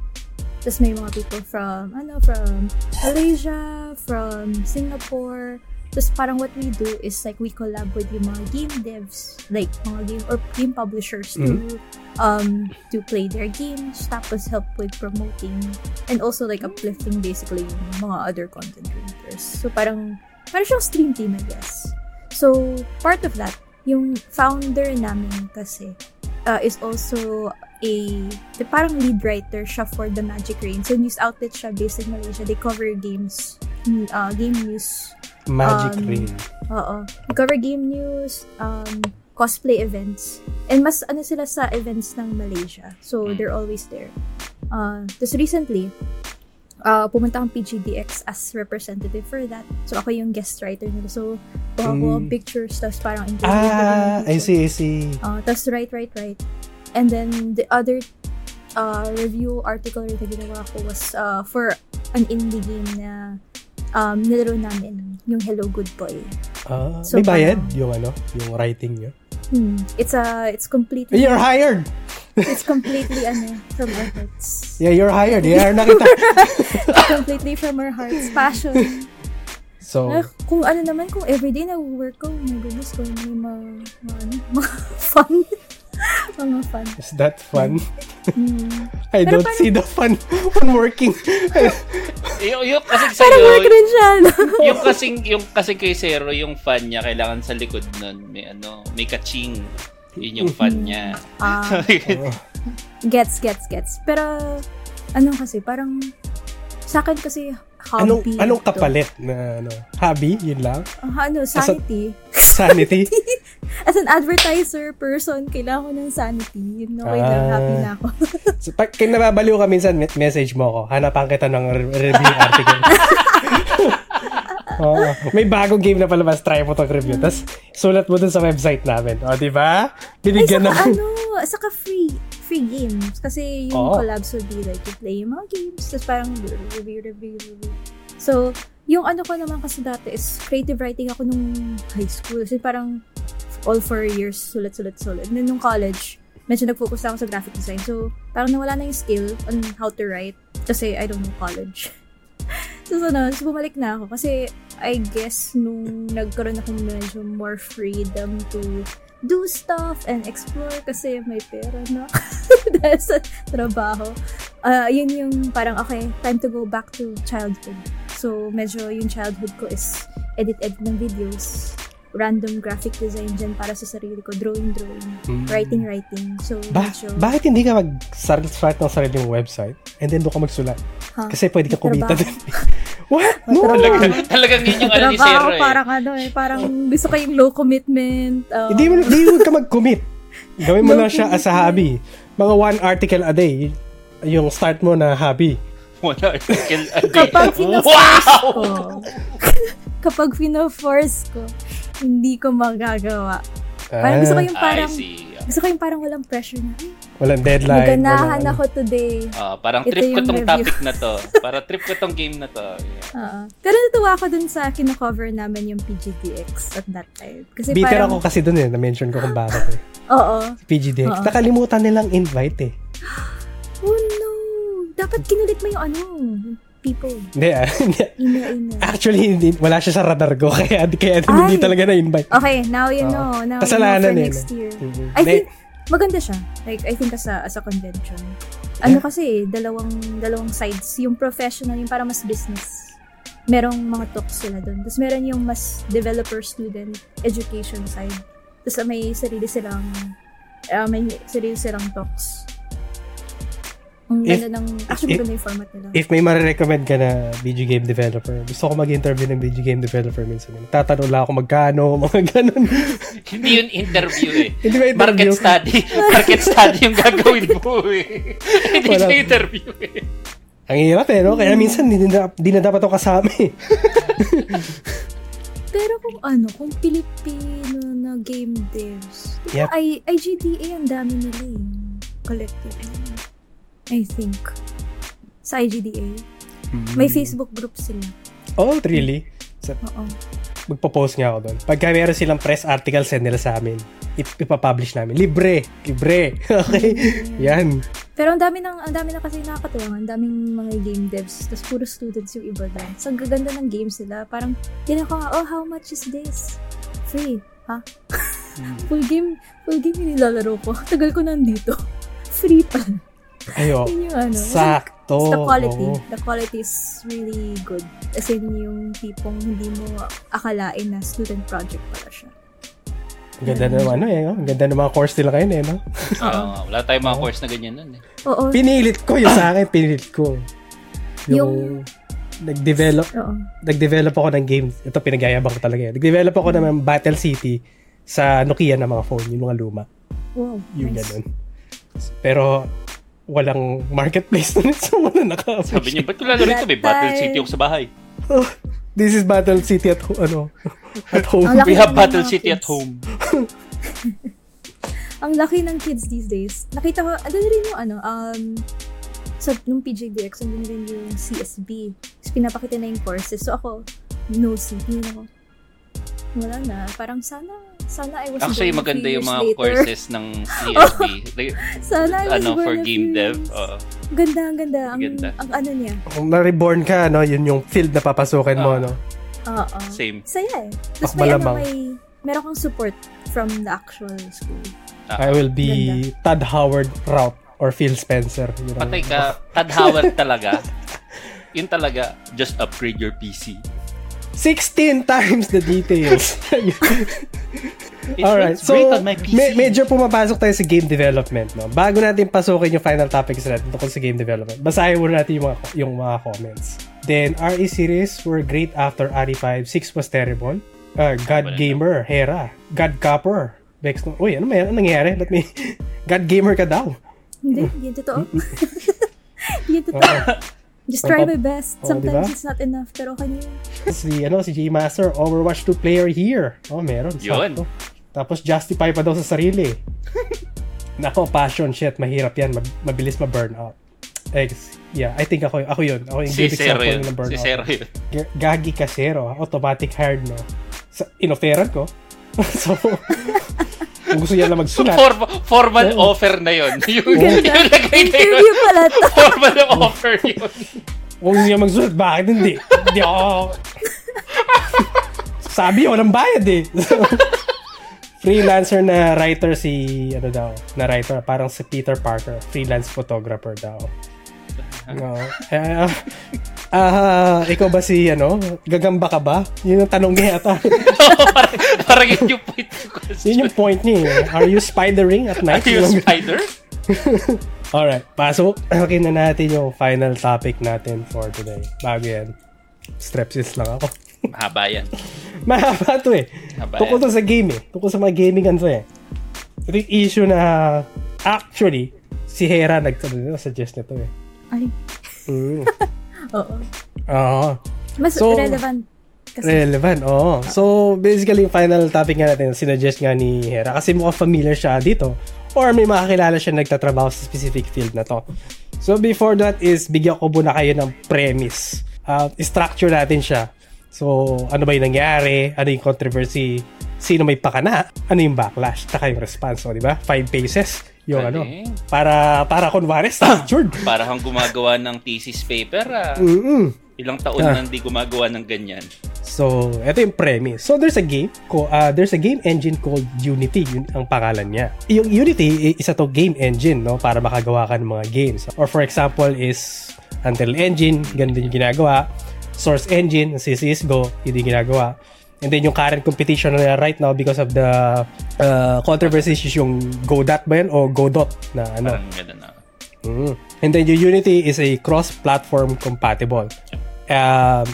Tapos may mga people from ano from Malaysia, from Singapore. Tapos parang what we do is like we collab with yung mga game devs, like mga game or game publishers to um to play their games, tapos help with promoting and also like uplifting basically yung mga other content creators. So parang parang siyang stream team, I guess. So, part of that, yung founder namin kasi uh, is also a, the parang lead writer siya for the Magic Rain. So, news outlet siya based in Malaysia. They cover games, mm, uh, game news. Magic Um, Rain. Oo. They cover game news, um, cosplay events. And mas ano sila sa events ng Malaysia. So, Mm. they're always there. Uh, Tapos recently, uh, pumunta akong PGDX as representative for that. So, ako yung guest writer nila. So, kuha ko Mm. pictures, tapos parang interview. Ah, I see, I see. Uh, tapos write, write, write. And then, the other uh, review article na ginawa ko was uh, for an indie game na um, nilaro namin, yung Hello Good Boy. Ah, So, may bayad parang- yung ano, yung writing niyo. Hmm. It's a, it's completely, You're hired! it's completely, ano, from our hearts. Yeah, you're hired. Yeah, nakita. Completely from our hearts. Passion. So, Ah, kung ano naman, kung everyday nag-work ko, oh my goodness, kung may mga, mga, ano, mga fun. Mga fun. is that fun? Hmm. I Pero don't parang- see the fun when working. Yung, yung kasing Parang work rin siya, no? yung kasing, yung kasing kay Zero, yung fan niya, kailangan sa likod nun, may ano, may kaching. Yun yung fan niya. Ah, Oh. gets, gets, gets. Pero, ano kasi, parang, sa akin kasi, hobby. anong to. kapalit na ano? Hobby? Yun lang? Ah, ano, sanity. Sanity? As an advertiser person, kailangan ko ng sanity. Yun, lang, Ah. happy na ako. so, pag kaya nababaliw ka minsan, me- message mo ako. Hanapan kita ng re- review article. Oo. may bagong game na palabas, try mo tong review. Tapos, sulat mo dun sa website namin. O, di ba? Ay, Binigyan saka ng... ano, saka free, free games. Kasi yung Oo. collabs would be like, you play yung mga games, tapos parang review, review, review. So, yung ano ko naman kasi dati is creative writing ako nung high school. Kasi parang all four years, sulat, sulat, sulat. And then nung college, medyo nag-focus na ako sa graphic design. So, parang nawala na yung skill on how to write. Kasi I don't know college. so, ano, so bumalik na ako. Kasi, I guess, nung nagkaroon ako medyo more freedom to do stuff and explore kasi may pera na dahil sa trabaho. Ah, yun yung parang, okay, time to go back to childhood. So, medyo yung childhood ko is edit-edit ng videos, random graphic design dyan para sa sarili ko, drawing-drawing, Mm. writing-writing. So, Ba- medyo... bakit hindi ka mag-start ng sarili mong website and then doon ka magsulat? Ha? Kasi pwede ka kumita din. What? No! Talaga, trabaho. talagang yun yung ano ni Trabaho, Zero eh. parang ano eh, parang gusto ko yung low commitment. uh, Hindi mo, hindi mo ka mag-commit. Gawin mo lang siya as a hobby. Mga one article a day. Yung start mo na hobby. One article a day. kapag fina-force Wow! ko, kapag fina-force ko, hindi ko magagawa. Parang gusto ko yung I parang, see. Gusto ko yung parang walang pressure na, ay, Walang deadline. naganahan walang- ako today. Ah, parang Ito trip ko tong review. topic na to. Para trip ko tong game na to. Yeah. Oo. Pero natuwa ako dun sa kino-cover namin yung PGDX at that time. Kasi Bitter parang, ako kasi dun eh. Na-mention ko kung bakit eh. oo. PGDX. Oo. Nakalimutan nilang invite eh. Oh no! Dapat kinulit mo yung ano, people. Hindi ah. Hindi. Actually, hindi, wala siya sa radar ko. Kaya, kaya hindi Ay. talaga na-invite. Okay, now you know. Now Kasalanan you know eh, for next year. Mhm. I Hindi. think, maganda siya. Like, I think as a, as a convention. Ano kasi, dalawang, dalawang sides. Yung professional, yung para mas business. Merong mga talks sila doon. Tapos meron yung mas developer-student education side. Tapos may sarili silang, ah, may sarili silang talks. Ang If- ng, actually if- yung format nila. If may marirecommend ka na video game developer, gusto ko mag-interview ng video game developer minsan. Tatanong lang ako magkano, mga ganun. Hindi yun interview eh. Hindi ba Market interview? study. Market study yung gagawin mo eh. Hindi Wala. siya interview eh. Ang hirap eh, no? Kaya minsan, di na, di na dapat ako kasama eh. Pero kung ano, kung Pilipino na game devs, di Yep. I, IGDA ang dami nila eh. Collective. I think. Sa IGDA. May Facebook group sila. Oh, really? Sa, Oo. magpo-post nga ako doon. Pagka meron silang press article, send nila sa amin. Ip- ipapublish namin. Libre! Libre! okay? Yan. Pero ang dami ng ang dami na kasi nakakatuwa. Ang daming mga game devs. Tapos puro students yung iba doon. So, ang gaganda ng games nila. Parang, yun ako nga, oh, how much is this? Free. Ha? full game, full game yung nilalaro ko. Tagal ko nandito. Free pa. Ayo. Yun yung ano. Sakto. It's the quality. Oo. The quality is really good. As in, yung tipong hindi mo akalain na student project pala siya. Ang ganda ng ano eh. no? Ang ganda ng mga course nila kayo eh. No? Oo nga, wala tayong mga course na ganyan nun eh. Oo. Pinilit ko yung sa akin. Pinilit ko. Yung, nag-develop Oo. nag-develop ako ng game. Ito pinagayabang ko talaga. Nag-develop ako ng Battle City sa Nokia na mga phone, yung mga luma. Wow. Yung nice. ganun. Pero walang marketplace na so wala naka Sabi niya, ba't ko lalo rito? May Battle City ako sa bahay. This is Battle City at ano at home. Ang laki We have ng Battle City at kids. home. Ang laki ng kids these days. Nakita ko, ano rin yung ano, um, sa nung PJDX, andun rin yung CSB. Tapos pinapakita na yung courses. So ako, no C. Tingin ako, wala na. Parang sana, sana I was Actually, born maganda yung mga later. courses ng CSB. Like, Sana I was ano, born for a game few dev. years. Oo. Ganda, ang ganda. Ang, Ganda. ang ano niya. Kung na-reborn ka, no, yun yung field na papasukin mo, Ah. no. Oo. Same. Saya eh. Tapos may, ano, may, meron kang support from the actual school. I will be Todd Howard route or Phil Spencer. Yun ang- Patay ka, Tad Howard talaga. Yun talaga, just upgrade your PC. 16 times the details. It Alright, so me- medyo pumapasok tayo sa game development, no? Bago natin pasukin yung final topics natin tungkol sa game development, basahin muna natin yung mga, yung mga comments. Then, RE series were great after RE5. 6 was terrible. Uh, God Wala Gamer, Hera. God Copper. Bex, no? Uy, ano may ano nangyari? Let me... God Gamer ka daw. Hindi, hindi totoo. Hindi totoo. Just try my best. Oo, Sometimes diba? it's not enough, pero okay na yun. si, ano, si G-Master, Overwatch 2 player here. Oh, meron. Yun. sakto. Tapos justify pa daw sa sarili. Nako, passion, shit, mahirap yan. Mab- mabilis ma-burn out. Ex, yeah, I think ako, ako yun. Ako yung Si good example yun. ng burnout. Si Zero yun. G- Gagi ka zero. Automatic hired, no? Sa, inoferan ko. so, kung gusto niya na magsulat, Form- formal Oo. offer na yun. Yung, yung lagay na yun. Interview pala to. Formal offer yun. kung gusto niya magsulat, bakit hindi? Hindi ako... Sabi, walang bayad eh. Freelancer na writer si, ano daw, na writer, parang si Peter Parker, freelance photographer daw. No. Eh, Ah, ikaw ba si ano? Gagamba ka ba? Yun ang tanong niya ata. parang, parang yun yung point. Yun yung point niya. eh. Are you spidering at Are night? you a Yun ang- spider? Alright, pasok. Okay na natin yung final topic natin for today. Bago yan. Strepsis lang ako. Mahaba yan. Mahaba to eh. Mahaba Tungkol to sa game eh. Tungkol sa mga gaming ano eh. Ito yung issue na actually si Hera nag-suggest nito eh. Ay, Mm. oo. Oo. Mas So, relevant kasi. Relevant, oo. So, basically, yung final topic nga natin, sinuggest nga ni Hera kasi mukhang familiar siya dito or may makakilala siya nagtatrabaho sa specific field na to. So, before that is, bigyan ko muna kayo ng premise. Uh, structure natin siya. So, ano ba yung nangyari? Ano yung controversy? Sino may pakana? Ano yung backlash? Taka yung response, o, di ba? Five paces. Yung ano. Galing. Para, para kunwari, structured. Para kang gumagawa ng thesis paper. Ah. Mm-mm. Ilang taon Ah. na hindi gumagawa ng ganyan. So, ito yung premise. So, there's a game, ko, uh, there's a game engine called Unity, yun ang pangalan niya. Yung Unity, isa to game engine, no, para makagawa ka ng mga games. Or for example is Unreal Engine, ganun din yung ginagawa. Source Engine, CSGO, yun din ginagawa. And then yung current competition na right now because of the uh, controversies is yung Godot ba yan o Godot na ano. Parang gano'n na. Mm. And then yung Unity is a cross-platform compatible. Um,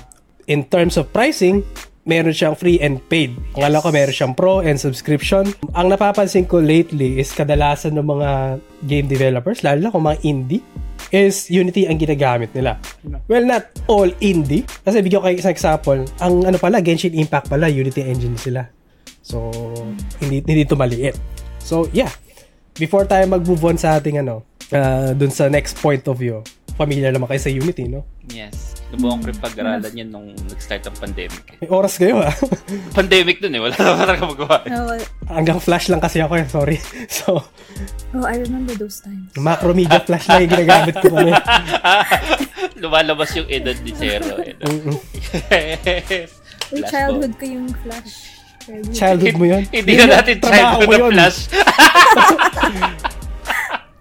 in terms of pricing, meron siyang free and paid. Ang alam ko, meron siyang pro and subscription. Ang napapansin ko lately is kadalasan ng mga game developers, lalo na kung mga indie, is Unity ang ginagamit nila. Well, not all indie. Kasi bigyan ko kayo isang example. Ang ano pala, Genshin Impact pala, Unity engine sila. So, hindi, hindi ito maliit. So, yeah. Before tayo mag-move on sa ating ano, uh, dun sa next point of view, familiar naman kayo sa Unity, no? Yes. Nabuong ko rin pag-aralan yan nung nag-start ang pandemic. May oras kayo, ha? Pandemic dun eh. Wala na talaga magawa. Oh, Hanggang flash lang kasi ako, eh. Sorry. So, oh, I remember those times. macro media flash lang yung ginagamit ko. Ano, eh. Lumalabas yung edad ni Zero. Eh. Uy, Flash childhood ko yung flash. Childhood. Mo yun? Hindi Yun na natin childhood na yun. flash.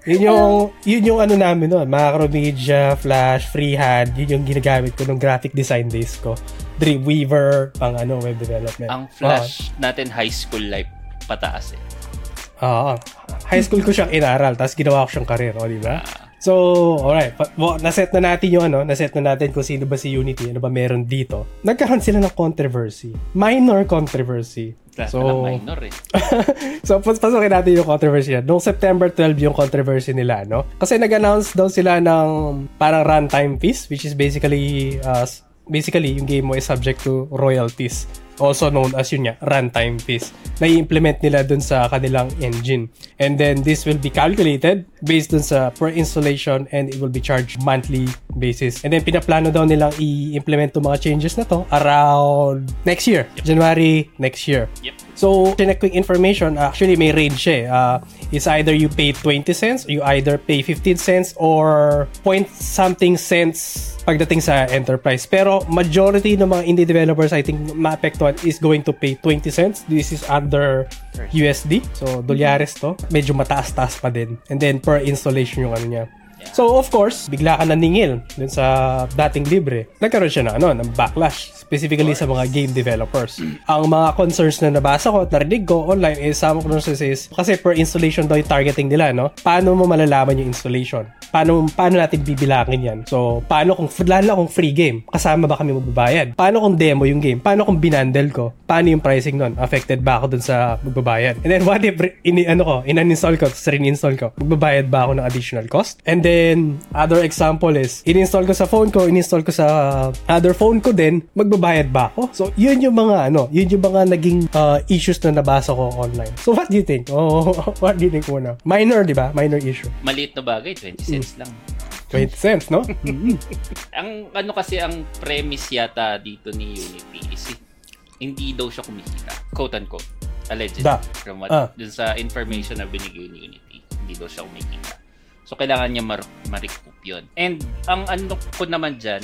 Yun yung, yun yung ano namin nun. Macro media, flash, freehand. Yun yung ginagamit ko nung graphic design days ko. Dreamweaver, pang ano, web development. ang flash natin high school life pataas eh. Oo. High school ko siyang inaral, tapos ginawa ko siyang karir, o, di ba? So, alright. Well, naset na natin yung ano, naset na natin kung sino ba si Unity, ano ba meron dito. Nagkaroon sila ng controversy. Minor controversy. Flash So, so, minor eh. so, pas pasukin natin yung controversy yan. Noong September 12 yung controversy nila, no? Kasi nag-announce daw sila ng parang runtime fees, which is basically, uh, basically, yung game mo is subject to royalties. Also known as yun nga, runtime fees. Na i-implement nila dun sa kanilang engine. And then, this will be calculated based dun sa per installation and it will be charged monthly basis. And then, pinaplano daw nilang i-implement yung mga changes na to around next year. January next year. Yep. So, chinek ko information, actually may range siya eh. Uh, it's either you pay 20 cents, you either pay 15 cents, or point something cents pagdating sa enterprise. Pero majority ng mga indie developers, I think, maapektuhan is going to pay 20 cents. This is under USD. So, dolyares to. Medyo mataas-taas pa din. And then, per installation yung ano niya. So, of course, bigla ka naningil dun sa dating libre. Nagkaroon siya ng, ano, ng backlash, specifically sa mga game developers. Ang mga concerns na nabasa ko at narinig ko online is some of those is, kasi per installation daw yung targeting nila, no? Paano mo malalaman yung installation? Paano, paano natin bibilangin yan? So, paano kung, lalo kung free game, kasama ba kami magbabayad? Paano kung demo yung game? Paano kung binandel ko? Paano yung pricing nun? Affected ba ako dun sa magbabayad? And then, what if, in, ano ko, in-uninstall ko, tapos rin-install ko, magbabayad ba ako ng additional cost? And then, other example is, in-install ko sa phone ko, in-install ko sa other phone ko din, magbabayad ba ako? So, yun yung mga, ano, yun yung mga naging uh, issues na nabasa ko online. So, what do you think? Oh, what do you think muna? Minor, di ba? Minor issue. Maliit na bagay, 20 cents lang. 20 cents, no? Mhm. Ang ano kasi ang premise yata dito ni Unity is hindi daw siya kumikita. Quote unquote. Allegedly. Da. From what, Ah. dun sa information na binigay ni Unity. Hindi daw siya kumikita. So, kailangan niya mar- ma-recoup yun. And, ang ano ko naman dyan,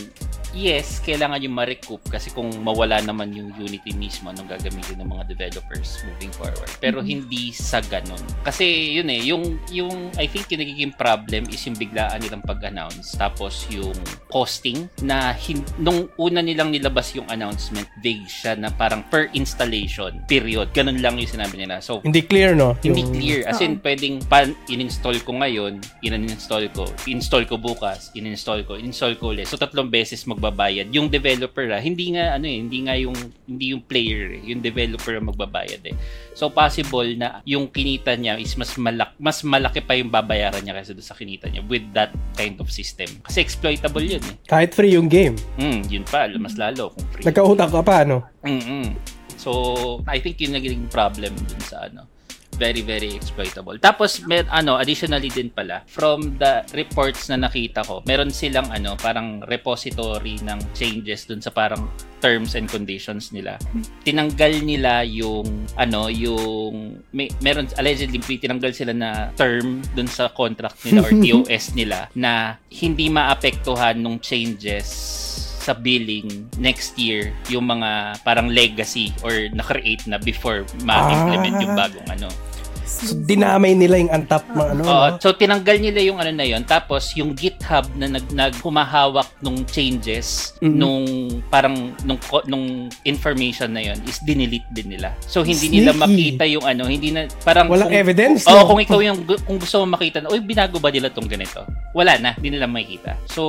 yes, kailangan yung ma-recoup kasi kung mawala naman yung Unity mismo, anong gagamitin ng mga developers moving forward. Pero Mhm. hindi sa ganun. Kasi yun eh, yung, yung I think yung nagiging problem is yung biglaan nilang pag-announce. Tapos yung costing na hin- nung una nilang nilabas yung announcement, vague siya na parang per installation, period. Ganun lang yung sinabi nila. So, Hindi clear, no? hindi Yung- clear. As in, pwedeng pan in-install ko ngayon, in-install ko, install ko bukas, in-install ko, install ko ulit. So, tatlong beses magbabayad. Yung developer, ah, hindi nga, ano eh, hindi nga yung, hindi yung player eh, yung developer ang magbabayad eh. So, possible na yung kinita niya is mas malaki, mas malaki pa yung babayaran niya kaysa sa kinita niya with that kind of system. Kasi exploitable yun eh. Kahit free yung game. Mm, yun pa, mas lalo kung free. Nagkautang ka pa, no? mm So, I think yun naging problem dun sa ano very very exploitable. Tapos mer ano additionally din pala from the reports na nakita ko, meron silang ano parang repository ng changes dun sa parang terms and conditions nila. Tinanggal nila yung ano yung may, meron allegedly tinanggal sila na term dun sa contract nila or TOS nila na hindi maapektuhan nung changes sa billing next year yung mga parang legacy or na-create na before ma-implement yung Ah. bagong ano. So, dinamay nila yung antap mga ano. Oo, no? so tinanggal nila yung ano na yon tapos yung GitHub na nag, nag humahawak nung changes Mhm. nung parang nung nung information na yon is dinilit din nila. So hindi nila Sneaky. makita yung ano, hindi na parang Walang kung- evidence, Oo, no? kung ikaw yung kung gusto mo makita oy binago ba nila tong ganito? Wala na, hindi nila makita. So,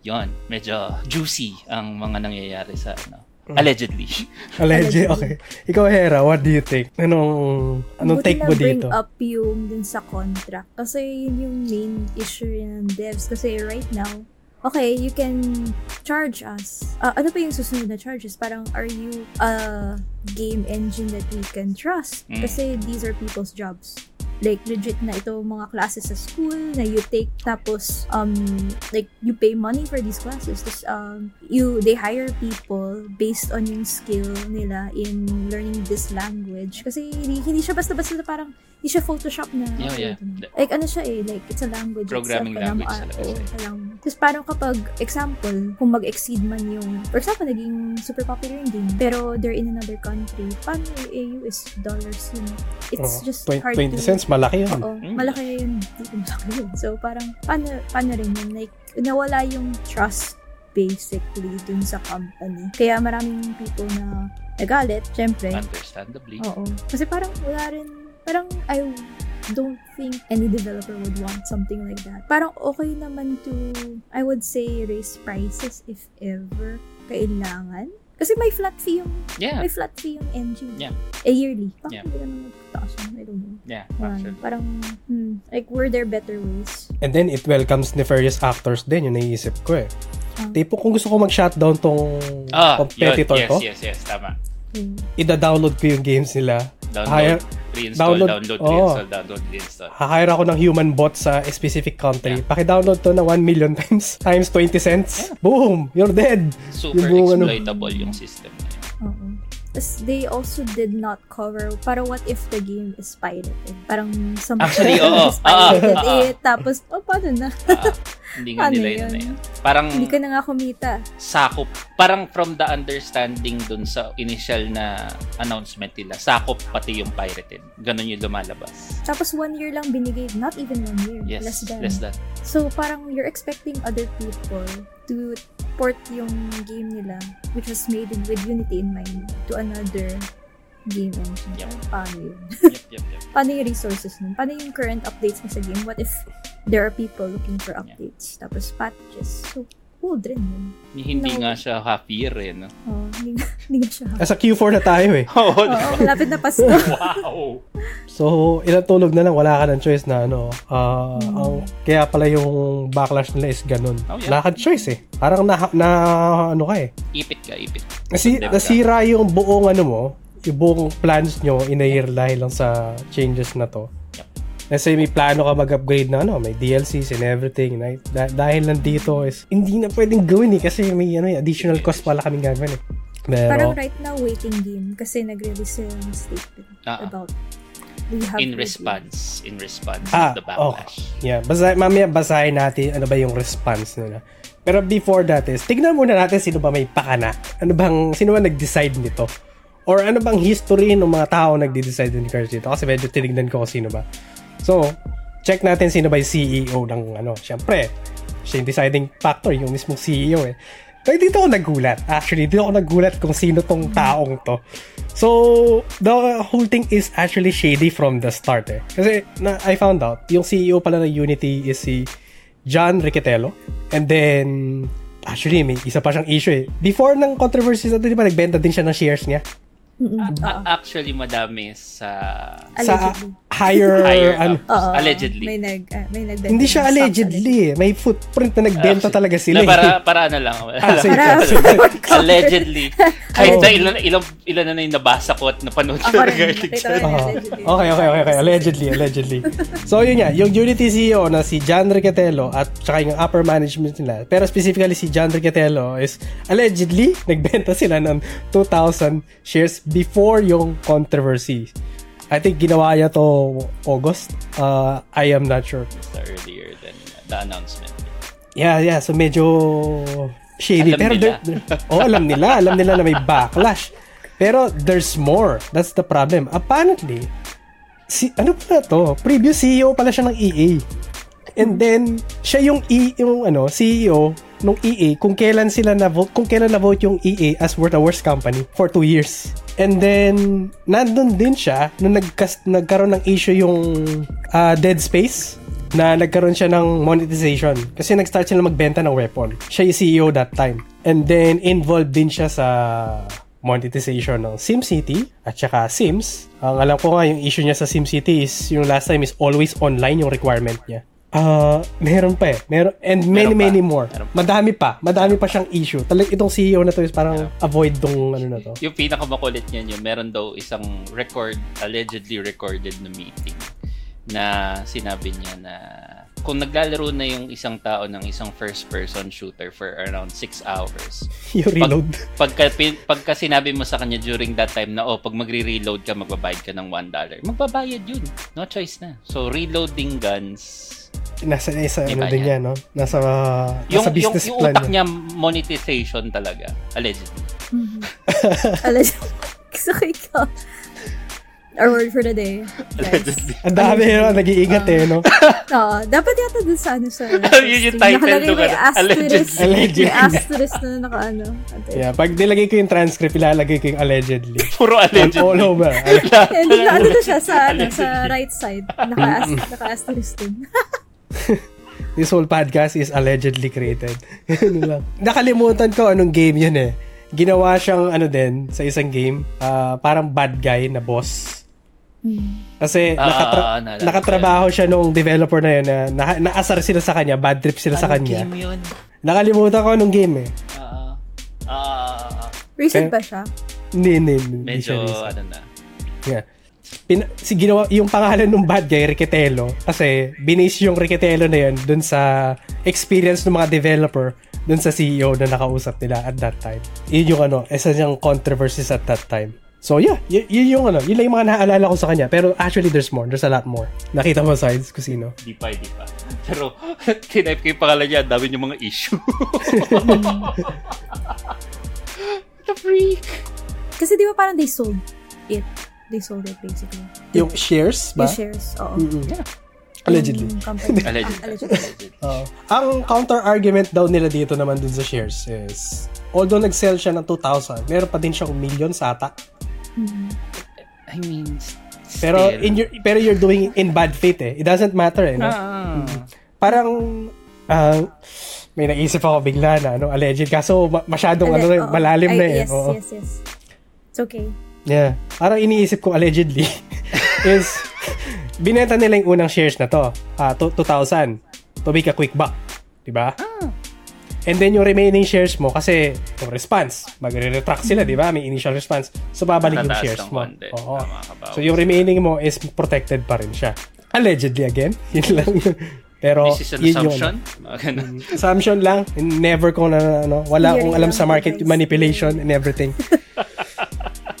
yon medyo juicy ang mga nangyayari sa ano. Mm. Allegedly. Alleged, okay. Ikaw, Hera, what do you think? Anong, anong Buti take mo na bring dito? up yung dun sa contract. Kasi yun yung main issue ng devs. Kasi right now, okay, you can charge us. Ah, ano pa yung susunod na charges? Parang, are you a game engine that we can trust? Mm. Kasi these are people's jobs. Like, legit na ito mga classes sa school na you take tapos, um, like, you pay money for these classes. Tapos, um, you, they hire people based on yung skill nila in learning this language. Kasi hindi, hindi siya basta-basta parang, hindi siya Photoshop na. Yeah, yeah. Like, ano siya eh, like, it's a language Programming itself. language Alam- talaga siya alam. Tapos parang kapag, example, kung mag-exceed man yung, for example, naging super popular yung game, pero they're in another country, paano yung AU is dollars yun? It's Oo. just Twen- hard 20 to... cents, malaki yun. Oo, Mm. malaki yun. Dito malaki yun. So, parang, paano, paano rin yun? Like, nawala yung trust basically dun sa company. Kaya maraming people na nagalit, syempre. Understandably. Oo. Kasi parang wala rin, parang I don't think any developer would want something like that. Parang okay naman to, I would say, raise prices if ever kailangan. Kasi may flat fee yung, Yeah. may flat fee yung engine. Yeah. Eh, yearly. Bakit Yeah. hindi naman magtaas yun? I don't know. Yeah, actually. Parang, hmm, like, were there better ways? And then, it welcomes nefarious actors din, yung naiisip ko eh. Ah. Tipo, kung gusto ko mag-shutdown tong Ah, yun. competitor Yes, ko, yes, yes, tama. Ida-download ko yung games nila. Download, Hire- reinstall, download- download, oo. reinstall, download, reinstall. Ha-hire ako ng human bot sa a specific country. Paki-download to na 1 million times times 20 cents. Boom! You're dead! Super Yung buong ano- exploitable yung system. Oo. Tapos, they also did not cover, para what if the game is pirated? Parang, some Actually, oo. is pirated. Ah, ah, ah. eh, tapos, oh, paano na? Ah, hindi nga nila yun, yun? yun. Parang Hindi ka na nga kumita. sakop. Parang from the understanding dun sa initial na announcement nila, sakop pati yung pirated. Ganon yung lumalabas. Tapos, one year lang binigay. Not even one year. Yes, less than. less than. So, parang you're expecting other people to port yung game nila, which was made in, with Unity in mind, to another game engine. Yep. Paano yun? Yep, yep, yep. Paano yung resources nun? Paano yung current updates na sa game? What if there are people looking for updates? Tapos patches. So, cool rin yun. Hindi No. nga siya half year eh, no? Oh, hindi, hindi nga siya. Nasa Q4 na tayo eh. Oo, Oo, malapit na Pasko. wow! So, ilang tulog na lang, wala ka ng choice na ano. ah, Hmm. ang, kaya pala yung backlash nila is ganun. Oh, yeah. Wala kang choice eh. Parang na, na ano ka eh. Ipit ka, ipit. Nasi, nasira yung buong ano mo, yung buong plans nyo in a year dahil lang sa changes na to. Yep. Kasi may plano ka mag-upgrade na ano, may DLCs and everything. Right? Da- dahil nandito is, hindi na pwedeng gawin eh kasi may ano, eh, additional cost pala kaming gagawin eh. Parang Pero, right now, waiting game. Kasi nag-release sila ng statement ah. about we have In response. In response Ah, of the backlash. yeah, basa, mamaya basahin natin ano ba yung response nila. Pero before that is, tignan muna natin sino ba may pakana. Ano bang, sino ba nag-decide nito? Or ano bang history ng mga tao nagde-decide ng cards dito? Kasi medyo tinignan ko kung sino ba. So, check natin sino ba yung CEO ng ano. Siyempre, siya yung deciding factor, yung mismong CEO eh. Pero dito ako nagulat. Actually, dito ako nagulat kung sino tong taong to. So, the whole thing is actually shady from the start eh. Kasi na, I found out, yung CEO pala ng Unity is si John Riccatello. And then, actually, may isa pa siyang issue eh. Before ng controversy na to, di ba, nagbenta din siya ng shares niya? A- actually, madami sa Sa Allegedly. Higher, higher ano. Oo. allegedly. May nag, ah, may nagbenta hindi siya allegedly eh. May footprint na nagbenta talaga sila na para, eh. para ano lang. Ah, sige, Para- allegedly. Kahit Oh. na ilan, ilan, ilan na na yung nabasa ko at napanood ko regarding sa... Allegedly. Okay, okay, okay, okay. Allegedly, allegedly. So, yun nga. Yung Unity CEO na si John Riccatello at saka yung upper management nila. Pero specifically si John Riccatello is allegedly nagbenta sila ng 2,000 shares before yung controversy. I think ginawa niya to August. Uh, I am not sure. earlier than the announcement. Yeah, yeah. So, medyo shady. Alam Pero nila. there- oh, alam nila. Alam nila na may backlash. Pero there's more. That's the problem. Apparently, si ano pala to? Previous CEO pala siya ng EA. And then, siya yung, e, yung ano, CEO nung EA kung kailan sila na vote kung kailan na vote yung EA as worth the worst company for two years. And then nandun din siya nung nagkas, nagkaroon ng issue yung ah, Dead Space na nagkaroon siya ng monetization kasi nag-start sila magbenta ng weapon. Siya yung CEO that time. And then involved din siya sa monetization ng SimCity at saka Sims. Ang alam ko nga yung issue niya sa SimCity is yung last time is always online yung requirement niya. Ah, meron pa eh. Meron, and many, Meron many more. Meron pa. Madami pa. Madami pa siyang issue. Talag itong CEO na to is parang avoid tong ano na to. Yung pinakamakulit niyan yun, meron daw isang record, allegedly recorded na meeting na sinabi niya na kung naglalaro na yung isang tao ng isang first-person shooter for around 6 hours, yung reload. pagka, pin- pagka sinabi mo sa kanya during that time na, oh, pag magre-reload ka, magbabayad ka ng $1, magbabayad yun. No choice na. So, reloading guns, nasa Di ano din yan, no? Nasa, yung, nasa yung, business yung plan utak niya. niya, monetization talaga, allegedly. Mhm. Allegedly. Gusto ko ikaw. Our word for the day. Allegedly. Ang dami no, nag-iingat eh, no? Oo, dapat yata dun sa ano sa... Yun yung title Nakalagay nung may ano, asterisk. allegedly. May asterisk na naka ano. Yeah, pag nilagay ko yung transcript, ilalagay ko yung allegedly. Puro All, allegedly. all over. Hindi na ano na siya sa, ano, sa right side. Naka, naka-asterisk din. This whole podcast is allegedly created. Ano lang. Nakalimutan ko anong game yun eh. Ginawa siyang ano din sa isang game, ah, parang bad guy na boss. Kasi Ah, nakatra- ah, naalala ko nakatrabaho siya nung developer na yun na, na naasar sila sa kanya, bad trip sila sa Anong kanya. game yun? Nakalimutan ko anong game eh. Ah, ah, Recent Eh, ba siya? Hindi, hindi, medyo, ano na. Yeah. Pin- si ginawa yung pangalan ng bad guy Riquetelo kasi binis yung Riquetelo na yun dun sa experience ng mga developer dun sa CEO na nakausap nila at that time. Yun yung ano, isa niyang controversies at that time. So yeah, y- yun yung ano, yun lang yung mga naaalala ko sa kanya. Pero actually there's more, there's a lot more. Nakita mo sides kung sino. Di pa, di pa. Pero, tinype ko yung pangalan niya, dami yung mga issue. The freak! Kasi di ba parang they sold it. They sold it basically. Yung shares ba? Yung shares, oo. Allegedly. Yung company. Allegedly. Ah, allegedly. Allegedly. Oo. ang counter argument daw nila dito naman dun sa shares is although nag-sell siya ng 2,000, meron pa din siyang million sa ata. Mhm. I mean, Pero still. in your pero you're doing it in bad faith eh. It doesn't matter eh, no? Ah. Parang ah, may naisip ako bigla na ano, alleged kaso ma- masyadong ano, Ale- eh, oo. malalim na Ay, eh. Yes, Oo. yes, yes. It's okay. Yeah. Parang iniisip ko allegedly is binenta nila yung unang shares na to. Ah, to- 2,000 to make a quick buck. Diba? And then yung remaining shares mo kasi yung response, magre-retract sila, di ba? May initial response. So babalik yung shares mo. Oo. So yung remaining mo is protected pa rin siya. Allegedly again. Yun lang. Pero This is an yun assumption? ano. Mga ganun. Assumption lang. Never kong na, ano, wala akong alam sa market manipulation and everything.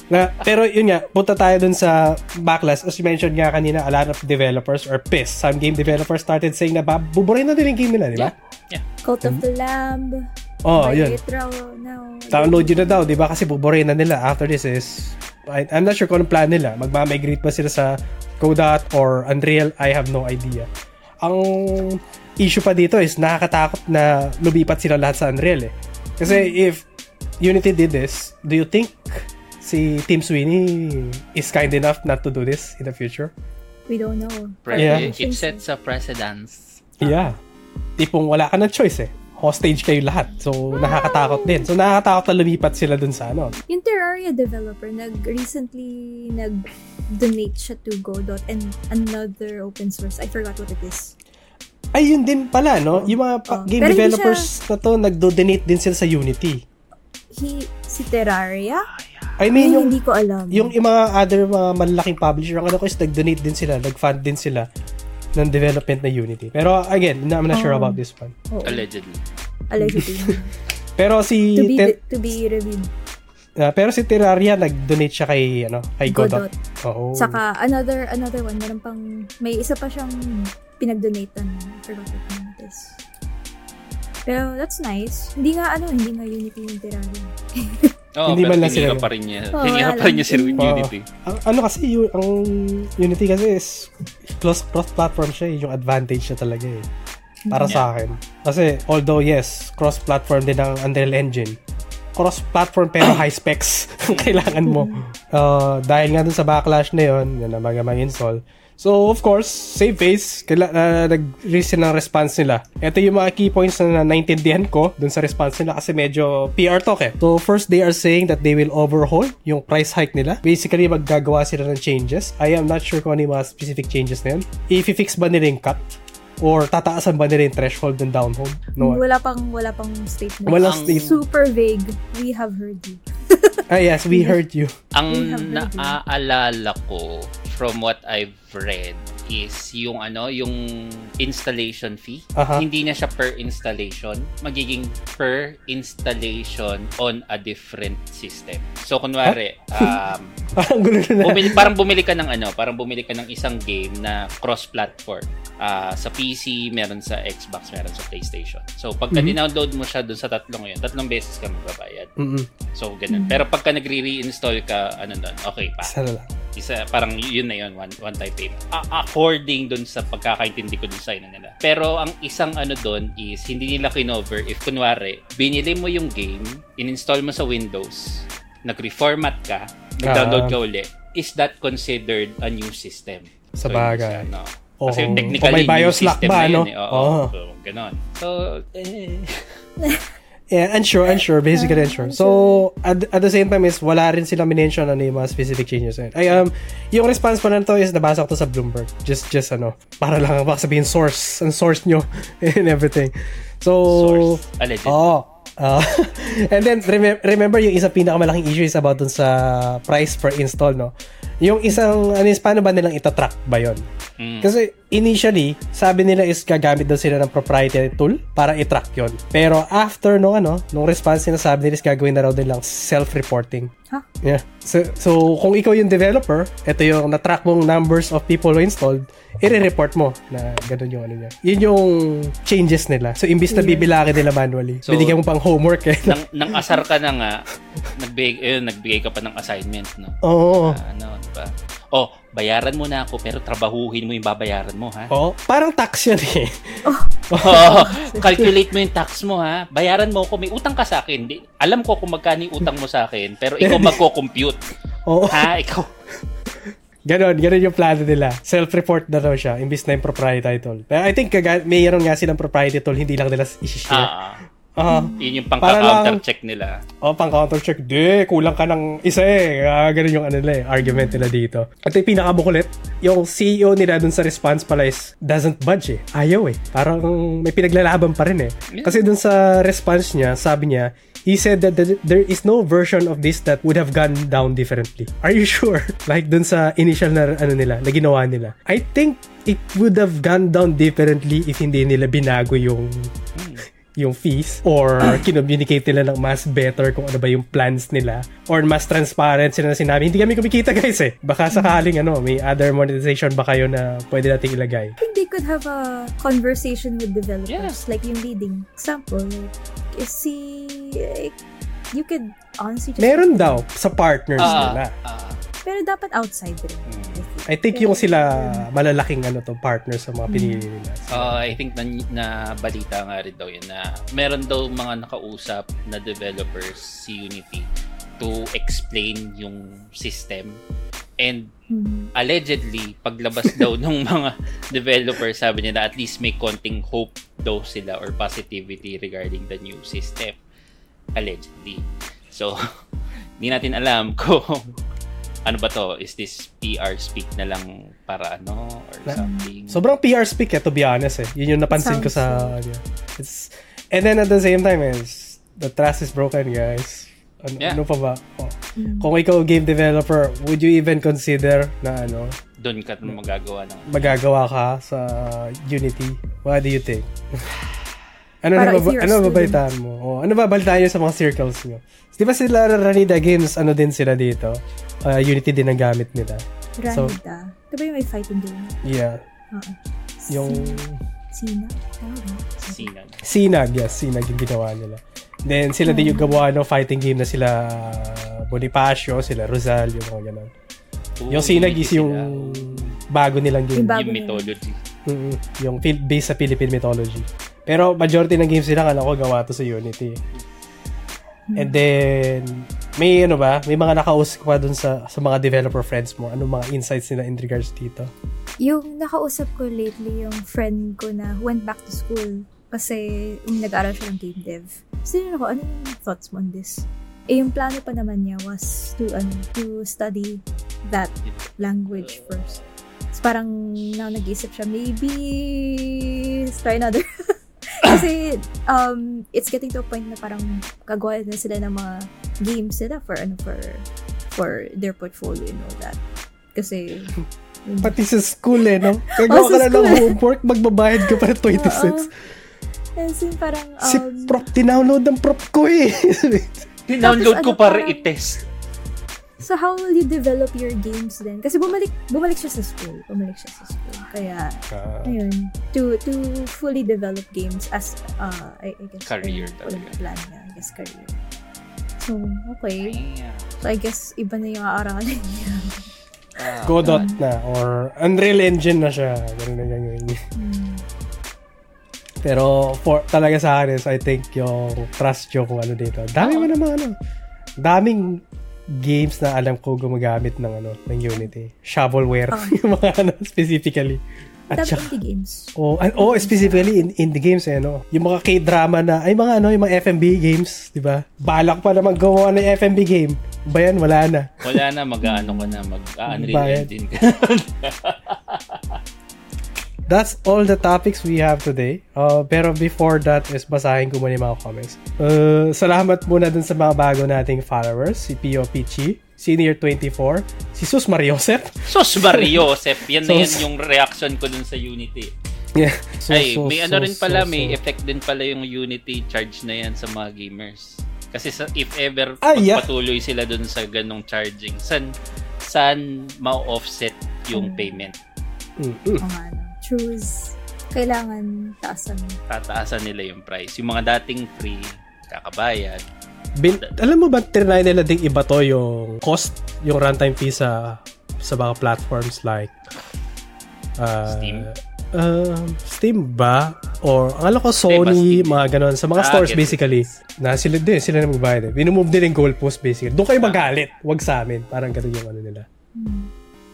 Na, pero yun nga, punta tayo dun sa backlash. As you mentioned nga kanina, a lot of developers are pissed. Some game developers started saying na ba, buburin na din yung game nila, di ba? Yeah. Cult of the Lamb. Oh, yun. now. Download yun na daw, di ba? Kasi buburin na nila. After this is, I, I'm not sure kung anong plan nila. Magmamigrate ba sila sa Godot or Unreal? I have no idea. Ang issue pa dito is nakakatakot na lumipat sila lahat sa Unreal eh. Kasi if Unity did this, do you think si Tim Sweeney is kind enough not to do this in the future? We don't know. Pre- Yeah. It sets a precedence. Yeah. Tipong wala ka ng choice eh. Hostage kayo lahat. So, nakakatakot din. So, nakakatakot na lumipat sila dun sa ano. Yung Terraria developer, nag-recently nag-donate siya to Godot and another open source. I forgot what it is. Ay, yun din pala, no? Yung mga pa- Oh. game Pero developers na to, nagdo-donate din sila sa Unity. He, si Terraria? I Ay, mean, yung, hindi ko alam. yung yung mga other mga malalaking publisher, ang ano ko is nag-donate din sila, nag-fund din sila ng development na Unity. Pero again, I'm not sure Oh. about this one. Oo. Allegedly. Allegedly. Pero si to be Ter- to be reviewed. ah, pero si Terraria nag-donate siya kay ano, kay Godot. Godot. Oo. Saka another another one, meron pang may isa pa siyang pinag-donatean. I forgot what name it. Pero that's nice. Hindi nga ano, hindi nga Unity yung Terraria. Oo, Hindi man lang sila- pa rin niya. Tinira wala pa rin niya si. Unity. ang, ano kasi yung ang Unity kasi is cross cross platform siya, eh, yung advantage niya talaga eh. Para Yeah. sa akin. Kasi although yes, cross platform din ang Unreal Engine. Cross platform pero high specs ang kailangan mo. Uh, dahil nga dun sa backlash na yon, yun na mag install So, of course, save face, kaila, uh, nag-reason ng response nila. Ito yung mga key points na naintindihan ko dun sa response nila kasi medyo PR talk eh. So, first, they are saying that they will overhaul yung price hike nila. Basically, maggagawa sila ng changes. I am not sure kung ano yung mga specific changes na yun. I-fix ba nila yung cut? Or tataasan ba nila yung threshold ng down home? No. Wala pang wala pang statement. Walang Ang- state. Super vague. We have heard you. Ah, yes, we heard you. Ang heard you. naaalala ko from what I've read is yung ano, yung installation fee. Aha. Hindi na siya per installation, magiging per installation on a different system. So kunwari, um, Parang gulo na. bumili, parang bumili ka ng ano, parang bumili ka ng isang game na cross-platform. Ah, sa PC, meron sa Xbox, meron sa PlayStation. So pagka Mhm. dinownload mo siya dun sa tatlong yun, tatlong beses ka magbabayad. Mm-mm. So, ganun. Pero pagka nagre-reinstall ka, ano doon, okay pa. Isa lang. Isa, parang yun na yun, one, one time payment. A- according doon sa pagkakaintindi ko doon sa ina nila. Pero ang isang ano doon is, hindi nila kinover if kunwari, binili mo yung game, in-install mo sa Windows, nag-reformat ka, nag-download Ah. ka uli, is that considered a new system? Sa So, bagay. yun, no? Oo. Kasi technically, may BIOS new lock system ba, na yun no? eh. Oo, Oo. So, ganon. So, eh, Yeah, unsure, unsure, basically unsure. So, at, at the same time is, wala rin sila minention ano yung mga specific changes na yun. Ay, um, yung response pa na to is, nabasa ko to sa Bloomberg. Just, just ano, para lang baka sabihin source, ang source nyo, and everything. So, source. Alleged. Oh. Ah. and then remem- remember yung isang pinakamalaking issue is about dun sa price per install no. Yung isang ano paano ba nilang itatrack ba yon? Mm. Kasi initially sabi nila is gagamit daw sila ng proprietary tool para i-track yon. Pero after no ano, nung response nila sabi nila is gagawin na raw nilang self-reporting. Huh? Yeah. So, so kung ikaw yung developer, ito yung na-track mong numbers of people who installed, i-report mo na ganun yung ano niya. Yun yung changes nila. So, imbis na bibilangin nila manually, So, binigyan mo pang homework eh. nang, nang asar ka na nga, nagbigay, eh, nagbigay ka pa ng assignment, no? Oo. Ah, ano, di ba? Oh, bayaran mo na ako, pero trabahuhin mo yung babayaran mo, ha? Oo. Parang tax yan eh. Oh, calculate mo yung tax mo, ha? Bayaran mo ako, may utang ka sa akin. Di, alam ko kung magkano yung utang mo sa akin, pero ikaw magko-compute. Oo. Ha? Ikaw. Ganon, ganon yung plano nila. Self-report na daw siya, imbis na yung proprietary tool. Pero I think kaga- mayroon nga silang proprietary tool, hindi lang nila isi-share. Ah, Ah. yun yung pang-counter check nila. Oh, pang counter check. Di, kulang ka ng isa eh. Ah, ganun yung ano nila eh, argument nila dito. At yung pinakabukulit, yung CEO nila dun sa response pala is doesn't budge eh. Ayaw eh. Parang may pinaglalaban pa rin eh. Kasi dun sa response niya, sabi niya, he said that th- there is no version of this that would have gone down differently. Are you sure? like dun sa initial na ano nila, na ginawa nila. I think it would have gone down differently if hindi nila binago yung yung fees or kinommunicate nila ng mas better kung ano ba yung plans nila or mas transparent sila na sinabi hindi kami kumikita guys eh baka sakaling ano may other monetization ba kayo na pwede nating ilagay I think they could have a conversation with developers. Yeah. Like yung leading example, like, is si, like, you could honestly just... meron daw sa partners Ah, nila ah. Pero dapat outside rin. I think. I think yung sila malalaking ano to partners sa mga pinili nila Uh, I think na, na balita nga rin daw yun na meron daw mga nakausap na developers si Unity to explain yung system and Mhm. allegedly paglabas daw ng mga developers sabi nila at least may konting hope daw sila or positivity regarding the new system allegedly so hindi natin alam kung ano ba to is this PR speak na lang para ano or Na- something Sobrang PR speak eh, to be honest eh. Yun yung napansin ko sa... ano, It's, and then at the same time is, the trust is broken, guys. Ano, Yeah. ano pa ba? Oh. Mm. Kung ikaw game developer, would you even consider na ano, doon ka magagawa ng magagawa ka sa Unity? What do you think? ano Para na ba, ano ba student. balitaan mo? Oh, ano ba balitaan nyo sa mga circles nyo? Di ba sila Ranida Games, ano din sila dito? Uh, Unity din ang gamit nila. So- Ranida. Diba yung may fighting game? Yeah. Oo. Yung Sina? Tama ba? sinan. Sinag, yes, Sinag yung ginawa nila. Then sila din yung gawa ng fighting game na sila Bonifacio, sila Rosal, yung mga ganun. Ooh, yung Sinag is yung sila. bago nilang game. Yung bago yung mythology. Mm, yung based sa Philippine mythology. Pero majority ng games nila kala ko gawa to sa Unity. And then may ano ba, may mga nakausap ka dun sa sa mga developer friends mo. Anong mga insights nila in regards dito? Yung nakausap ko lately, yung friend ko na went back to school kasi um, nag-aaral siya ng game dev. Sino ako, ano yung thoughts mo on this? Eh, yung plano pa naman niya was to, ano, to study that language first. So, parang now nag-isip siya, maybe try another. kasi um, it's getting to a point na parang gagawa na sila ng mga games sila for ano for for their portfolio and all that. Kasi. Pati sa school eh, no? Gagawa Oh, ka na ng homework, magbabayad ka pa ng 20 Oo. cents. As in, parang, um, Si prop, tinownload ng prop ko eh. Download ko ano, para parang- i-test. So how will you develop your games then? Kasi bumalik, bumalik siya sa school. Bumalik siya sa school. Kaya, Ah, ayun, to to fully develop games as, uh, I, I guess, Career ayun, talaga. plan niya, I guess, career. So, okay. So, I guess, iba na yung aaralin niya. Ah. Godot na or Unreal Engine na siya. Ganun na gagawin niya. Hmm. Pero for talaga sa akin is I think yung trust yung kung ano dito. Dami mo naman ano. Daming games na alam ko gumagamit ng ano ng Unity. Shovelware Oh. yung mga ano specifically. At saka, indie games. oh, an- oh, specifically in, in the games eh, no? Yung mga K-drama na, ay mga ano, yung mga FMB games, di ba? Balak pa naman gawa ng FMB game. Ba yan? Wala na. Wala na, mag-ano ka na, mag-Unreal. Engine ka. That's all the topics we have today. Uh, pero before that is basahin ko muna yung mga comments. Uh, salamat muna dun sa mga bago nating followers. Si Pio Pichi, Senior 24, si Sus Mariosep. Sus Mariosep, yan na yan yung reaction ko dun sa Unity. Yeah. Ay, may ano rin pala, may effect din pala yung Unity charge na yan sa mga gamers. Kasi sa, if ever Ah, yeah. patuloy sila dun sa ganong charging, san san ma-offset yung Mm. payment? Mm-mm. Choose. Kailangan taasan. Tataasan nila yung price. Yung mga dating free, kakabayad. Bin, alam mo ba, trinay nila ding iba to yung cost, yung runtime fee sa sa mga platforms like uh, Steam? Um, Steam ba? Or, ang alam ko, Sony, Steam. mga ganon. Sa mga Ah, stores, it. basically, na sila din, sila na magbayad. Eh. Minumove din yung goalpost, basically. Doon kayo magalit. Wag sa amin. Parang ganun yung ano nila. Hmm.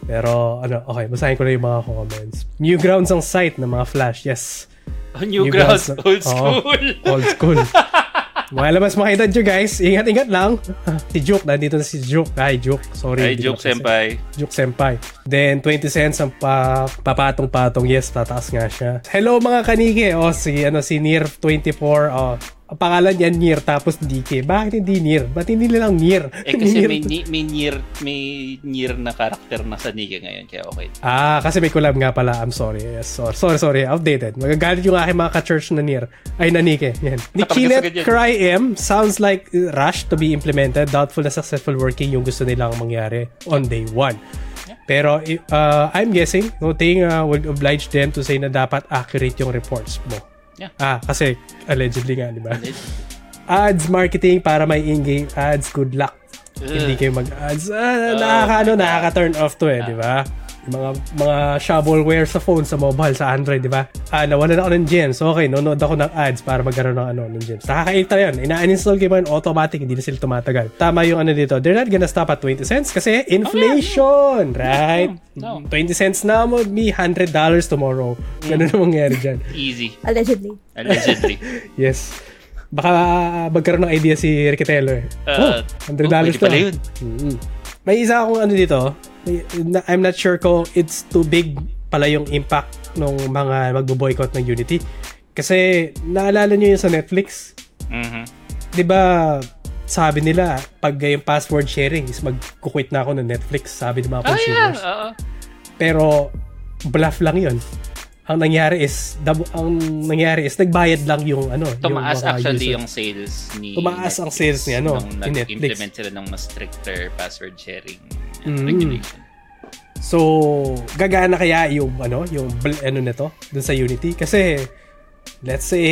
Pero, ano, okay, basahin ko na yung mga comments. Newgrounds ang site ng mga Flash, yes. Oh, Newgrounds, Newgrounds, old oo. school. Old school. mga labas mga edad nyo, guys. Ingat-ingat lang. si Juke, nandito na si Juke. Ay, Juke. Sorry. Ay, na- senpai. Juke Senpai. Then, 20 cents ang pa, papatong-patong. Yes, tataas nga siya. Hello mga kanike. O, si, ano, si Nir24. O, ang pangalan niya Nier tapos DK. Bakit hindi Nier? Ba't hindi nilang Nier? Eh kasi Nier may, may near may near na karakter na sa Nika ngayon kaya okay. Ah, kasi may collab nga pala. I'm sorry. Yes, sorry, sorry, sorry. Outdated. Magagalit yung aking mga ka-church na Nier. Ay, na Nike. Yan. Nikinet. Cry M sounds like rush to be implemented. Doubtful na successful working yung gusto nilang mangyari on day one. Pero uh, I'm guessing, no thing uh, would oblige them to say na dapat accurate yung reports mo. Yeah. Ah, kasi allegedly nga, di ba? Ads marketing para may in-game ads. Good luck. Hindi kayo mag-ads. Ah, nakaka, ano, nakaka-turn off to eh, di ba? Yung mga mga shovelware sa phone, sa mobile, sa Android, di ba? Ah, nawalan ako ng gems. Okay, nonood ako ng ads para magkaroon ng ano, ng gems. Nakakaita yun. Ina-uninstall ko yun automatic, hindi na sila tumatagal. Tama yung ano dito. They're not gonna stop at 20 cents kasi inflation, right? No. 20 cents now would be $100 tomorrow. Ganun ang mangyari dyan. Easy. Allegedly. Allegedly. Yes. Baka magkaroon ng idea si Riquetelo eh. Uh, oh, $100 pwede to. pala yun. Mm. May isa akong ano dito. I'm not sure kung it's too big pala yung impact ng mga magbo-boycott ng Unity. Kasi naalala nyo yun sa Netflix. Mhm. 'Di ba sabi nila pag yung password sharing is magkukwit na ako ng Netflix sabi ng mga Oh yeah. consumers. Oo. Pero bluff lang 'yon. Ang nangyari is dab- ang nangyari is nagbayad lang yung ano, Tumaas yung actually user. yung sales ni Tumaas ang sales ni ano, nung ni Netflix. nag-implement sila ng mas stricter password sharing Mm. regulation. So, gagana kaya yung ano, yung ano nito dun sa Unity kasi let's say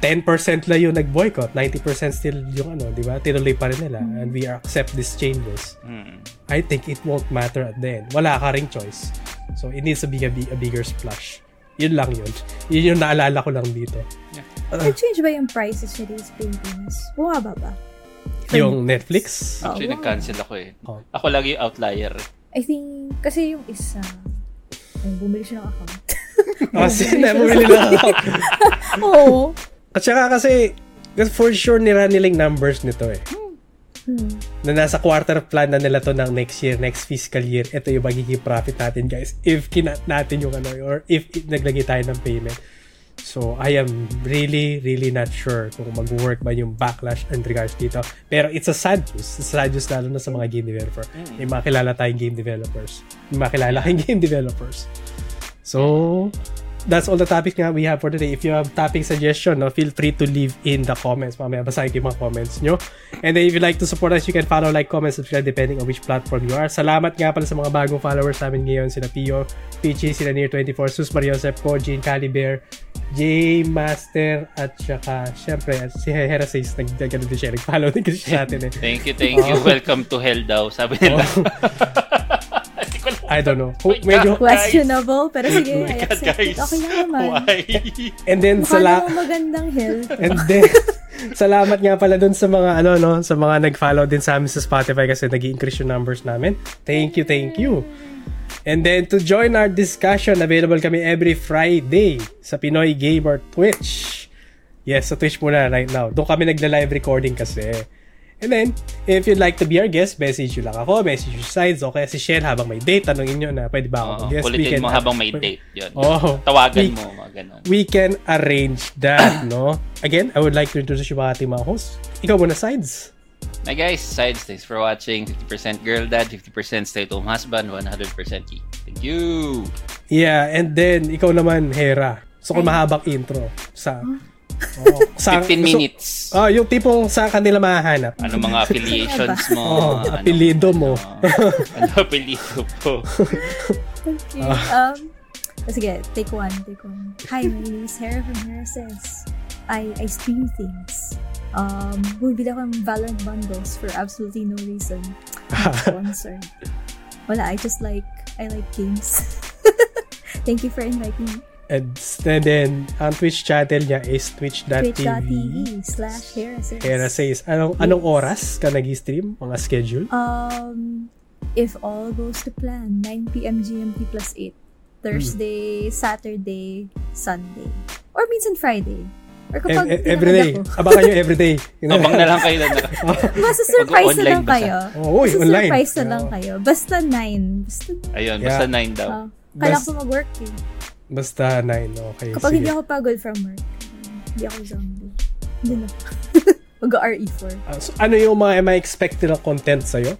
10% lang yung nag-boycott, 90% still yung ano, 'di ba? Tinuloy pa rin nila and we accept these changes. Mm. I think it won't matter at the end. Wala ka ring choice. So, it needs to be a, a bigger splash. Yun lang yun. Yun yung naalala ko lang dito. Nag-change ba yung prices dito sa Pilipinas? Bumaba ba? Yung Netflix. Oh, Actually, wow. nag-cancel ako eh. Oh. Ako lagi yung outlier. I think, kasi yung isa, ay, bumili siya ng account. Kasi na, bumili lang ako. Oo. At saka kasi, for sure nira nilang numbers nito eh. Hmm. Na nasa quarter plan na nila to ng next year, next fiscal year, ito yung magiging profit natin guys. If kinat natin yung ano, or if naglagay tayo ng payment. So, I am really, really not sure kung mag-work ba yung backlash in regards dito. Pero it's a sad news. It's a sad news lalo na sa mga game developer. May makilala tayong game developers. May makilala kayong game developers. So, that's all the topics nga we have for today. If you have topic suggestion, no, feel free to leave in the comments. Mamaya basahin ko yung mga comments nyo. And then if you'd like to support us, you can follow, like, comment, subscribe depending on which platform you are. Salamat nga pala sa mga bagong followers namin ngayon. Sina Pio, Pichi, sila Near24, Sus Mario Joseph, Ko, Jean Caliber, J Master, at saka, syempre, at si Hera Says, nag-gano'n din siya. Nag-follow din kasi sa atin eh. Thank you, thank you. Welcome to hell daw, sabi nila. I don't know. Oh Medyo, God. Questionable, pero sige, Oh my I God, accept it. guys. Okay lang naman. Why? and then, Mukha sala- magandang hill. And then, salamat nga pala dun sa mga ano no, sa mga nag-follow din sa amin sa Spotify kasi nag increase yung numbers namin. Thank you, thank you. And then to join our discussion, available kami every Friday sa Pinoy Gamer Twitch. Yes, sa Twitch muna right now. Doon kami nagla-live recording kasi. And then, if you'd like to be our guest, message nyo lang ako, message sa sides, o kaya si Shell habang may date, tanongin nyo na pwede ba ako Oo, mag-guest. We kulitin mo habang may date. Yun. Oh. Tawagan We- mo, mga ganun. we can arrange that, no? Again, I would like to introduce yung mga ating mga hosts. Ikaw muna, Sides. Hi guys, sides, thanks for watching. 50% girl dad, 50% stay-at-home husband, 100% key. Thank you! Yeah, and then, ikaw naman, Hera. So, kung mahabang intro sa... Oh, sa 15 minutes. So, oh, yung tipong sa kanila mahahanap. Ano mga affiliations mo? Oh, ano, apelido mo. ano, ano apelido po? Okay. Ah. Um, sige, take one, take one. Hi, my name is Hera from Hera Says. I, I stream things. Um, bumibili ako ng Valorant bundles for absolutely no reason. Not sponsored. Wala, I just like, I like games. Thank you for inviting me. And, and then, ang Twitch channel niya is twitch.tv. Twitch.tv slash Hera Says. Hera says, anong, anong oras ka nag-stream? Mga schedule? Um, if all goes to plan, 9 p.m. GMT plus 8. Thursday, Saturday, Sunday. Or minsan Friday. Or kapag E- e- everyday. Abangan nyo everyday. Abang na lang kayo na. Basta surprise na lang kayo. Oh, uy, Basta online. surprise na lang kayo. Basta 9. Basta, Ayun, Yeah. basta 9 daw. uh, Bas- ko mag-work eh. Basta 9, okay. Kapag sige. hindi ako pagod from work, hindi ako zombie. Hindi na. Mag-RE4. Ah, so, ano yung mga may expected na content sa'yo?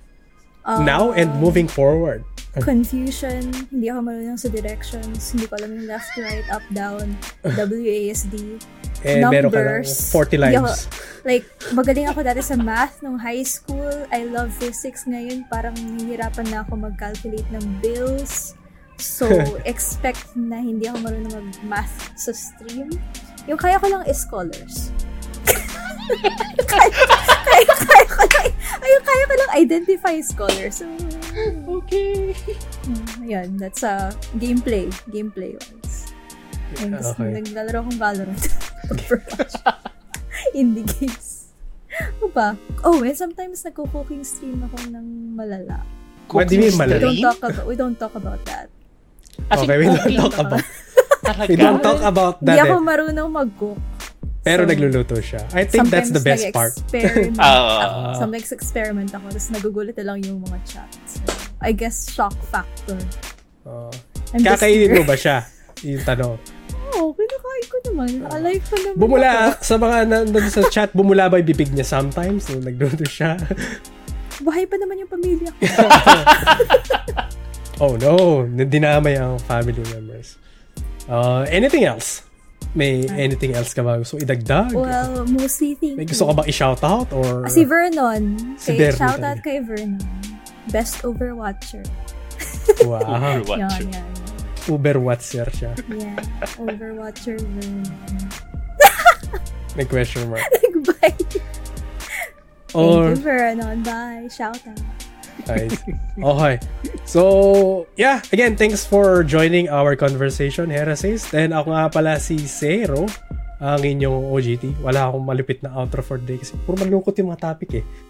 Now and Um, moving forward. Confusion, hindi ako marunong sa directions, hindi ko alam yung left, right, up, down, WASD, Eh, meron ka lang numbers. 40 Hindi lives. ako- like, magaling ako dati sa math nung high school. I love physics ngayon. Parang nahihirapan na ako mag-calculate ng bills. So, expect na hindi ako marunong mag-math sa stream. Yung kaya ko lang is scholars. kaya, kaya, kaya ko lang, ay, kaya ko lang identify scholars. So, Okay. mm, ayun, that's a gameplay. Gameplay wise. Ayun, tapos Okay. naglalaro akong Valorant. Overwatch. Indie games. Ano ba? Oh, and sometimes nagko-cooking stream ako ng malala. What do you mean, We don't talk about, we don't talk about that. As in, Okay, we don't talk about talaga. we don't talk about Hindi that. ako eh. marunong mag-cook. Pero So, nagluluto siya. I think that's the best part. nag-experiment Ah. ako. Sometimes experiment ako, tapos nagugulat na lang yung mga chats. So, I guess shock factor. Uh, I'm just kakainin mo ba siya? Yung tanong. Oo, kinakain ko naman. Alive pa naman Bumula, ako. sa mga nandun sa chat, bumula ba yung bibig niya sometimes? So, nagluto siya. Buhay pa naman yung pamilya ko. oh no, dinamay ang family members. Uh, anything else? May anything else ka ba gusto idagdag? well, mostly thank May gusto ka bang i-shoutout or Ah, si Vernon. Si Kay, Vernon shout talaga. out kay Vernon. Best Overwatcher. wow, Overwatch. Yan, yan. Uber Watcher siya. Yeah. Overwatcher Vernon. May question mark. Bye. Or Thank you, Vernon. Bye. Shout out. Nice. Okay. So, yeah. Again, thanks for joining our conversation, Heresies. Then, ako nga pala si Zero, ang inyong OGT. Wala akong malupit na outro for the day kasi puro malungkot yung mga topic eh.